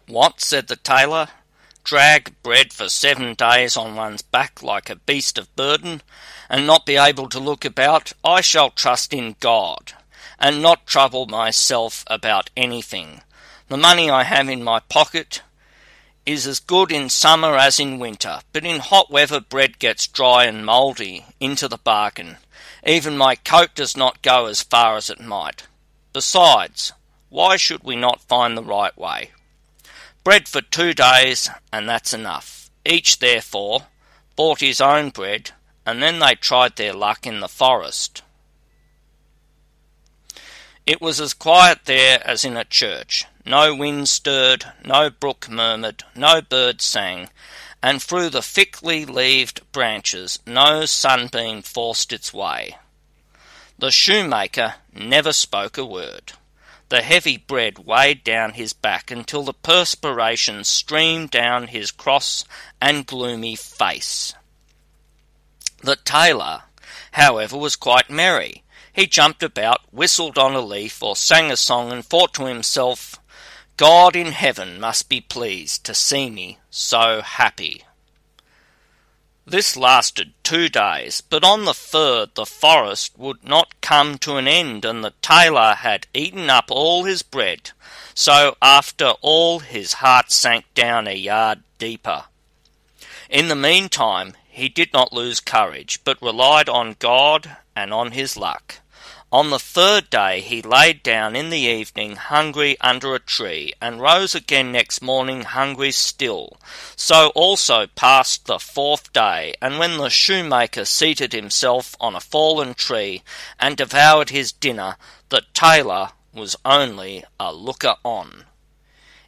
What? said the tailor. Drag bread for seven days on one's back like a beast of burden, and not be able to look about? I shall trust in God, and not trouble myself about anything. The money I have in my pocket is as good in summer as in winter, but in hot weather bread gets dry and mouldy into the bargain. Even my coat does not go as far as it might. Besides, why should we not find the right way? Bread for two days, and that's enough. Each, therefore, bought his own bread, and then they tried their luck in the forest. It was as quiet there as in a church. No wind stirred, no brook murmured, no bird sang, and through the thickly leaved branches no sunbeam forced its way. The shoemaker never spoke a word. The heavy bread weighed down his back until the perspiration streamed down his cross and gloomy face. The tailor, however, was quite merry. He jumped about, whistled on a leaf, or sang a song, and thought to himself, God in heaven must be pleased to see me so happy. This lasted two days, but on the third the forest would not come to an end, and the tailor had eaten up all his bread. So after all his heart sank down a yard deeper. In the meantime he did not lose courage, but relied on God and on his luck. On the third day he laid down in the evening hungry under a tree, and rose again next morning hungry still. So also passed the fourth day, and when the shoemaker seated himself on a fallen tree, and devoured his dinner, the tailor was only a looker on.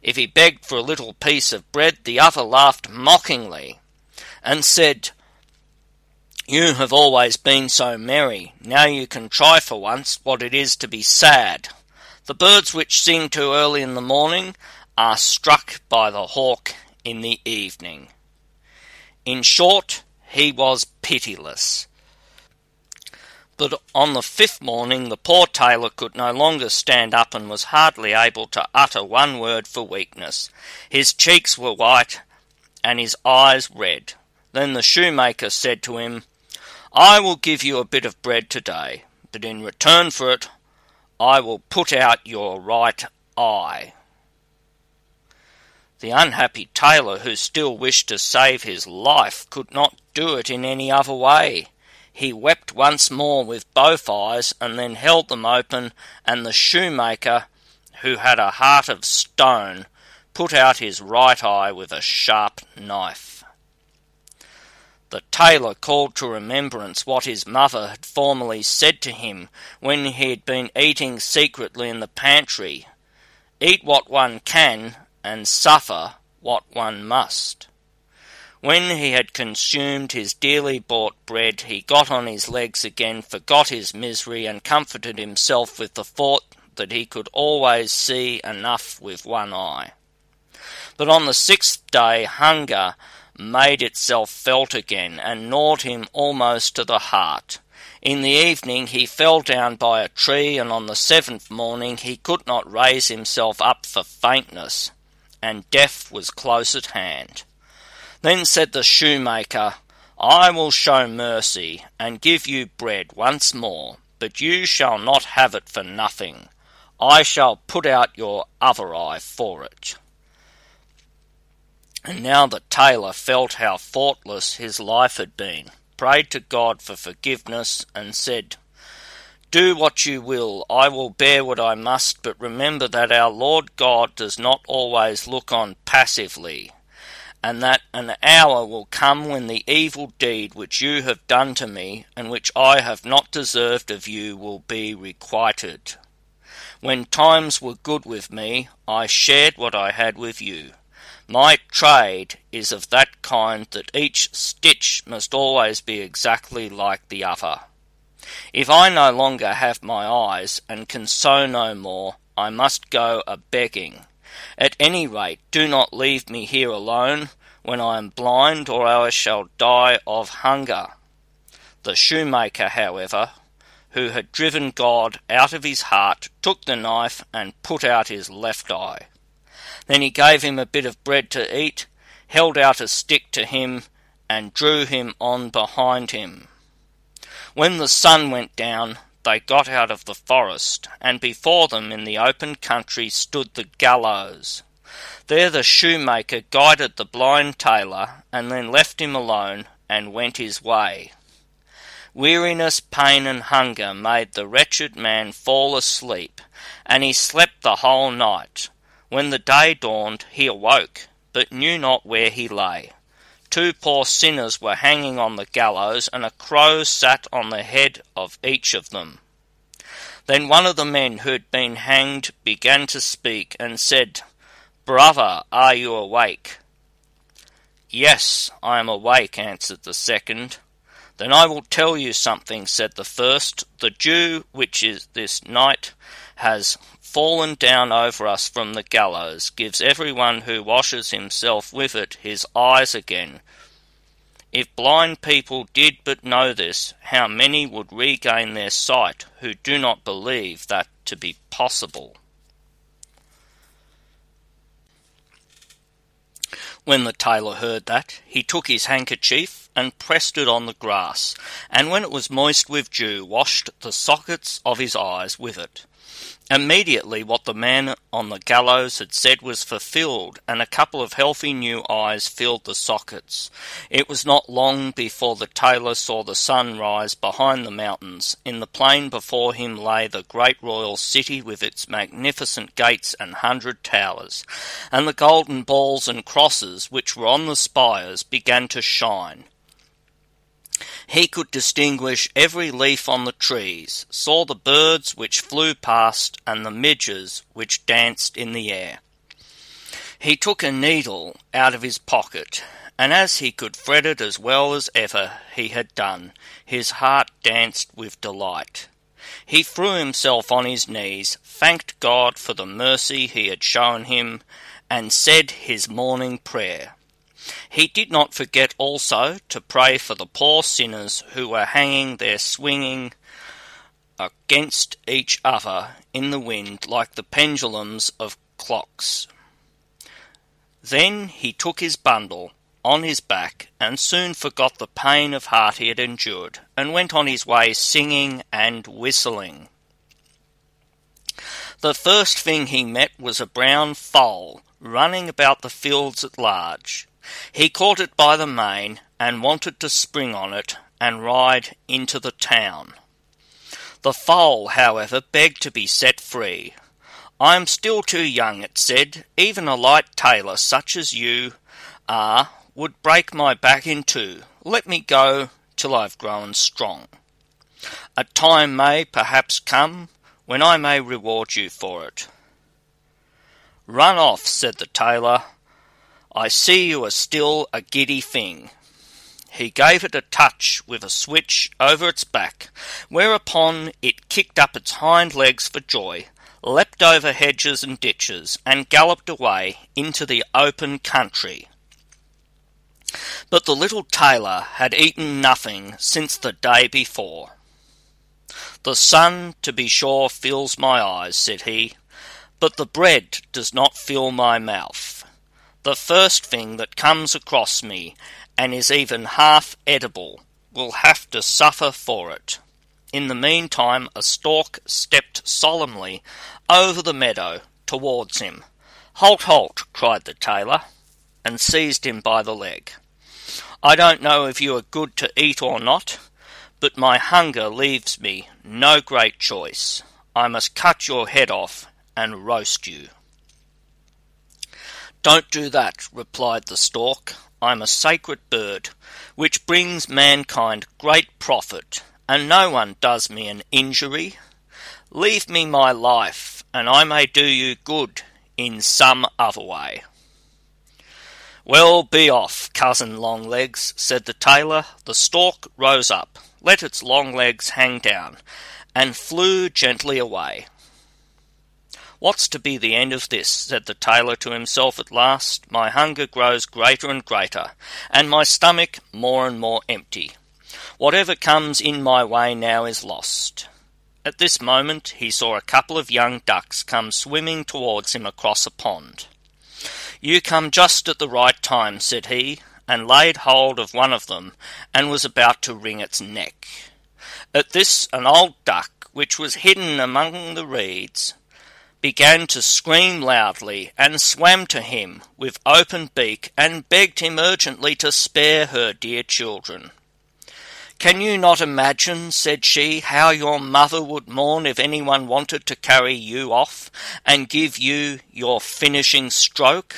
If he begged for a little piece of bread, the other laughed mockingly, and said, you have always been so merry. Now you can try for once what it is to be sad. The birds which sing too early in the morning are struck by the hawk in the evening. In short, he was pitiless. But on the fifth morning the poor tailor could no longer stand up and was hardly able to utter one word for weakness. His cheeks were white and his eyes red. Then the shoemaker said to him, I will give you a bit of bread today, but in return for it, I will put out your right eye. The unhappy tailor, who still wished to save his life, could not do it in any other way. He wept once more with both eyes, and then held them open, and the shoemaker, who had a heart of stone, put out his right eye with a sharp knife. The tailor called to remembrance what his mother had formerly said to him when he had been eating secretly in the pantry Eat what one can, and suffer what one must. When he had consumed his dearly bought bread, he got on his legs again, forgot his misery, and comforted himself with the thought that he could always see enough with one eye. But on the sixth day, hunger made itself felt again, and gnawed him almost to the heart. In the evening he fell down by a tree, and on the seventh morning he could not raise himself up for faintness, and death was close at hand. Then said the shoemaker, I will show mercy, and give you bread once more, but you shall not have it for nothing. I shall put out your other eye for it. And now that tailor felt how thoughtless his life had been, prayed to God for forgiveness, and said, Do what you will, I will bear what I must, but remember that our Lord God does not always look on passively, and that an hour will come when the evil deed which you have done to me, and which I have not deserved of you, will be requited. When times were good with me, I shared what I had with you. My trade is of that kind that each stitch must always be exactly like the other. If I no longer have my eyes, and can sew no more, I must go a begging. At any rate, do not leave me here alone when I am blind, or I shall die of hunger. The shoemaker, however, who had driven God out of his heart, took the knife and put out his left eye. Then he gave him a bit of bread to eat, held out a stick to him, and drew him on behind him. When the sun went down, they got out of the forest, and before them in the open country stood the gallows. There the shoemaker guided the blind tailor, and then left him alone, and went his way. Weariness, pain, and hunger made the wretched man fall asleep, and he slept the whole night. When the day dawned, he awoke, but knew not where he lay. Two poor sinners were hanging on the gallows, and a crow sat on the head of each of them. Then one of the men who had been hanged began to speak, and said, Brother, are you awake? Yes, I am awake, answered the second. Then I will tell you something, said the first. The dew which is this night has fallen down over us from the gallows, gives every one who washes himself with it his eyes again. If blind people did but know this, how many would regain their sight who do not believe that to be possible? When the tailor heard that, he took his handkerchief and pressed it on the grass, and when it was moist with dew, washed the sockets of his eyes with it. Immediately what the man on the gallows had said was fulfilled, and a couple of healthy new eyes filled the sockets. It was not long before the tailor saw the sun rise behind the mountains. In the plain before him lay the great royal city with its magnificent gates and hundred towers, and the golden balls and crosses which were on the spires began to shine. He could distinguish every leaf on the trees, saw the birds which flew past, and the midges which danced in the air. He took a needle out of his pocket, and as he could thread it as well as ever he had done, his heart danced with delight. He threw himself on his knees, thanked God for the mercy he had shown him, and said his morning prayer. He did not forget also to pray for the poor sinners who were hanging there swinging against each other in the wind like the pendulums of clocks. Then he took his bundle on his back and soon forgot the pain of heart he had endured and went on his way singing and whistling. The first thing he met was a brown foal running about the fields at large. He caught it by the mane and wanted to spring on it and ride into the town. The foal, however, begged to be set free. I am still too young, it said. Even a light tailor such as you are would break my back in two. Let me go till I've grown strong. A time may perhaps come when I may reward you for it. Run off, said the tailor. I see you are still a giddy thing. He gave it a touch with a switch over its back, whereupon it kicked up its hind legs for joy, leapt over hedges and ditches, and galloped away into the open country. But the little tailor had eaten nothing since the day before. The sun, to be sure, fills my eyes, said he, but the bread does not fill my mouth the first thing that comes across me and is even half edible will have to suffer for it. In the meantime, a stork stepped solemnly over the meadow towards him. Halt, halt, cried the tailor, and seized him by the leg. I don't know if you are good to eat or not, but my hunger leaves me no great choice. I must cut your head off and roast you. Don't do that, replied the stork. I'm a sacred bird, which brings mankind great profit, and no one does me an injury. Leave me my life, and I may do you good in some other way. Well, be off, cousin Longlegs, said the tailor. The stork rose up, let its long legs hang down, and flew gently away. What's to be the end of this? said the tailor to himself at last. My hunger grows greater and greater, and my stomach more and more empty. Whatever comes in my way now is lost. At this moment he saw a couple of young ducks come swimming towards him across a pond. You come just at the right time, said he, and laid hold of one of them, and was about to wring its neck. At this an old duck, which was hidden among the reeds, began to scream loudly, and swam to him with open beak, and begged him urgently to spare her dear children. Can you not imagine, said she, how your mother would mourn if anyone wanted to carry you off and give you your finishing stroke?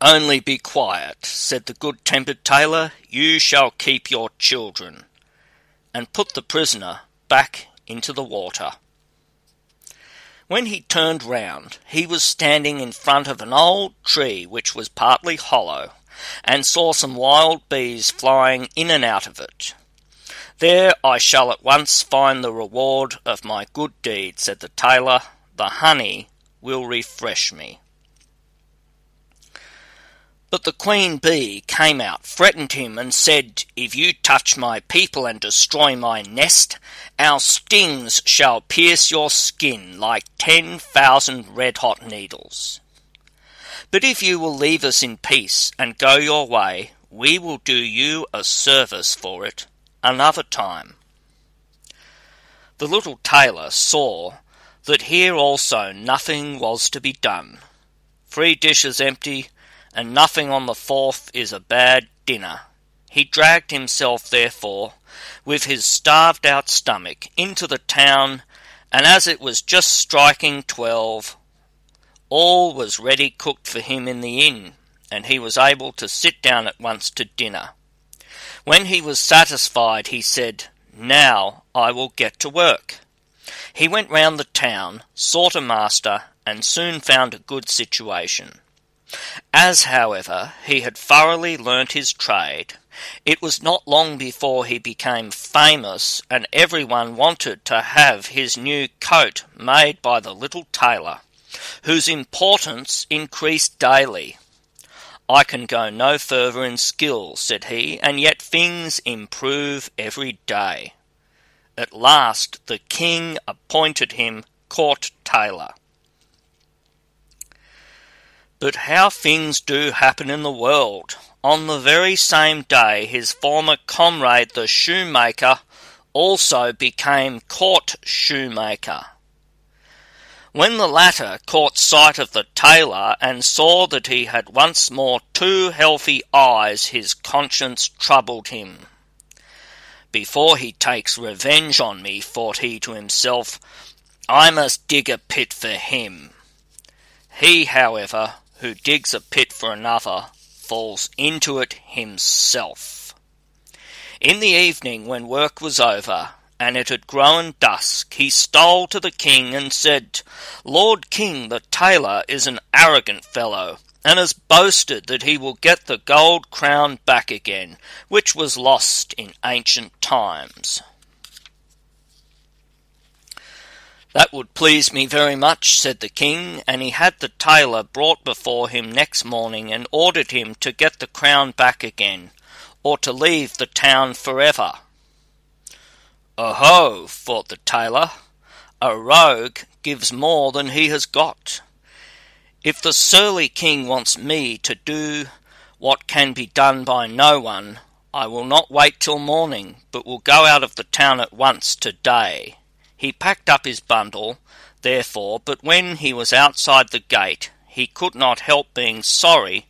Only be quiet, said the good tempered tailor, you shall keep your children, and put the prisoner back into the water. When he turned round, he was standing in front of an old tree which was partly hollow, and saw some wild bees flying in and out of it. There I shall at once find the reward of my good deed, said the tailor. The honey will refresh me. But the queen bee came out, threatened him, and said, If you touch my people and destroy my nest, our stings shall pierce your skin like ten thousand red hot needles. But if you will leave us in peace and go your way, we will do you a service for it another time. The little tailor saw that here also nothing was to be done. Three dishes empty, and nothing on the fourth is a bad dinner. He dragged himself, therefore, with his starved out stomach, into the town, and as it was just striking twelve, all was ready cooked for him in the inn, and he was able to sit down at once to dinner. When he was satisfied, he said, Now I will get to work. He went round the town, sought a master, and soon found a good situation. As, however, he had thoroughly learnt his trade, it was not long before he became famous, and everyone wanted to have his new coat made by the little tailor whose importance increased daily. I can go no further in skill, said he, and yet things improve every day. At last the king appointed him court tailor. But how things do happen in the world! On the very same day his former comrade the shoemaker also became court shoemaker. When the latter caught sight of the tailor and saw that he had once more two healthy eyes, his conscience troubled him. Before he takes revenge on me, thought he to himself, I must dig a pit for him. He, however, who digs a pit for another, falls into it himself. In the evening, when work was over, and it had grown dusk, he stole to the king and said, Lord King, the tailor is an arrogant fellow, and has boasted that he will get the gold crown back again, which was lost in ancient times. That would please me very much, said the king, and he had the tailor brought before him next morning and ordered him to get the crown back again, or to leave the town forever. Oho, thought the tailor, a rogue gives more than he has got. If the surly king wants me to do what can be done by no one, I will not wait till morning, but will go out of the town at once to-day. He packed up his bundle, therefore, but when he was outside the gate, he could not help being sorry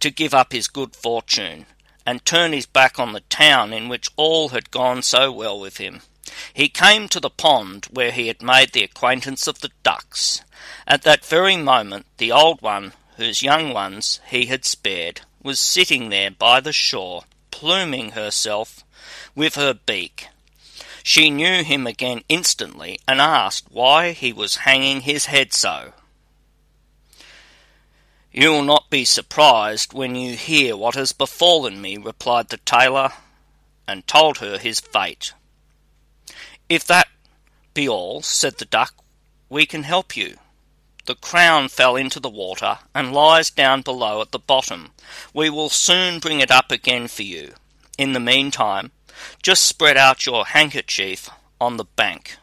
to give up his good fortune, and turn his back on the town in which all had gone so well with him. He came to the pond where he had made the acquaintance of the ducks. At that very moment the old one, whose young ones he had spared, was sitting there by the shore, pluming herself with her beak. She knew him again instantly, and asked why he was hanging his head so. You will not be surprised when you hear what has befallen me, replied the tailor, and told her his fate. If that be all, said the duck, we can help you. The crown fell into the water and lies down below at the bottom. We will soon bring it up again for you. In the meantime, just spread out your handkerchief on the bank.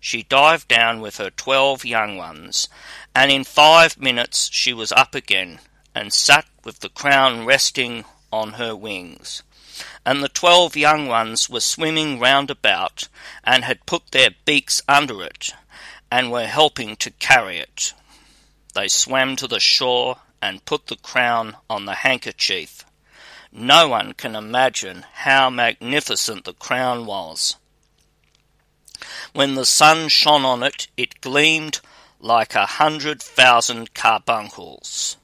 She dived down with her twelve young ones, and in five minutes she was up again, and sat with the crown resting on her wings. And the twelve young ones were swimming round about, and had put their beaks under it, and were helping to carry it. They swam to the shore and put the crown on the handkerchief. No one can imagine how magnificent the crown was. When the sun shone on it, it gleamed like a hundred thousand carbuncles.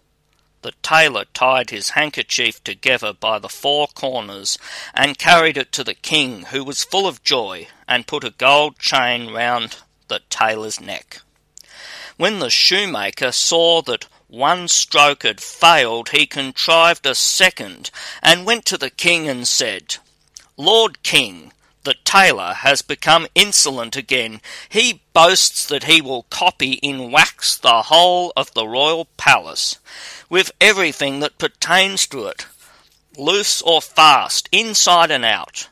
The tailor tied his handkerchief together by the four corners and carried it to the king, who was full of joy, and put a gold chain round the tailor's neck. When the shoemaker saw that one stroke had failed, he contrived a second, and went to the king and said, Lord King, the tailor has become insolent again. He boasts that he will copy in wax the whole of the royal palace, with everything that pertains to it, loose or fast, inside and out.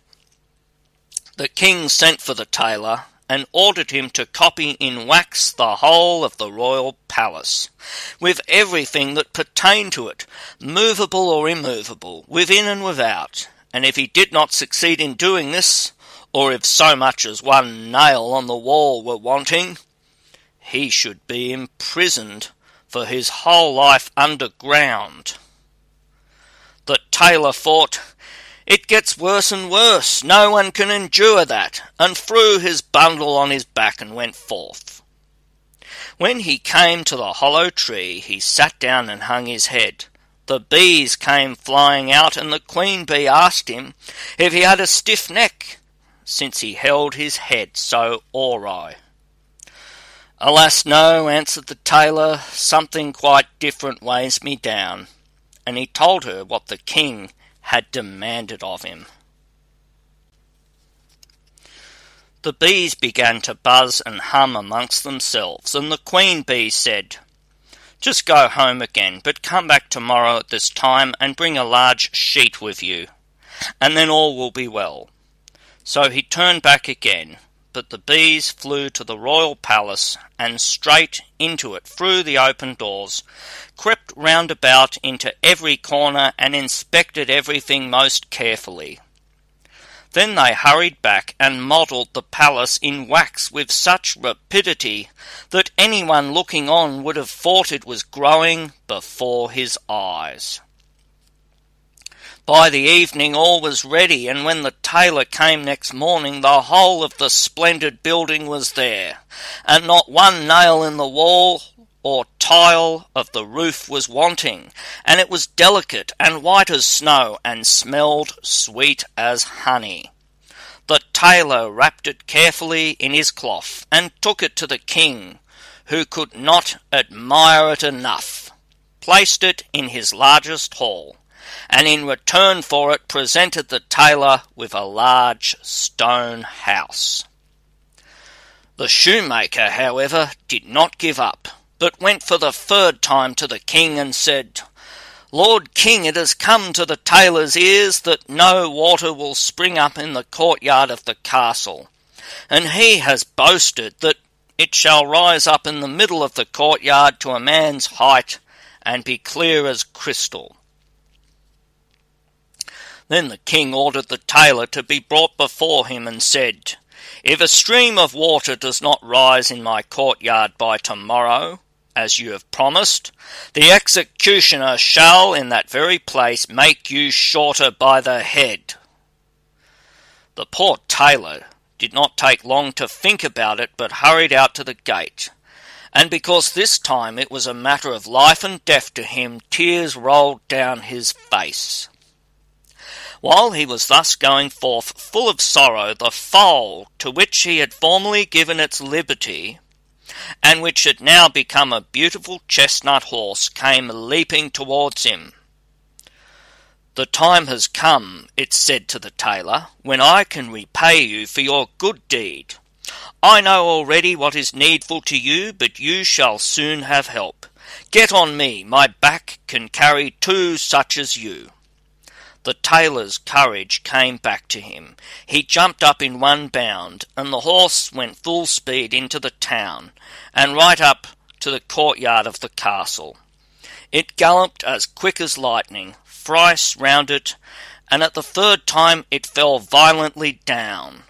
The king sent for the tailor, and ordered him to copy in wax the whole of the royal palace, with everything that pertained to it, movable or immovable, within and without. And if he did not succeed in doing this, or if so much as one nail on the wall were wanting, he should be imprisoned for his whole life underground. The tailor thought, It gets worse and worse, no one can endure that, and threw his bundle on his back and went forth. When he came to the hollow tree, he sat down and hung his head. The bees came flying out, and the queen bee asked him if he had a stiff neck since he held his head so awry. Alas, no, answered the tailor, something quite different weighs me down. And he told her what the king had demanded of him. The bees began to buzz and hum amongst themselves, and the queen bee said, Just go home again, but come back tomorrow at this time and bring a large sheet with you, and then all will be well. So he turned back again, but the bees flew to the royal palace and straight into it through the open doors, crept round about into every corner and inspected everything most carefully. Then they hurried back and modelled the palace in wax with such rapidity that anyone looking on would have thought it was growing before his eyes. By the evening all was ready, and when the tailor came next morning, the whole of the splendid building was there, and not one nail in the wall or tile of the roof was wanting, and it was delicate and white as snow, and smelled sweet as honey. The tailor wrapped it carefully in his cloth, and took it to the king, who could not admire it enough, placed it in his largest hall and in return for it presented the tailor with a large stone house. The shoemaker, however, did not give up, but went for the third time to the king and said, Lord King, it has come to the tailor's ears that no water will spring up in the courtyard of the castle, and he has boasted that it shall rise up in the middle of the courtyard to a man's height and be clear as crystal. Then the king ordered the tailor to be brought before him and said, If a stream of water does not rise in my courtyard by tomorrow, as you have promised, the executioner shall in that very place make you shorter by the head. The poor tailor did not take long to think about it, but hurried out to the gate. And because this time it was a matter of life and death to him, tears rolled down his face. While he was thus going forth full of sorrow, the foal to which he had formerly given its liberty, and which had now become a beautiful chestnut horse, came leaping towards him. The time has come, it said to the tailor, when I can repay you for your good deed. I know already what is needful to you, but you shall soon have help. Get on me, my back can carry two such as you. The tailor's courage came back to him. He jumped up in one bound, and the horse went full speed into the town, and right up to the courtyard of the castle. It galloped as quick as lightning, thrice round it, and at the third time it fell violently down.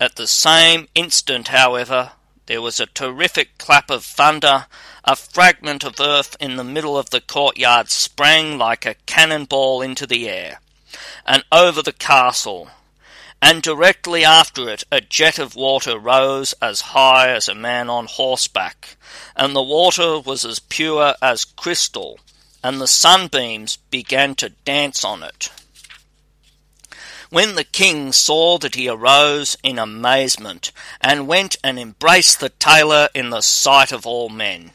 At the same instant, however, there was a terrific clap of thunder. A fragment of earth in the middle of the courtyard sprang like a cannonball into the air and over the castle, and directly after it a jet of water rose as high as a man on horseback, and the water was as pure as crystal, and the sunbeams began to dance on it. When the king saw that he arose in amazement, and went and embraced the tailor in the sight of all men.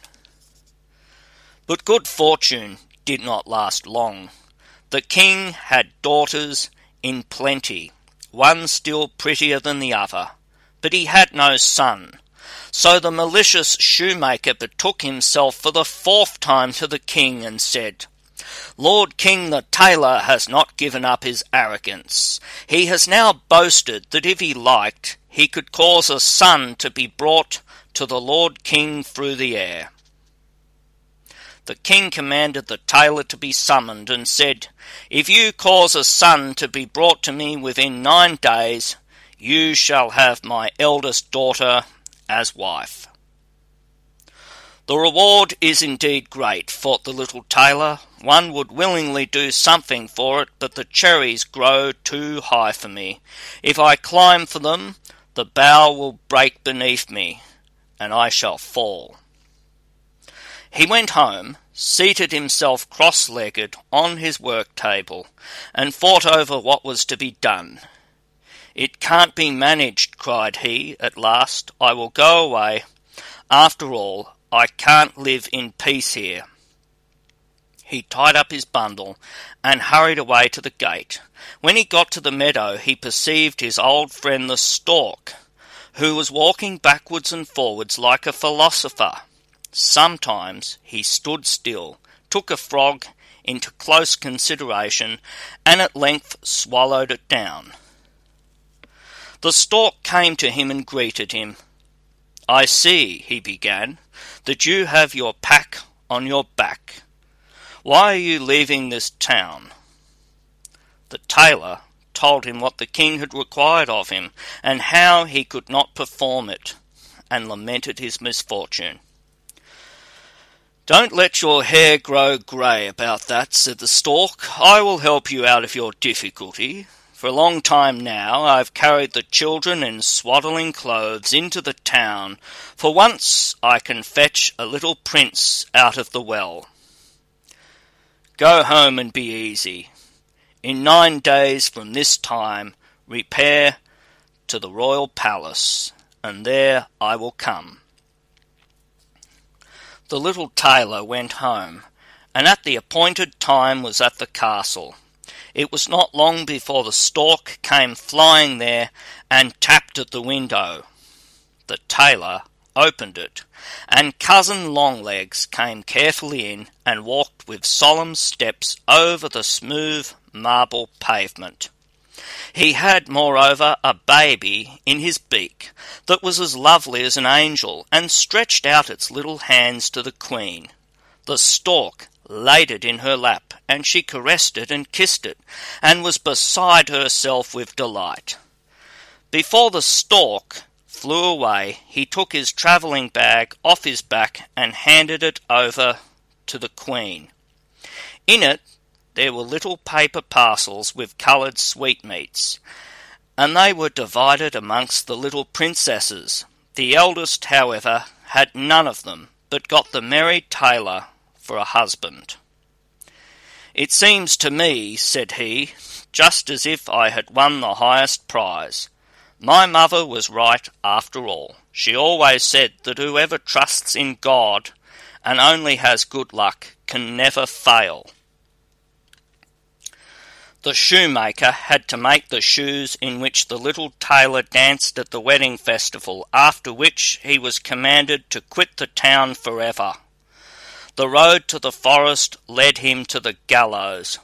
But good fortune did not last long. The king had daughters in plenty, one still prettier than the other, but he had no son. So the malicious shoemaker betook himself for the fourth time to the king and said, Lord King the tailor has not given up his arrogance. He has now boasted that if he liked, he could cause a son to be brought to the Lord King through the air. The king commanded the tailor to be summoned, and said, If you cause a son to be brought to me within nine days, you shall have my eldest daughter as wife. The reward is indeed great, thought the little tailor. One would willingly do something for it, but the cherries grow too high for me. If I climb for them, the bough will break beneath me, and I shall fall. He went home, seated himself cross legged on his work table, and thought over what was to be done. It can't be managed, cried he, at last. I will go away. After all, I can't live in peace here. He tied up his bundle and hurried away to the gate. When he got to the meadow, he perceived his old friend the stork, who was walking backwards and forwards like a philosopher. Sometimes he stood still, took a frog into close consideration, and at length swallowed it down. The stork came to him and greeted him. I see, he began, that you have your pack on your back. Why are you leaving this town? The tailor told him what the king had required of him, and how he could not perform it, and lamented his misfortune. Don't let your hair grow grey about that, said the stork. I will help you out of your difficulty. For a long time now I've carried the children in swaddling clothes into the town, for once I can fetch a little prince out of the well. Go home and be easy. In nine days from this time repair to the royal palace, and there I will come. The little tailor went home, and at the appointed time was at the castle. It was not long before the stork came flying there and tapped at the window. The tailor opened it, and cousin Longlegs came carefully in and walked with solemn steps over the smooth marble pavement. He had, moreover, a baby in his beak that was as lovely as an angel, and stretched out its little hands to the queen. The stork laid it in her lap, and she caressed it and kissed it, and was beside herself with delight. Before the stork flew away, he took his travelling bag off his back and handed it over to the queen. In it there were little paper parcels with coloured sweetmeats, and they were divided amongst the little princesses. The eldest, however, had none of them, but got the merry tailor for a husband. It seems to me, said he, just as if I had won the highest prize. My mother was right after all. She always said that whoever trusts in God and only has good luck can never fail. The shoemaker had to make the shoes in which the little tailor danced at the wedding festival, after which he was commanded to quit the town forever. The road to the forest led him to the gallows,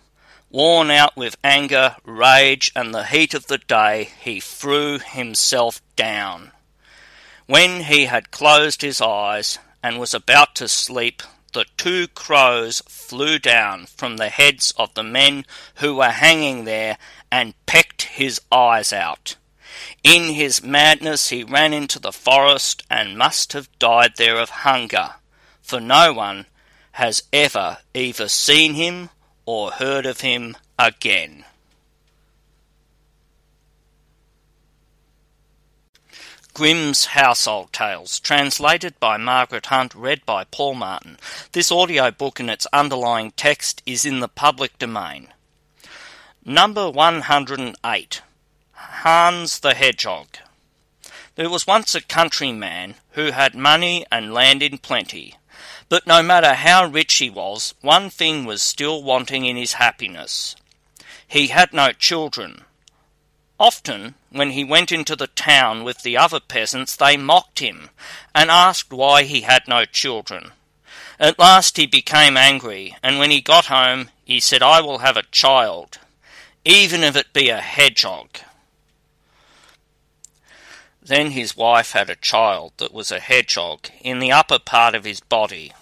Worn out with anger, rage, and the heat of the day, he threw himself down. When he had closed his eyes and was about to sleep, the two crows flew down from the heads of the men who were hanging there and pecked his eyes out. In his madness he ran into the forest and must have died there of hunger, for no one has ever either seen him or heard of him again. Grimm's Household Tales, translated by Margaret Hunt, read by Paul Martin. This audio book and its underlying text is in the public domain. Number 108 Hans the Hedgehog. There was once a countryman who had money and land in plenty, but no matter how rich he was, one thing was still wanting in his happiness. He had no children. Often, when he went into the town with the other peasants, they mocked him and asked why he had no children. At last he became angry, and when he got home, he said, I will have a child, even if it be a hedgehog. Then his wife had a child that was a hedgehog in the upper part of his body,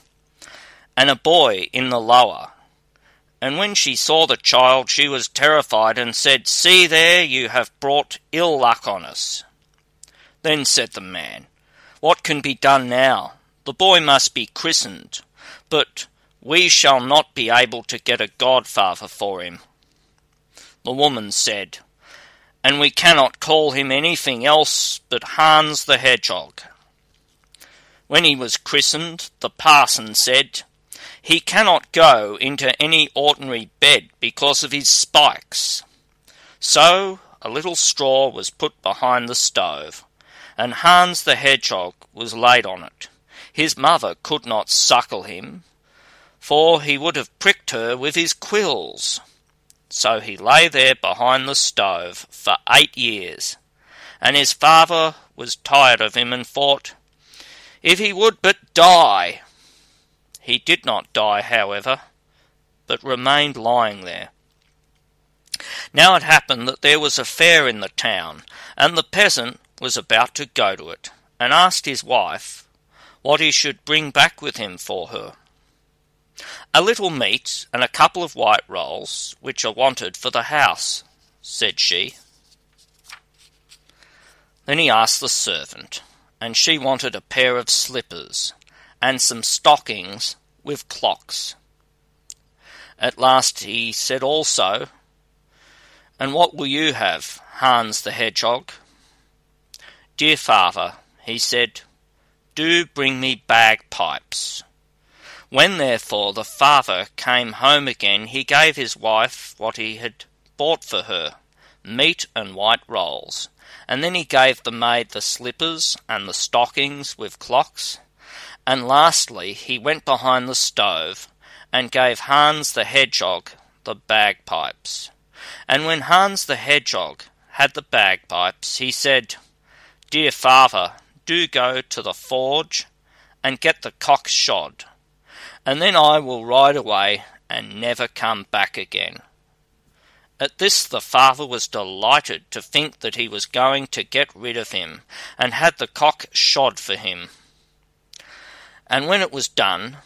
and a boy in the lower, and when she saw the child, she was terrified and said, See there, you have brought ill luck on us. Then said the man, What can be done now? The boy must be christened, but we shall not be able to get a godfather for him. The woman said, And we cannot call him anything else but Hans the Hedgehog. When he was christened, the parson said, he cannot go into any ordinary bed because of his spikes. So a little straw was put behind the stove, and Hans the Hedgehog was laid on it. His mother could not suckle him, for he would have pricked her with his quills. So he lay there behind the stove for eight years, and his father was tired of him and thought, if he would but die, he did not die, however, but remained lying there. Now it happened that there was a fair in the town, and the peasant was about to go to it, and asked his wife what he should bring back with him for her. A little meat and a couple of white rolls, which are wanted for the house, said she. Then he asked the servant, and she wanted a pair of slippers, and some stockings with clocks. At last he said also, And what will you have, Hans the Hedgehog? Dear father, he said, do bring me bagpipes. When therefore the father came home again, he gave his wife what he had bought for her, meat and white rolls, and then he gave the maid the slippers and the stockings with clocks, and lastly, he went behind the stove and gave Hans the Hedgehog the bagpipes. And when Hans the Hedgehog had the bagpipes, he said, Dear father, do go to the forge and get the cock shod, and then I will ride away and never come back again. At this the father was delighted to think that he was going to get rid of him, and had the cock shod for him. And when it was done,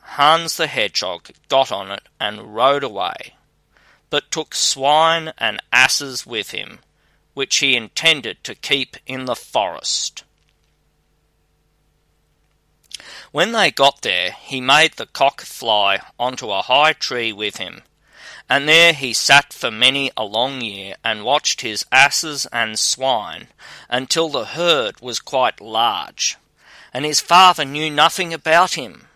Hans the Hedgehog got on it and rode away, but took swine and asses with him, which he intended to keep in the forest. When they got there, he made the cock fly onto a high tree with him, and there he sat for many a long year and watched his asses and swine until the herd was quite large and his father knew nothing about him.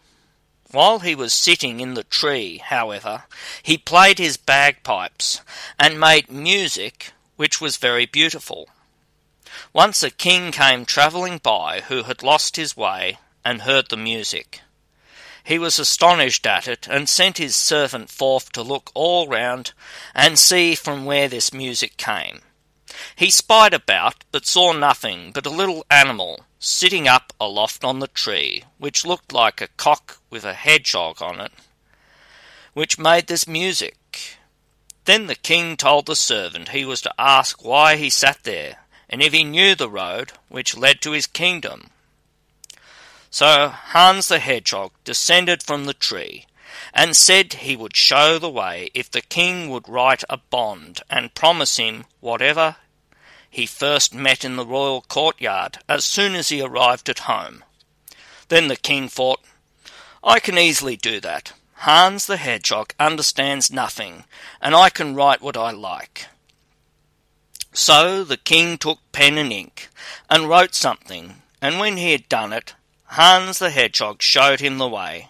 While he was sitting in the tree, however, he played his bagpipes and made music which was very beautiful. Once a king came travelling by who had lost his way and heard the music. He was astonished at it, and sent his servant forth to look all round and see from where this music came. He spied about, but saw nothing but a little animal sitting up aloft on the tree, which looked like a cock with a hedgehog on it, which made this music. Then the king told the servant he was to ask why he sat there, and if he knew the road which led to his kingdom. So Hans the Hedgehog descended from the tree, and said he would show the way if the king would write a bond and promise him whatever he first met in the royal courtyard as soon as he arrived at home. Then the king thought, I can easily do that. Hans the Hedgehog understands nothing, and I can write what I like. So the king took pen and ink, and wrote something, and when he had done it, Hans the Hedgehog showed him the way,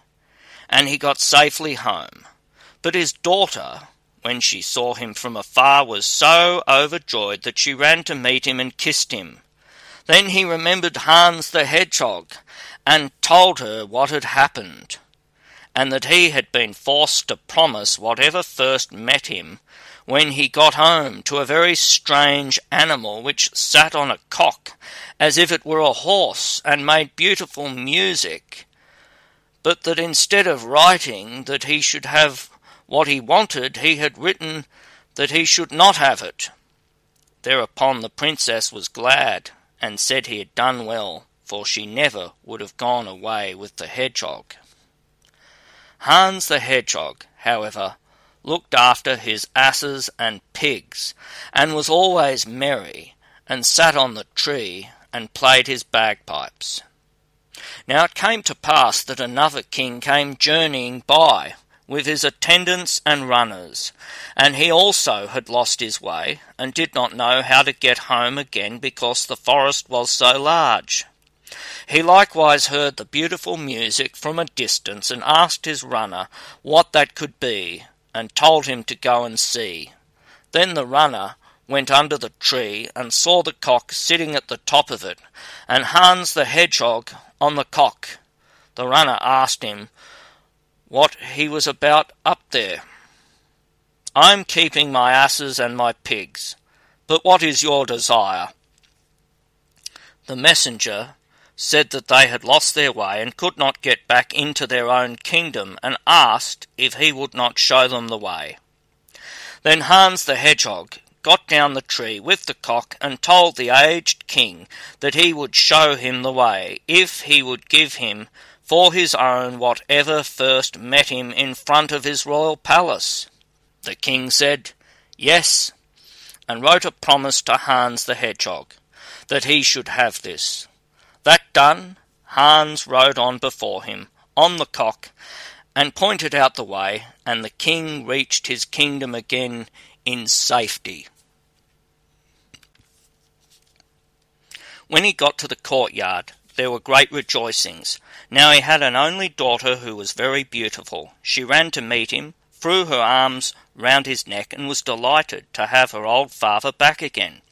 and he got safely home. But his daughter, when she saw him from afar, was so overjoyed that she ran to meet him and kissed him. Then he remembered Hans the Hedgehog, and told her what had happened, and that he had been forced to promise whatever first met him when he got home to a very strange animal which sat on a cock as if it were a horse and made beautiful music, but that instead of writing that he should have what he wanted, he had written that he should not have it. Thereupon the princess was glad, and said he had done well, for she never would have gone away with the hedgehog. Hans the Hedgehog, however, looked after his asses and pigs, and was always merry, and sat on the tree and played his bagpipes. Now it came to pass that another king came journeying by, with his attendants and runners, and he also had lost his way, and did not know how to get home again because the forest was so large. He likewise heard the beautiful music from a distance, and asked his runner what that could be, and told him to go and see. Then the runner went under the tree, and saw the cock sitting at the top of it, and Hans the Hedgehog on the cock. The runner asked him what he was about up there. I'm keeping my asses and my pigs, but what is your desire? The messenger said that they had lost their way and could not get back into their own kingdom, and asked if he would not show them the way. Then Hans the Hedgehog got down the tree with the cock and told the aged king that he would show him the way if he would give him for his own whatever first met him in front of his royal palace. The king said, Yes, and wrote a promise to Hans the Hedgehog that he should have this. That done, Hans rode on before him, on the cock, and pointed out the way, and the king reached his kingdom again in safety. When he got to the courtyard, there were great rejoicings. Now he had an only daughter who was very beautiful. She ran to meet him, threw her arms round his neck, and was delighted to have her old father back again.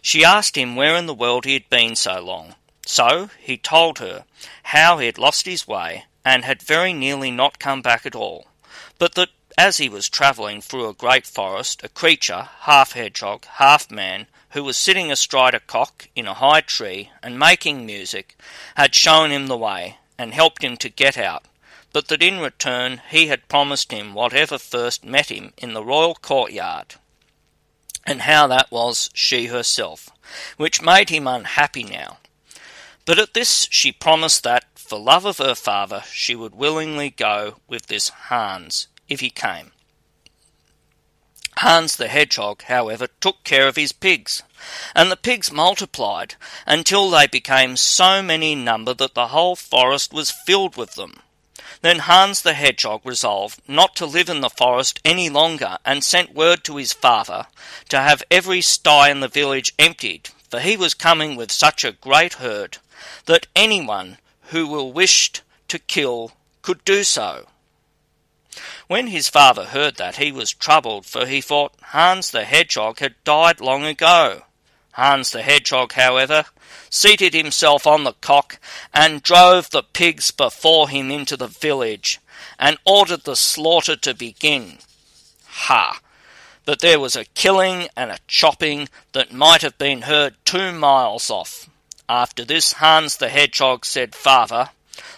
She asked him where in the world he had been so long. So he told her how he had lost his way, and had very nearly not come back at all, but that as he was travelling through a great forest, a creature, half hedgehog, half man, who was sitting astride a cock in a high tree and making music, had shown him the way and helped him to get out, but that in return he had promised him whatever first met him in the royal courtyard, and how that was she herself, which made him unhappy now. But at this she promised that, for love of her father, she would willingly go with this Hans if he came. Hans the Hedgehog, however, took care of his pigs, and the pigs multiplied until they became so many in number that the whole forest was filled with them. Then Hans the Hedgehog resolved not to live in the forest any longer, and sent word to his father to have every sty in the village emptied, for he was coming with such a great herd that anyone who will wished to kill could do so. When his father heard that, he was troubled, for he thought Hans the Hedgehog had died long ago. Hans the Hedgehog, however, seated himself on the cock and drove the pigs before him into the village, and ordered the slaughter to begin. Ha! But there was a killing and a chopping that might have been heard two miles off. After this, Hans the Hedgehog said, Father,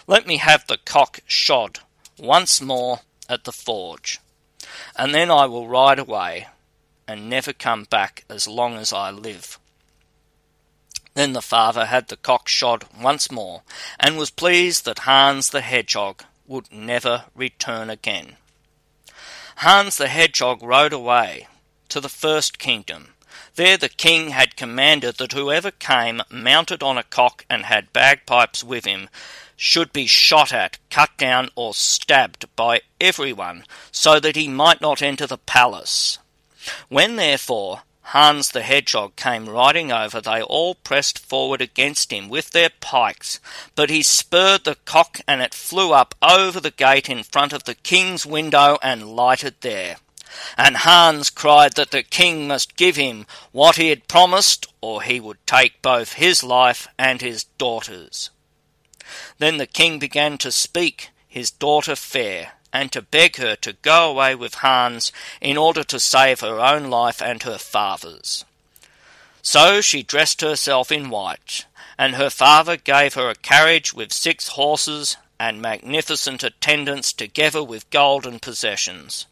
let me have the cock shod once more at the forge. and then I will ride away and never come back as long as I live. Then the father had the cock shod once more, and was pleased that Hans the Hedgehog would never return again. Hans the Hedgehog rode away to the first kingdom. There the king had commanded that whoever came mounted on a cock and had bagpipes with him should be shot at, cut down, or stabbed by everyone, so that he might not enter the palace. When therefore Hans the Hedgehog came riding over, they all pressed forward against him with their pikes, but he spurred the cock and it flew up over the gate in front of the king's window and lighted there. And Hans cried that the king must give him what he had promised, or he would take both his life and his daughter's. Then the king began to speak his daughter fair, and to beg her to go away with Hans in order to save her own life and her father's. So she dressed herself in white, and her father gave her a carriage with six horses and magnificent attendants together with golden possessions.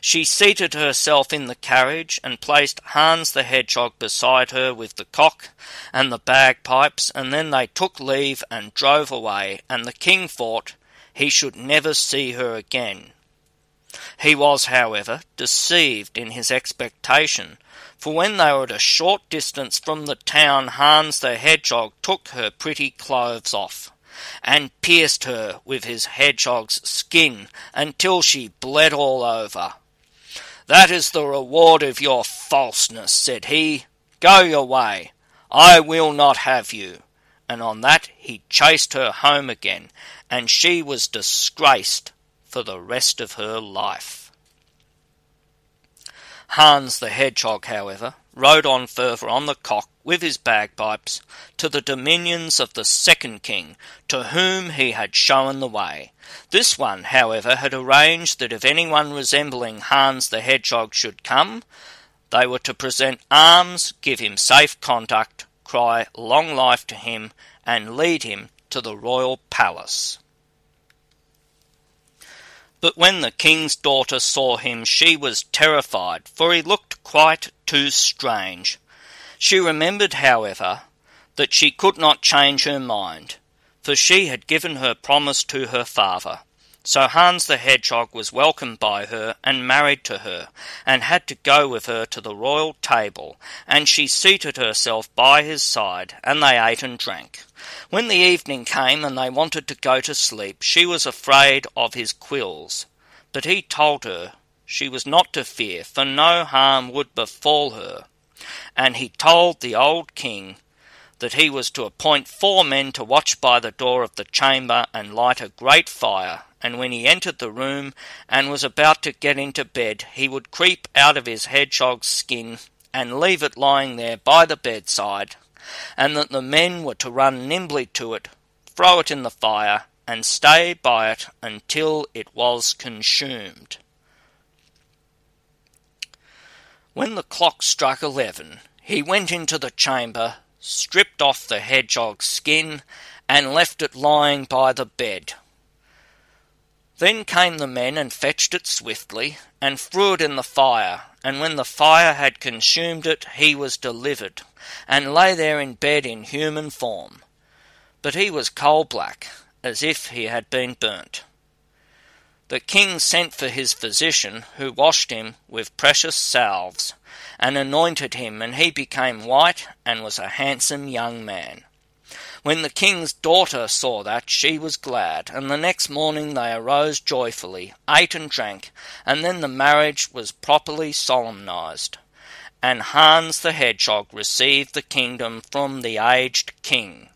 She seated herself in the carriage and placed Hans the Hedgehog beside her with the cock and the bagpipes, and then they took leave and drove away, and the king thought he should never see her again. He was, however, deceived in his expectation, for when they were at a short distance from the town, Hans the Hedgehog took her pretty clothes off, and pierced her with his hedgehog's skin until she bled all over. That is the reward of your falseness, said he. Go your way. I will not have you. And on that he chased her home again, and she was disgraced for the rest of her life. Hans the Hedgehog, however, rode on further on the cock with his bagpipes to the dominions of the second king, to whom he had shown the way. This one, however, had arranged that if anyone resembling Hans the Hedgehog should come, they were to present arms, give him safe conduct, cry long life to him, and lead him to the royal palace. But when the king's daughter saw him, she was terrified, for he looked quite too strange. She remembered, however, that she could not change her mind, for she had given her promise to her father. So Hans the Hedgehog was welcomed by her and married to her, and had to go with her to the royal table, and she seated herself by his side, and they ate and drank. When the evening came and they wanted to go to sleep, she was afraid of his quills, but he told her she was not to fear, for no harm would befall her. And he told the old king that he was to appoint four men to watch by the door of the chamber and light a great fire, and when he entered the room and was about to get into bed, he would creep out of his hedgehog's skin and leave it lying there by the bedside, and that the men were to run nimbly to it, throw it in the fire, and stay by it until it was consumed. When the clock struck eleven, he went into the chamber, stripped off the hedgehog's skin, and left it lying by the bed. Then came the men and fetched it swiftly, and threw it in the fire, and when the fire had consumed it, he was delivered, and lay there in bed in human form. But he was coal black, as if he had been burnt. The king sent for his physician, who washed him with precious salves, and anointed him, and he became white, and was a handsome young man. When the king's daughter saw that, she was glad, and the next morning they arose joyfully, ate and drank, and then the marriage was properly solemnized. And Hans the Hedgehog received the kingdom from the aged king.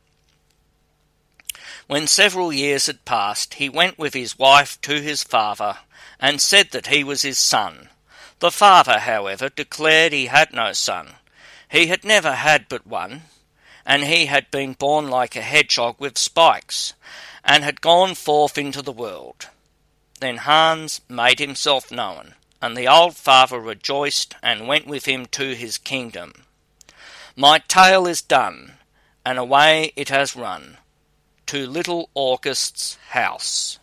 When several years had passed, he went with his wife to his father, and said that he was his son. The father, however, declared he had no son. He had never had but one, and he had been born like a hedgehog with spikes, and had gone forth into the world. Then Hans made himself known, and the old father rejoiced and went with him to his kingdom. My tale is done, and away it has run to little August's house.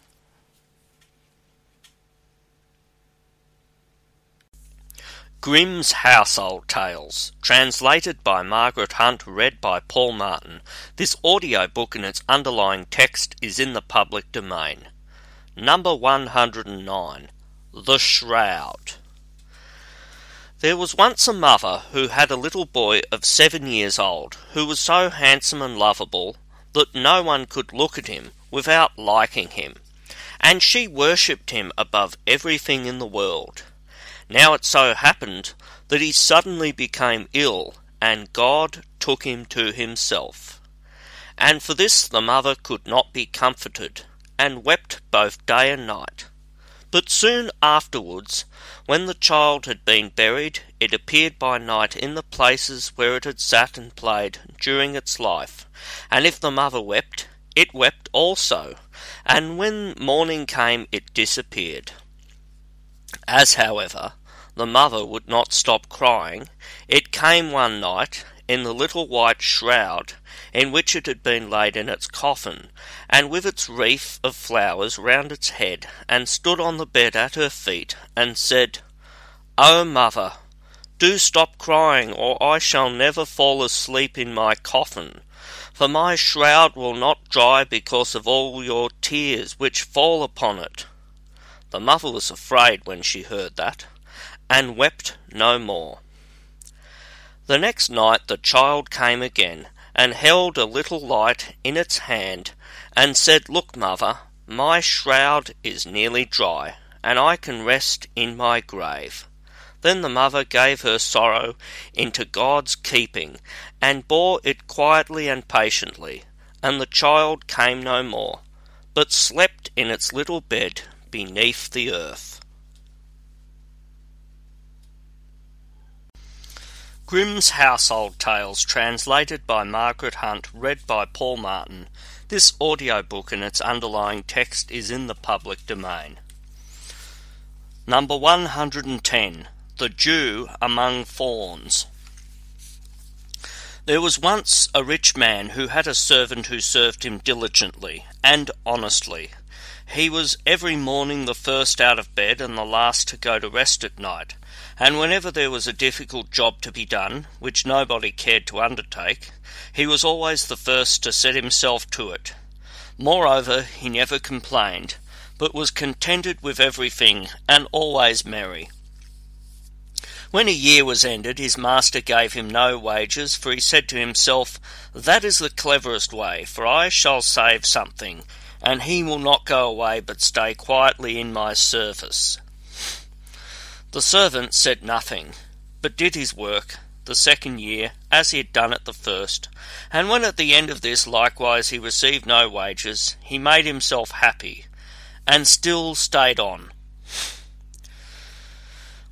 Grimm's Household Tales, translated by Margaret Hunt, read by Paul Martin. This audio book and its underlying text is in the public domain. Number 109 The Shroud. There was once a mother who had a little boy of seven years old who was so handsome and lovable that no one could look at him without liking him, and she worshipped him above everything in the world. Now it so happened that he suddenly became ill, and God took him to himself. And for this the mother could not be comforted, and wept both day and night. But soon afterwards, when the child had been buried, it appeared by night in the places where it had sat and played during its life. And if the mother wept, it wept also, and when morning came, it disappeared. As, however, the mother would not stop crying, it came one night in the little white shroud in which it had been laid in its coffin, and with its wreath of flowers round its head, and stood on the bed at her feet, and said, O mother, do stop crying, or I shall never fall asleep in my coffin, for my shroud will not dry because of all your tears which fall upon it. The mother was afraid when she heard that, and wept no more. The next night the child came again, and held a little light in its hand, and said, Look, mother, my shroud is nearly dry, and I can rest in my grave. Then the mother gave her sorrow into God's keeping, and bore it quietly and patiently, and the child came no more, but slept in its little bed beneath the earth. Grimm's Household Tales, translated by Margaret Hunt, read by Paul Martin. This audiobook and its underlying text is in the public domain. Number 110 The Jew Among Thorns. There was once a rich man who had a servant who served him diligently and honestly. He was every morning the first out of bed and the last to go to rest at night and whenever there was a difficult job to be done, which nobody cared to undertake, he was always the first to set himself to it. Moreover, he never complained, but was contented with everything, and always merry. When a year was ended, his master gave him no wages, for he said to himself, That is the cleverest way, for I shall save something, and he will not go away but stay quietly in my service. The servant said nothing, but did his work the second year as he had done at the first, and when at the end of this likewise he received no wages, he made himself happy, and still stayed on.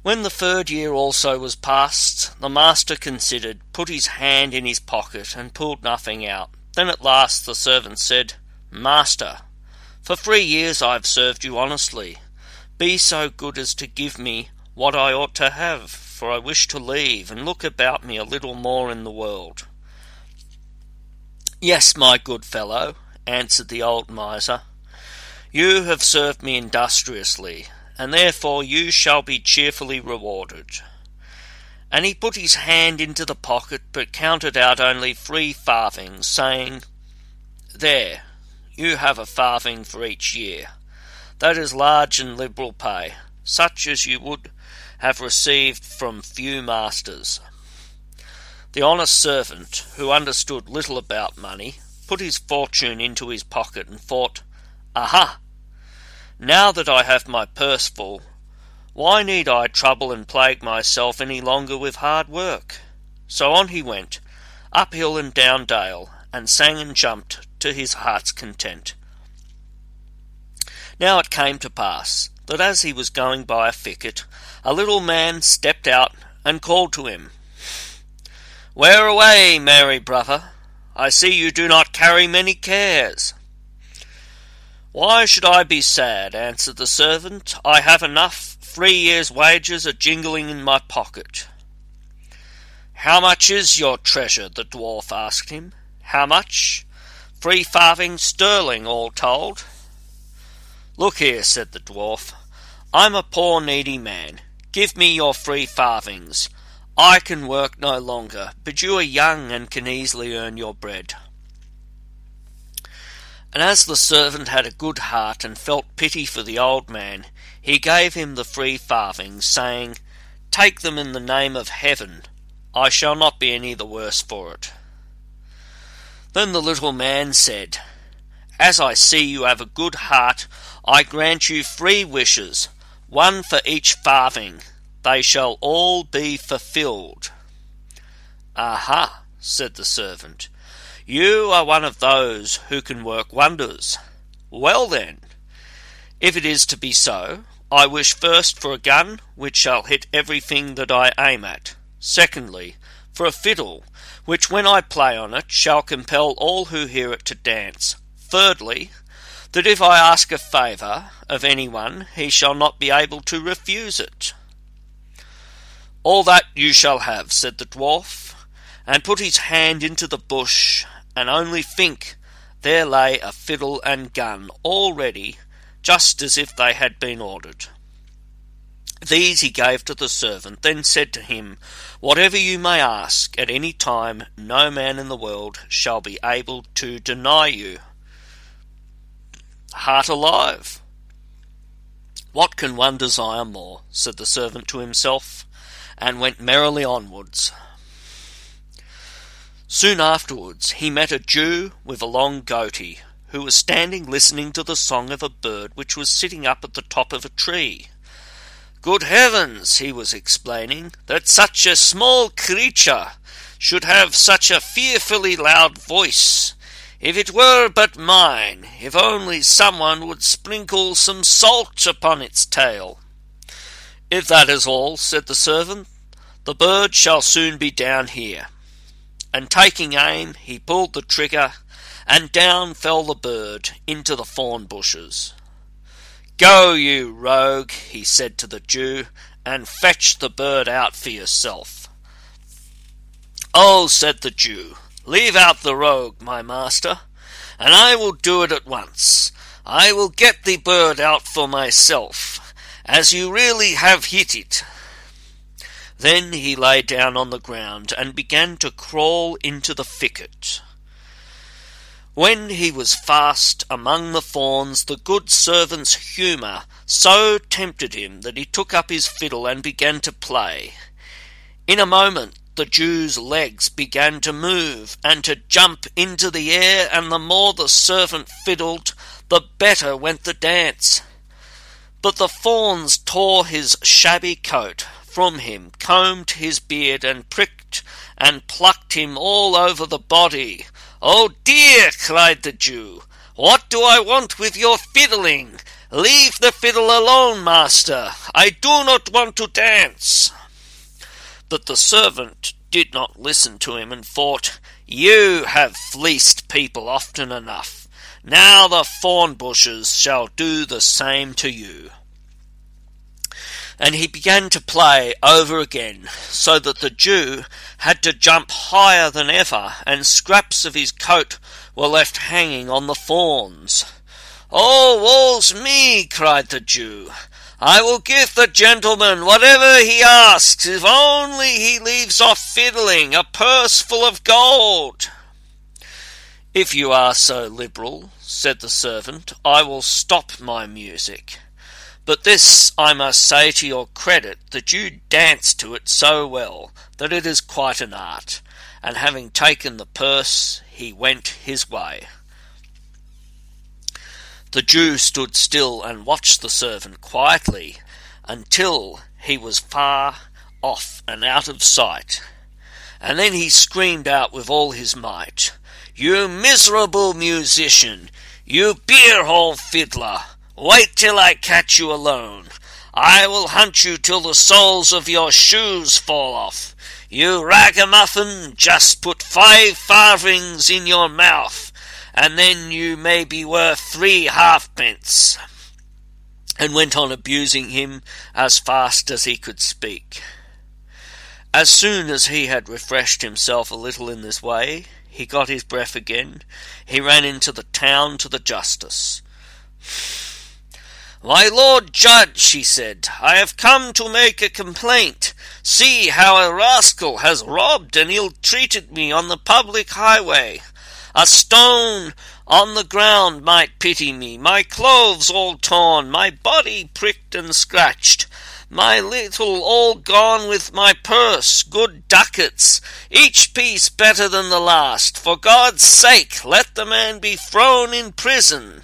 When the third year also was past, the master considered, put his hand in his pocket, and pulled nothing out. Then at last the servant said, Master, for three years I have served you honestly. Be so good as to give me what I ought to have, for I wish to leave and look about me a little more in the world. Yes, my good fellow, answered the old miser, you have served me industriously, and therefore you shall be cheerfully rewarded. And he put his hand into the pocket, but counted out only three farthings, saying, There, you have a farthing for each year. That is large and liberal pay, such as you would have received from few masters. The honest servant, who understood little about money, put his fortune into his pocket and thought, Aha! Now that I have my purse full, why need I trouble and plague myself any longer with hard work? So on he went, up hill and down dale, and sang and jumped to his heart's content. Now it came to pass that as he was going by a thicket, a little man stepped out and called to him, Where away, merry brother? I see you do not carry many cares. Why should I be sad? answered the servant. I have enough. Three years' wages are jingling in my pocket. How much is your treasure? the dwarf asked him. How much? Three farthings sterling, all told. Look here, said the dwarf. I'm a poor needy man. Give me your free farthings. I can work no longer, but you are young and can easily earn your bread. And as the servant had a good heart and felt pity for the old man, he gave him the free farthings, saying, Take them in the name of heaven. I shall not be any the worse for it. Then the little man said, As I see you have a good heart, I grant you three wishes, one for each farthing. They shall all be fulfilled. Aha, said the servant, you are one of those who can work wonders. Well then, if it is to be so, I wish first for a gun which shall hit everything that I aim at. Secondly, for a fiddle, which when I play on it shall compel all who hear it to dance. Thirdly, that if I ask a favour of any one, he shall not be able to refuse it. All that you shall have, said the dwarf, and put his hand into the bush, and only think, there lay a fiddle and gun all ready, just as if they had been ordered. These he gave to the servant, then said to him, Whatever you may ask at any time, no man in the world shall be able to deny you. Heart alive! What can one desire more? said the servant to himself, and went merrily onwards. Soon afterwards he met a Jew with a long goatee, who was standing listening to the song of a bird which was sitting up at the top of a tree. Good heavens, he was explaining, that such a small creature should have such a fearfully loud voice. If it were but mine, if only someone would sprinkle some salt upon its tail. If that is all, said the servant, the bird shall soon be down here. And taking aim, he pulled the trigger, and down fell the bird into the thorn bushes. Go, you rogue, he said to the Jew, and fetch the bird out for yourself. Oh, said the Jew, leave out the rogue, my master, and I will do it at once. I will get the bird out for myself, as you really have hit it. Then he lay down on the ground and began to crawl into the thicket. When he was fast among the fawns, the good servant's humour so tempted him that he took up his fiddle and began to play. In a moment the Jew's legs began to move and to jump into the air, and the more the servant fiddled, the better went the dance. But the fawns tore his shabby coat from him, combed his beard, and pricked and plucked him all over the body. Oh dear, cried the Jew, what do I want with your fiddling? Leave the fiddle alone, master. I do not want to dance. But the servant did not listen to him and thought, You have fleeced people often enough. Now the thorn bushes shall do the same to you and he began to play over again, so that the Jew had to jump higher than ever, and scraps of his coat were left hanging on the thorns. Oh, woe's me, cried the Jew. I will give the gentleman whatever he asks, if only he leaves off fiddling a purse full of gold. If you are so liberal, said the servant, I will stop my music. But this I must say to your credit, that you dance to it so well that it is quite an art. And having taken the purse, he went his way. The Jew stood still and watched the servant quietly until he was far off and out of sight. And then he screamed out with all his might, You miserable musician! You beer hall fiddler! Wait till I catch you alone. I will hunt you till the soles of your shoes fall off. You ragamuffin, just put five farthings in your mouth, and then you may be worth three halfpence. And went on abusing him as fast as he could speak. As soon as he had refreshed himself a little in this way, he got his breath again. He ran into the town to the justice. My lord judge, he said, I have come to make a complaint. See how a rascal has robbed and ill treated me on the public highway. A stone on the ground might pity me, my clothes all torn, my body pricked and scratched, my little all gone with my purse, good ducats, each piece better than the last. For God's sake, let the man be thrown in prison.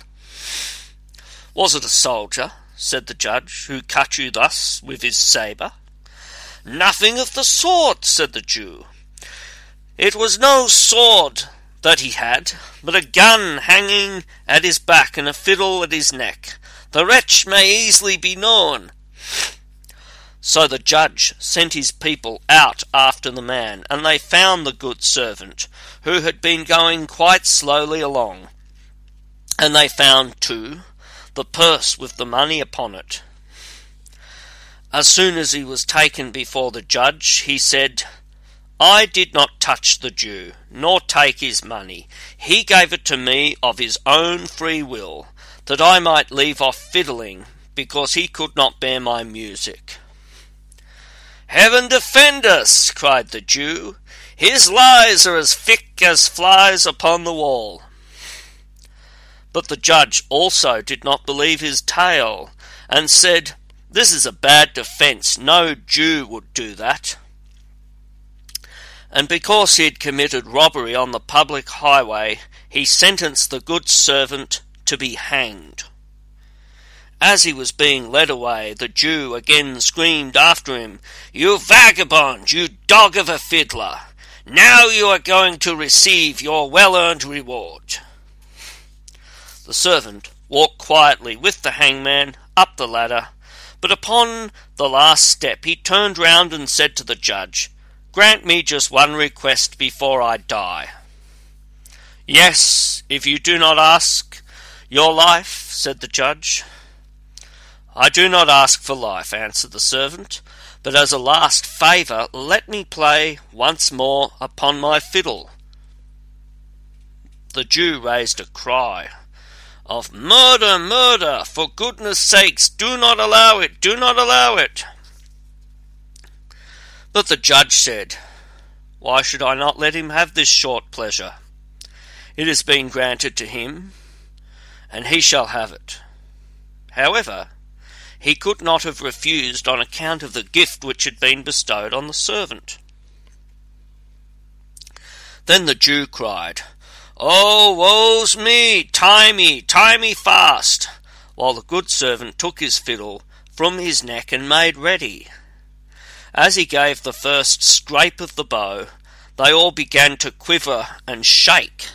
Was it a soldier, said the judge, who cut you thus with his sabre? Nothing of the sort, said the Jew. It was no sword that he had, but a gun hanging at his back and a fiddle at his neck. The wretch may easily be known. So the judge sent his people out after the man, and they found the good servant, who had been going quite slowly along. And they found, too, the purse with the money upon it. As soon as he was taken before the judge, he said, I did not touch the Jew, nor take his money. He gave it to me of his own free will, that I might leave off fiddling, because he could not bear my music. Heaven defend us! cried the Jew. His lies are as thick as flies upon the wall. But the judge also did not believe his tale, and said, This is a bad defence. No Jew would do that. And because he had committed robbery on the public highway, he sentenced the good servant to be hanged. As he was being led away, the Jew again screamed after him, You vagabond, you dog of a fiddler! Now you are going to receive your well earned reward. The servant walked quietly with the hangman up the ladder, but upon the last step he turned round and said to the judge, Grant me just one request before I die. Yes, if you do not ask your life, said the judge. I do not ask for life, answered the servant, but as a last favour let me play once more upon my fiddle. The Jew raised a cry of murder, murder, for goodness sakes, do not allow it, do not allow it. But the judge said, Why should I not let him have this short pleasure? It has been granted to him, and he shall have it. However, he could not have refused on account of the gift which had been bestowed on the servant. Then the Jew cried, Oh, woe's me! Tie me, tie me fast! While the good servant took his fiddle from his neck and made ready. As he gave the first scrape of the bow, they all began to quiver and shake.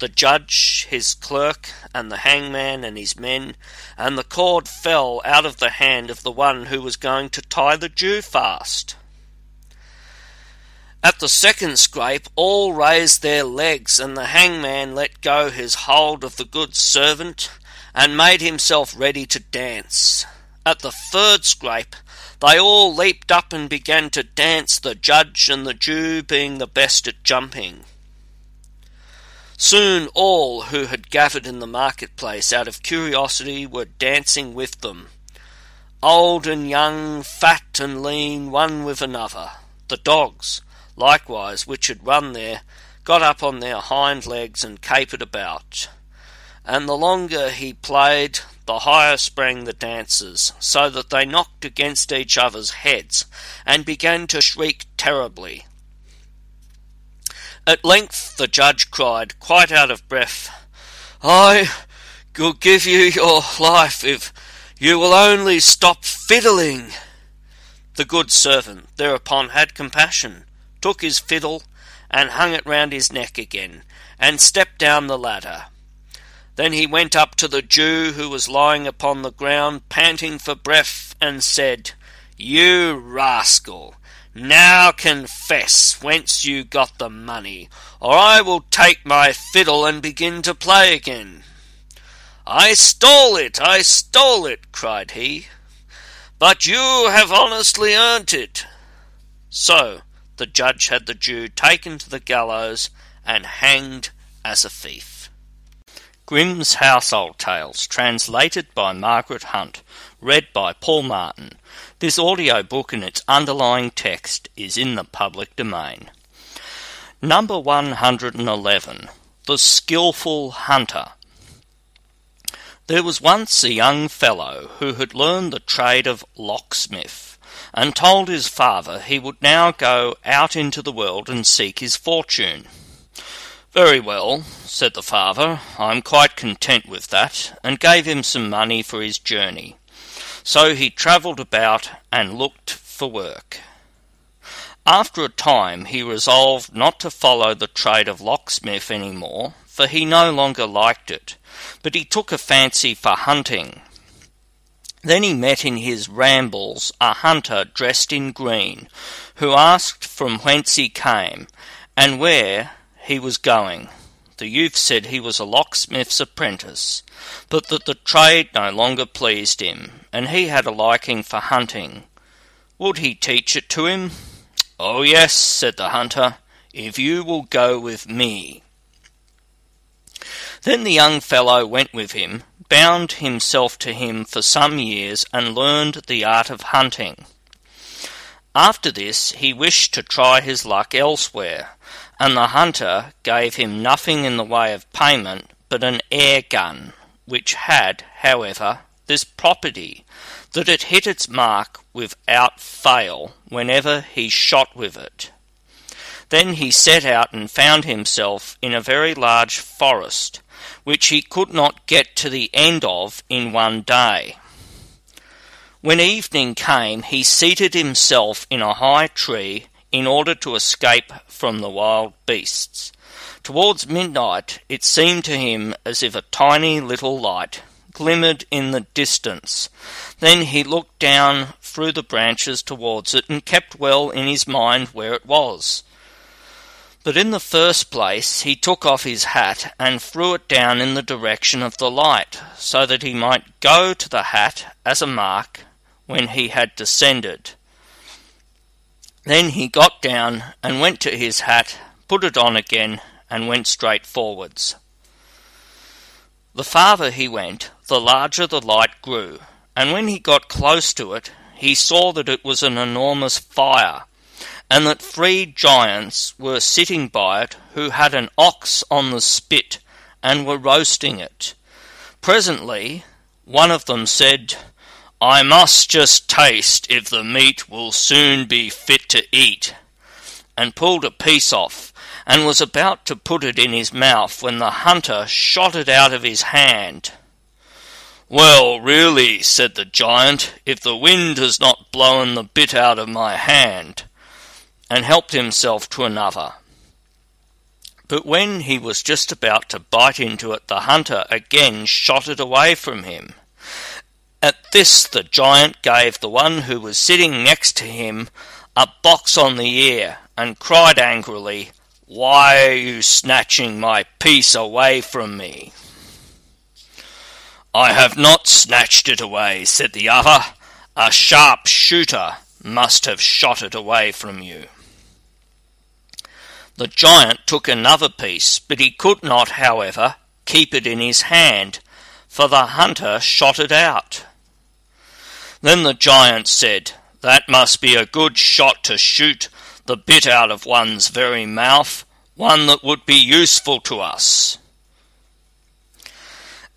The judge, his clerk, and the hangman and his men, and the cord fell out of the hand of the one who was going to tie the Jew fast. At the second scrape, all raised their legs, and the hangman let go his hold of the good servant, and made himself ready to dance. At the third scrape, they all leaped up and began to dance, the judge and the Jew being the best at jumping. Soon all who had gathered in the marketplace out of curiosity were dancing with them. Old and young, fat and lean, one with another. The dogs, likewise, which had run there, got up on their hind legs and capered about. And the longer he played, the higher sprang the dancers, so that they knocked against each other's heads, and began to shriek terribly. At length the judge cried, quite out of breath, I will give you your life if you will only stop fiddling. The good servant thereupon had compassion, took his fiddle, and hung it round his neck again, and stepped down the ladder. Then he went up to the Jew who was lying upon the ground, panting for breath, and said, You rascal, now confess whence you got the money, or I will take my fiddle and begin to play again. I stole it, I stole it, cried he, but you have honestly earned it. So the judge had the Jew taken to the gallows and hanged as a thief. Grimm's Household Tales, translated by Margaret Hunt, read by Paul Martin. This audio book and its underlying text is in the public domain. Number 111 The Skilful Hunter. There was once a young fellow who had learned the trade of locksmith, and told his father he would now go out into the world and seek his fortune. Very well, said the father, I am quite content with that, and gave him some money for his journey. So he travelled about and looked for work. After a time he resolved not to follow the trade of locksmith any more, for he no longer liked it, but he took a fancy for hunting. Then he met in his rambles a hunter dressed in green, who asked from whence he came, and where he was going. The youth said he was a locksmith's apprentice, but that the trade no longer pleased him, and he had a liking for hunting. Would he teach it to him? Oh, yes, said the hunter, if you will go with me. Then the young fellow went with him, bound himself to him for some years, and learned the art of hunting. After this he wished to try his luck elsewhere, and the hunter gave him nothing in the way of payment but an air gun, which had, however, this property that it hit its mark without fail whenever he shot with it. Then he set out and found himself in a very large forest, which he could not get to the end of in one day. When evening came, he seated himself in a high tree in order to escape from the wild beasts. Towards midnight it seemed to him as if a tiny little light glimmered in the distance. Then he looked down through the branches towards it and kept well in his mind where it was. But in the first place he took off his hat and threw it down in the direction of the light, so that he might go to the hat as a mark when he had descended. Then he got down and went to his hat, put it on again, and went straight forwards. The farther he went, the larger the light grew, and when he got close to it, he saw that it was an enormous fire, and that three giants were sitting by it who had an ox on the spit and were roasting it. Presently, one of them said, I must just taste if the meat will soon be fit to eat, and pulled a piece off, and was about to put it in his mouth when the hunter shot it out of his hand. Well, really, said the giant, if the wind has not blown the bit out of my hand, and helped himself to another. But when he was just about to bite into it, the hunter again shot it away from him. At this the giant gave the one who was sitting next to him a box on the ear, and cried angrily, Why are you snatching my piece away from me? I have not snatched it away, said the other. A sharp shooter must have shot it away from you. The giant took another piece, but he could not, however, keep it in his hand, for the hunter shot it out. Then the giant said, That must be a good shot to shoot the bit out of one's very mouth, one that would be useful to us.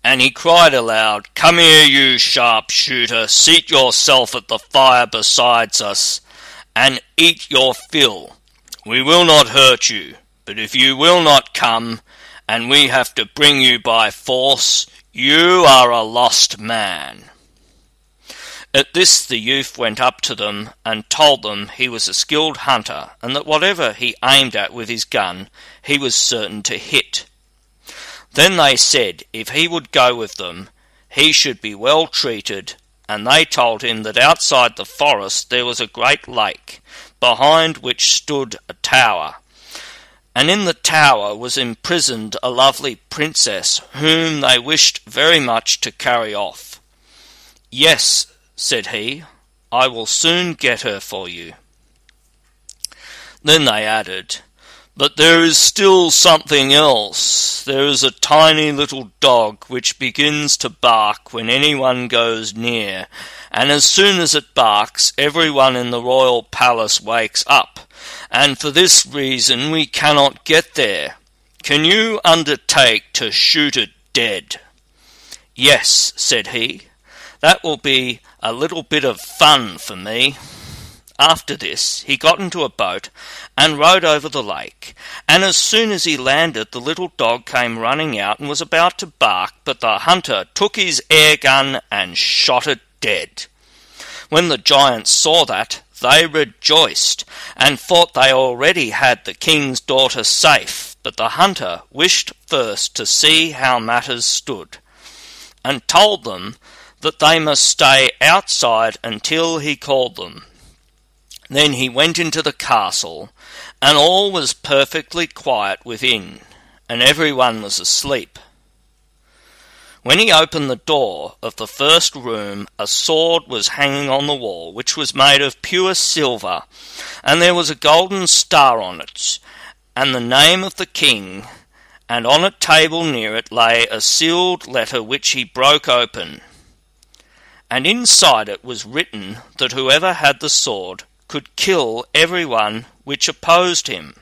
And he cried aloud, Come here, you sharpshooter, seat yourself at the fire beside us, and eat your fill. We will not hurt you, but if you will not come, and we have to bring you by force, you are a lost man. At this the youth went up to them and told them he was a skilled hunter, and that whatever he aimed at with his gun he was certain to hit. Then they said if he would go with them he should be well treated, and they told him that outside the forest there was a great lake, behind which stood a tower, and in the tower was imprisoned a lovely princess whom they wished very much to carry off. Yes, said he, I will soon get her for you. Then they added, But there is still something else. There is a tiny little dog which begins to bark when anyone goes near, and as soon as it barks, everyone in the royal palace wakes up, and for this reason we cannot get there. Can you undertake to shoot it dead? Yes, said he. That will be a little bit of fun for me. After this, he got into a boat and rowed over the lake, and as soon as he landed, the little dog came running out and was about to bark, but the hunter took his air gun and shot it dead. When the giants saw that, they rejoiced, and thought they already had the king's daughter safe, but the hunter wished first to see how matters stood, and told them that they must stay outside until he called them. Then he went into the castle, and all was perfectly quiet within, and every one was asleep. When he opened the door of the first room, a sword was hanging on the wall, which was made of pure silver, and there was a golden star on it, and the name of the king, and on a table near it lay a sealed letter which he broke open. And inside it was written that whoever had the sword could kill every one which opposed him.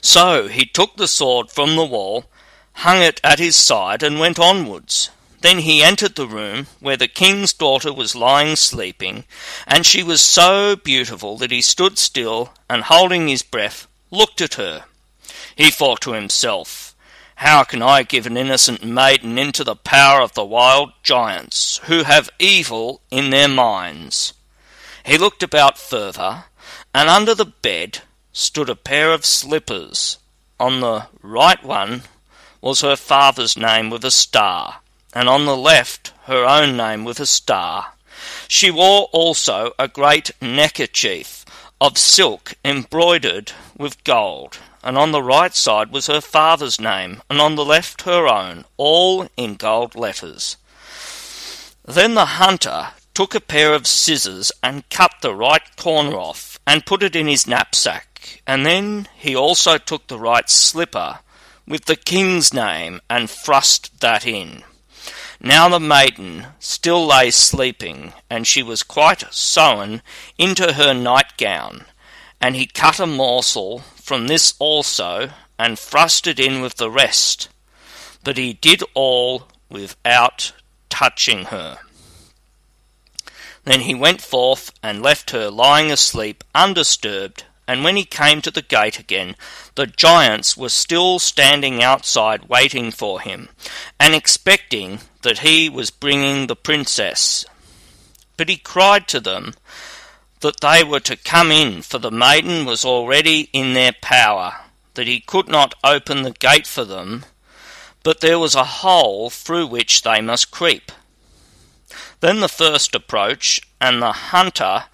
So he took the sword from the wall, hung it at his side, and went onwards. Then he entered the room where the king's daughter was lying sleeping, and she was so beautiful that he stood still and, holding his breath, looked at her. He thought to himself, How can I give an innocent maiden into the power of the wild giants, who have evil in their minds? He looked about further, and under the bed stood a pair of slippers. On the right one was her father's name with a star, and on the left her own name with a star. She wore also a great neckerchief of silk embroidered with gold, and on the right side was her father's name, and on the left her own, all in gold letters. Then the hunter took a pair of scissors and cut the right corner off and put it in his knapsack, and then he also took the right slipper with the king's name and thrust that in. Now the maiden still lay sleeping, and she was quite sewn into her nightgown, and he cut a morsel from this also, and thrust it in with the rest, but he did all without touching her. Then he went forth and left her lying asleep undisturbed, and when he came to the gate again, the giants were still standing outside waiting for him, and expecting that he was bringing the princess. But he cried to them that they were to come in, for the maiden was already in their power, that he could not open the gate for them, but there was a hole through which they must creep. Then the first approach, and the hunter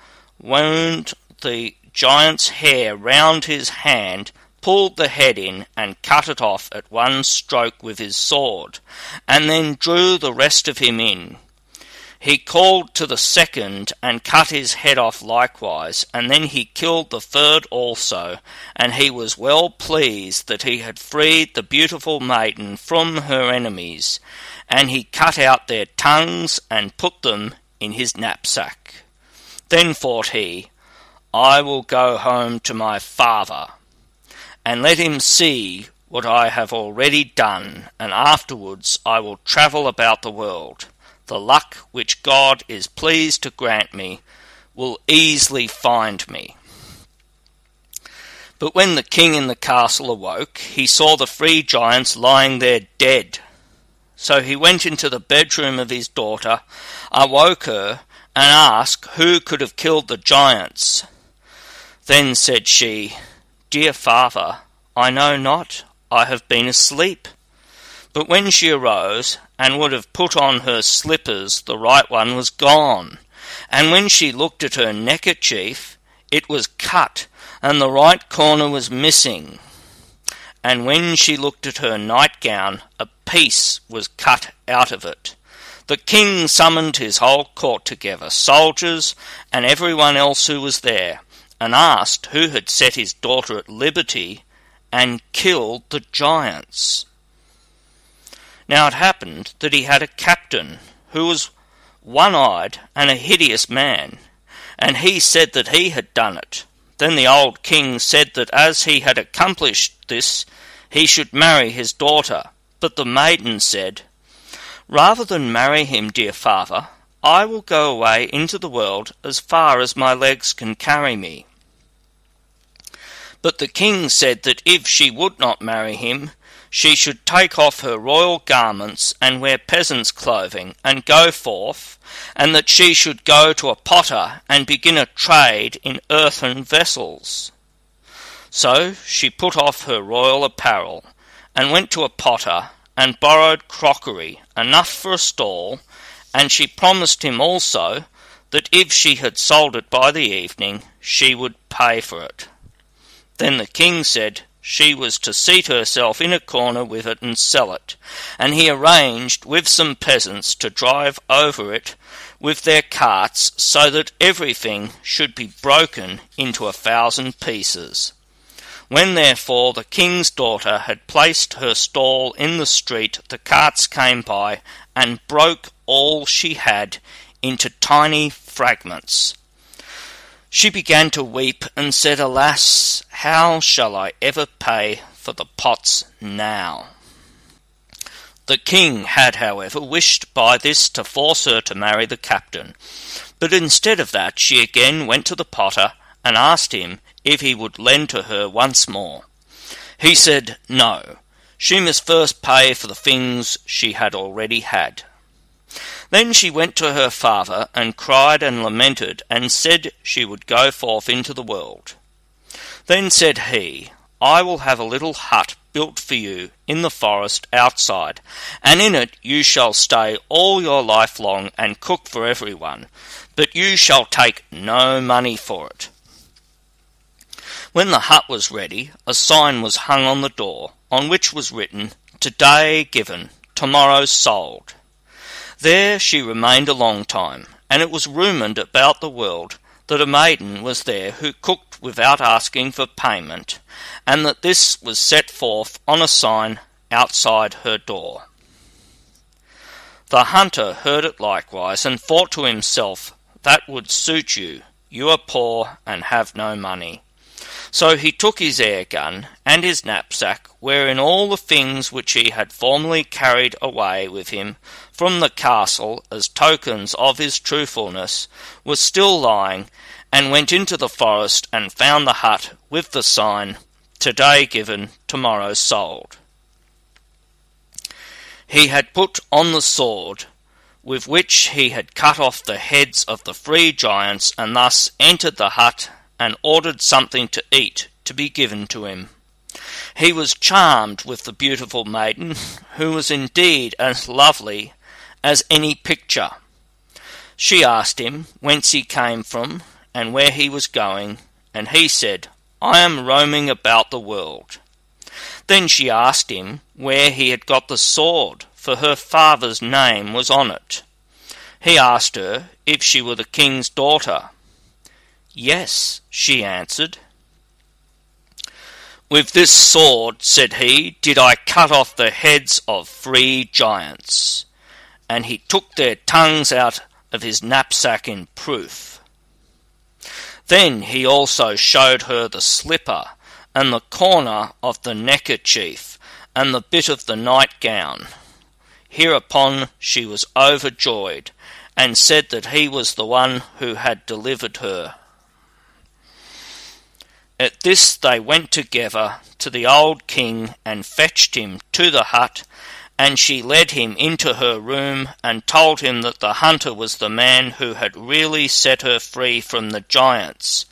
wound the giant's hair round his hand, pulled the head in, and cut it off at one stroke with his sword, and then drew the rest of him in. He called to the second and cut his head off likewise, and then he killed the third also, and he was well pleased that he had freed the beautiful maiden from her enemies, and he cut out their tongues and put them in his knapsack. Then thought he, I will go home to my father, and let him see what I have already done, and afterwards I will travel about the world. The luck which God is pleased to grant me will easily find me. But when the king in the castle awoke, he saw the three giants lying there dead so he went into the bedroom of his daughter, awoke her, and asked who could have killed the giants. Then said she, Dear father, I know not, I have been asleep. But when she arose and would have put on her slippers, the right one was gone. And when she looked at her neckerchief, it was cut, and the right corner was missing. And when she looked at her nightgown, a piece was cut out of it. The king summoned his whole court together, soldiers and everyone else who was there, and asked who had set his daughter at liberty and killed the giants. Now it happened that he had a captain who was one eyed and a hideous man, and he said that he had done it. Then the old king said that as he had accomplished this, he should marry his daughter. But the maiden said, Rather than marry him, dear father, I will go away into the world as far as my legs can carry me. But the king said that if she would not marry him, she should take off her royal garments and wear peasant's clothing and go forth, and that she should go to a potter and begin a trade in earthen vessels. So she put off her royal apparel and went to a potter and borrowed crockery enough for a stall, and she promised him also that if she had sold it by the evening, she would pay for it. Then the king said, she was to seat herself in a corner with it and sell it, and he arranged with some peasants to drive over it with their carts so that everything should be broken into a thousand pieces. When therefore the king's daughter had placed her stall in the street, the carts came by and broke all she had into tiny fragments. She began to weep and said, Alas, how shall I ever pay for the pots now? The king had, however, wished by this to force her to marry the captain, but instead of that she again went to the potter and asked him if he would lend to her once more. He said no, she must first pay for the things she had already had. Then she went to her father, and cried and lamented, and said she would go forth into the world. Then said he, I will have a little hut built for you in the forest outside, and in it you shall stay all your life long and cook for everyone, but you shall take no money for it. When the hut was ready, a sign was hung on the door, on which was written, Today given, tomorrow sold. There she remained a long time, and it was rumoured about the world that a maiden was there who cooked without asking for payment, and that this was set forth on a sign outside her door. The hunter heard it likewise, and thought to himself, That would suit you. You are poor and have no money. So he took his air gun and his knapsack, wherein all the things which he had formerly carried away with him from the castle as tokens of his truthfulness were still lying, and went into the forest and found the hut with the sign, Today given, tomorrow sold. He had put on the sword with which he had cut off the heads of the three giants, and thus entered the hut and ordered something to eat to be given to him. He was charmed with the beautiful maiden, who was indeed as lovely as any picture. She asked him whence he came from and where he was going, and he said, I am roaming about the world. Then she asked him where he had got the sword, for her father's name was on it. He asked her if she were the king's daughter, Yes, she answered. With this sword, said he, did I cut off the heads of three giants. And he took their tongues out of his knapsack in proof. Then he also showed her the slipper, and the corner of the neckerchief, and the bit of the nightgown. Hereupon she was overjoyed, and said that he was the one who had delivered her. At this they went together to the old king and fetched him to the hut, and she led him into her room and told him that the hunter was the man who had really set her free from the giants.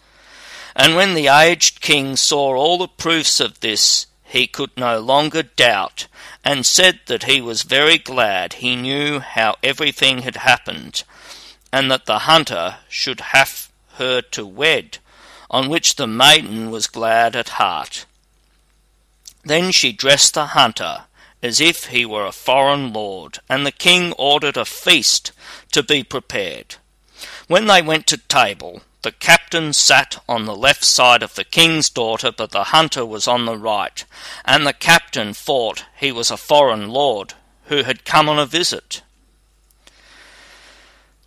And when the aged king saw all the proofs of this, he could no longer doubt, and said that he was very glad he knew how everything had happened, and that the hunter should have her to wed on which the maiden was glad at heart. Then she dressed the hunter as if he were a foreign lord, and the king ordered a feast to be prepared. When they went to table, The captain sat on the left side of the king's daughter, but the hunter was on the right, and the captain thought he was a foreign lord who had come on a visit.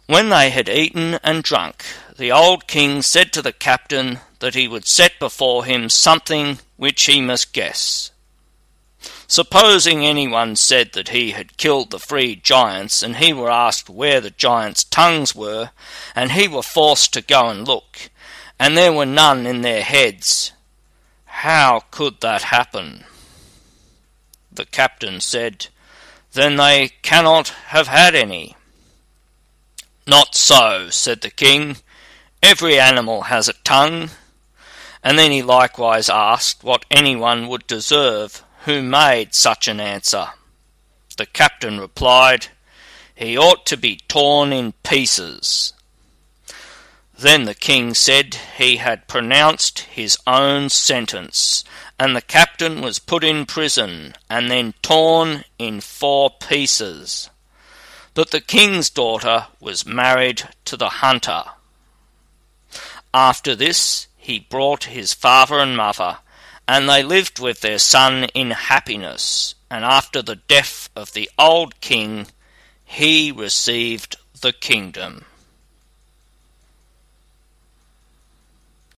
When they had eaten and drunk, the old king said to the captain that he would set before him something which he must guess. Supposing anyone said that he had killed the three giants, and he were asked where the giants' tongues were, and he were forced to go and look, and there were none in their heads, how could that happen? The captain said, Then they cannot have had any. Not so, said the king. Every animal has a tongue. And then he likewise asked what anyone would deserve who made such an answer. The captain replied, He ought to be torn in pieces. Then the king said he had pronounced his own sentence, and the captain was put in prison, and then torn in four pieces. But the king's daughter was married to the hunter. After this he brought his father and mother, and they lived with their son in happiness. And after the death of the old king, he received the kingdom.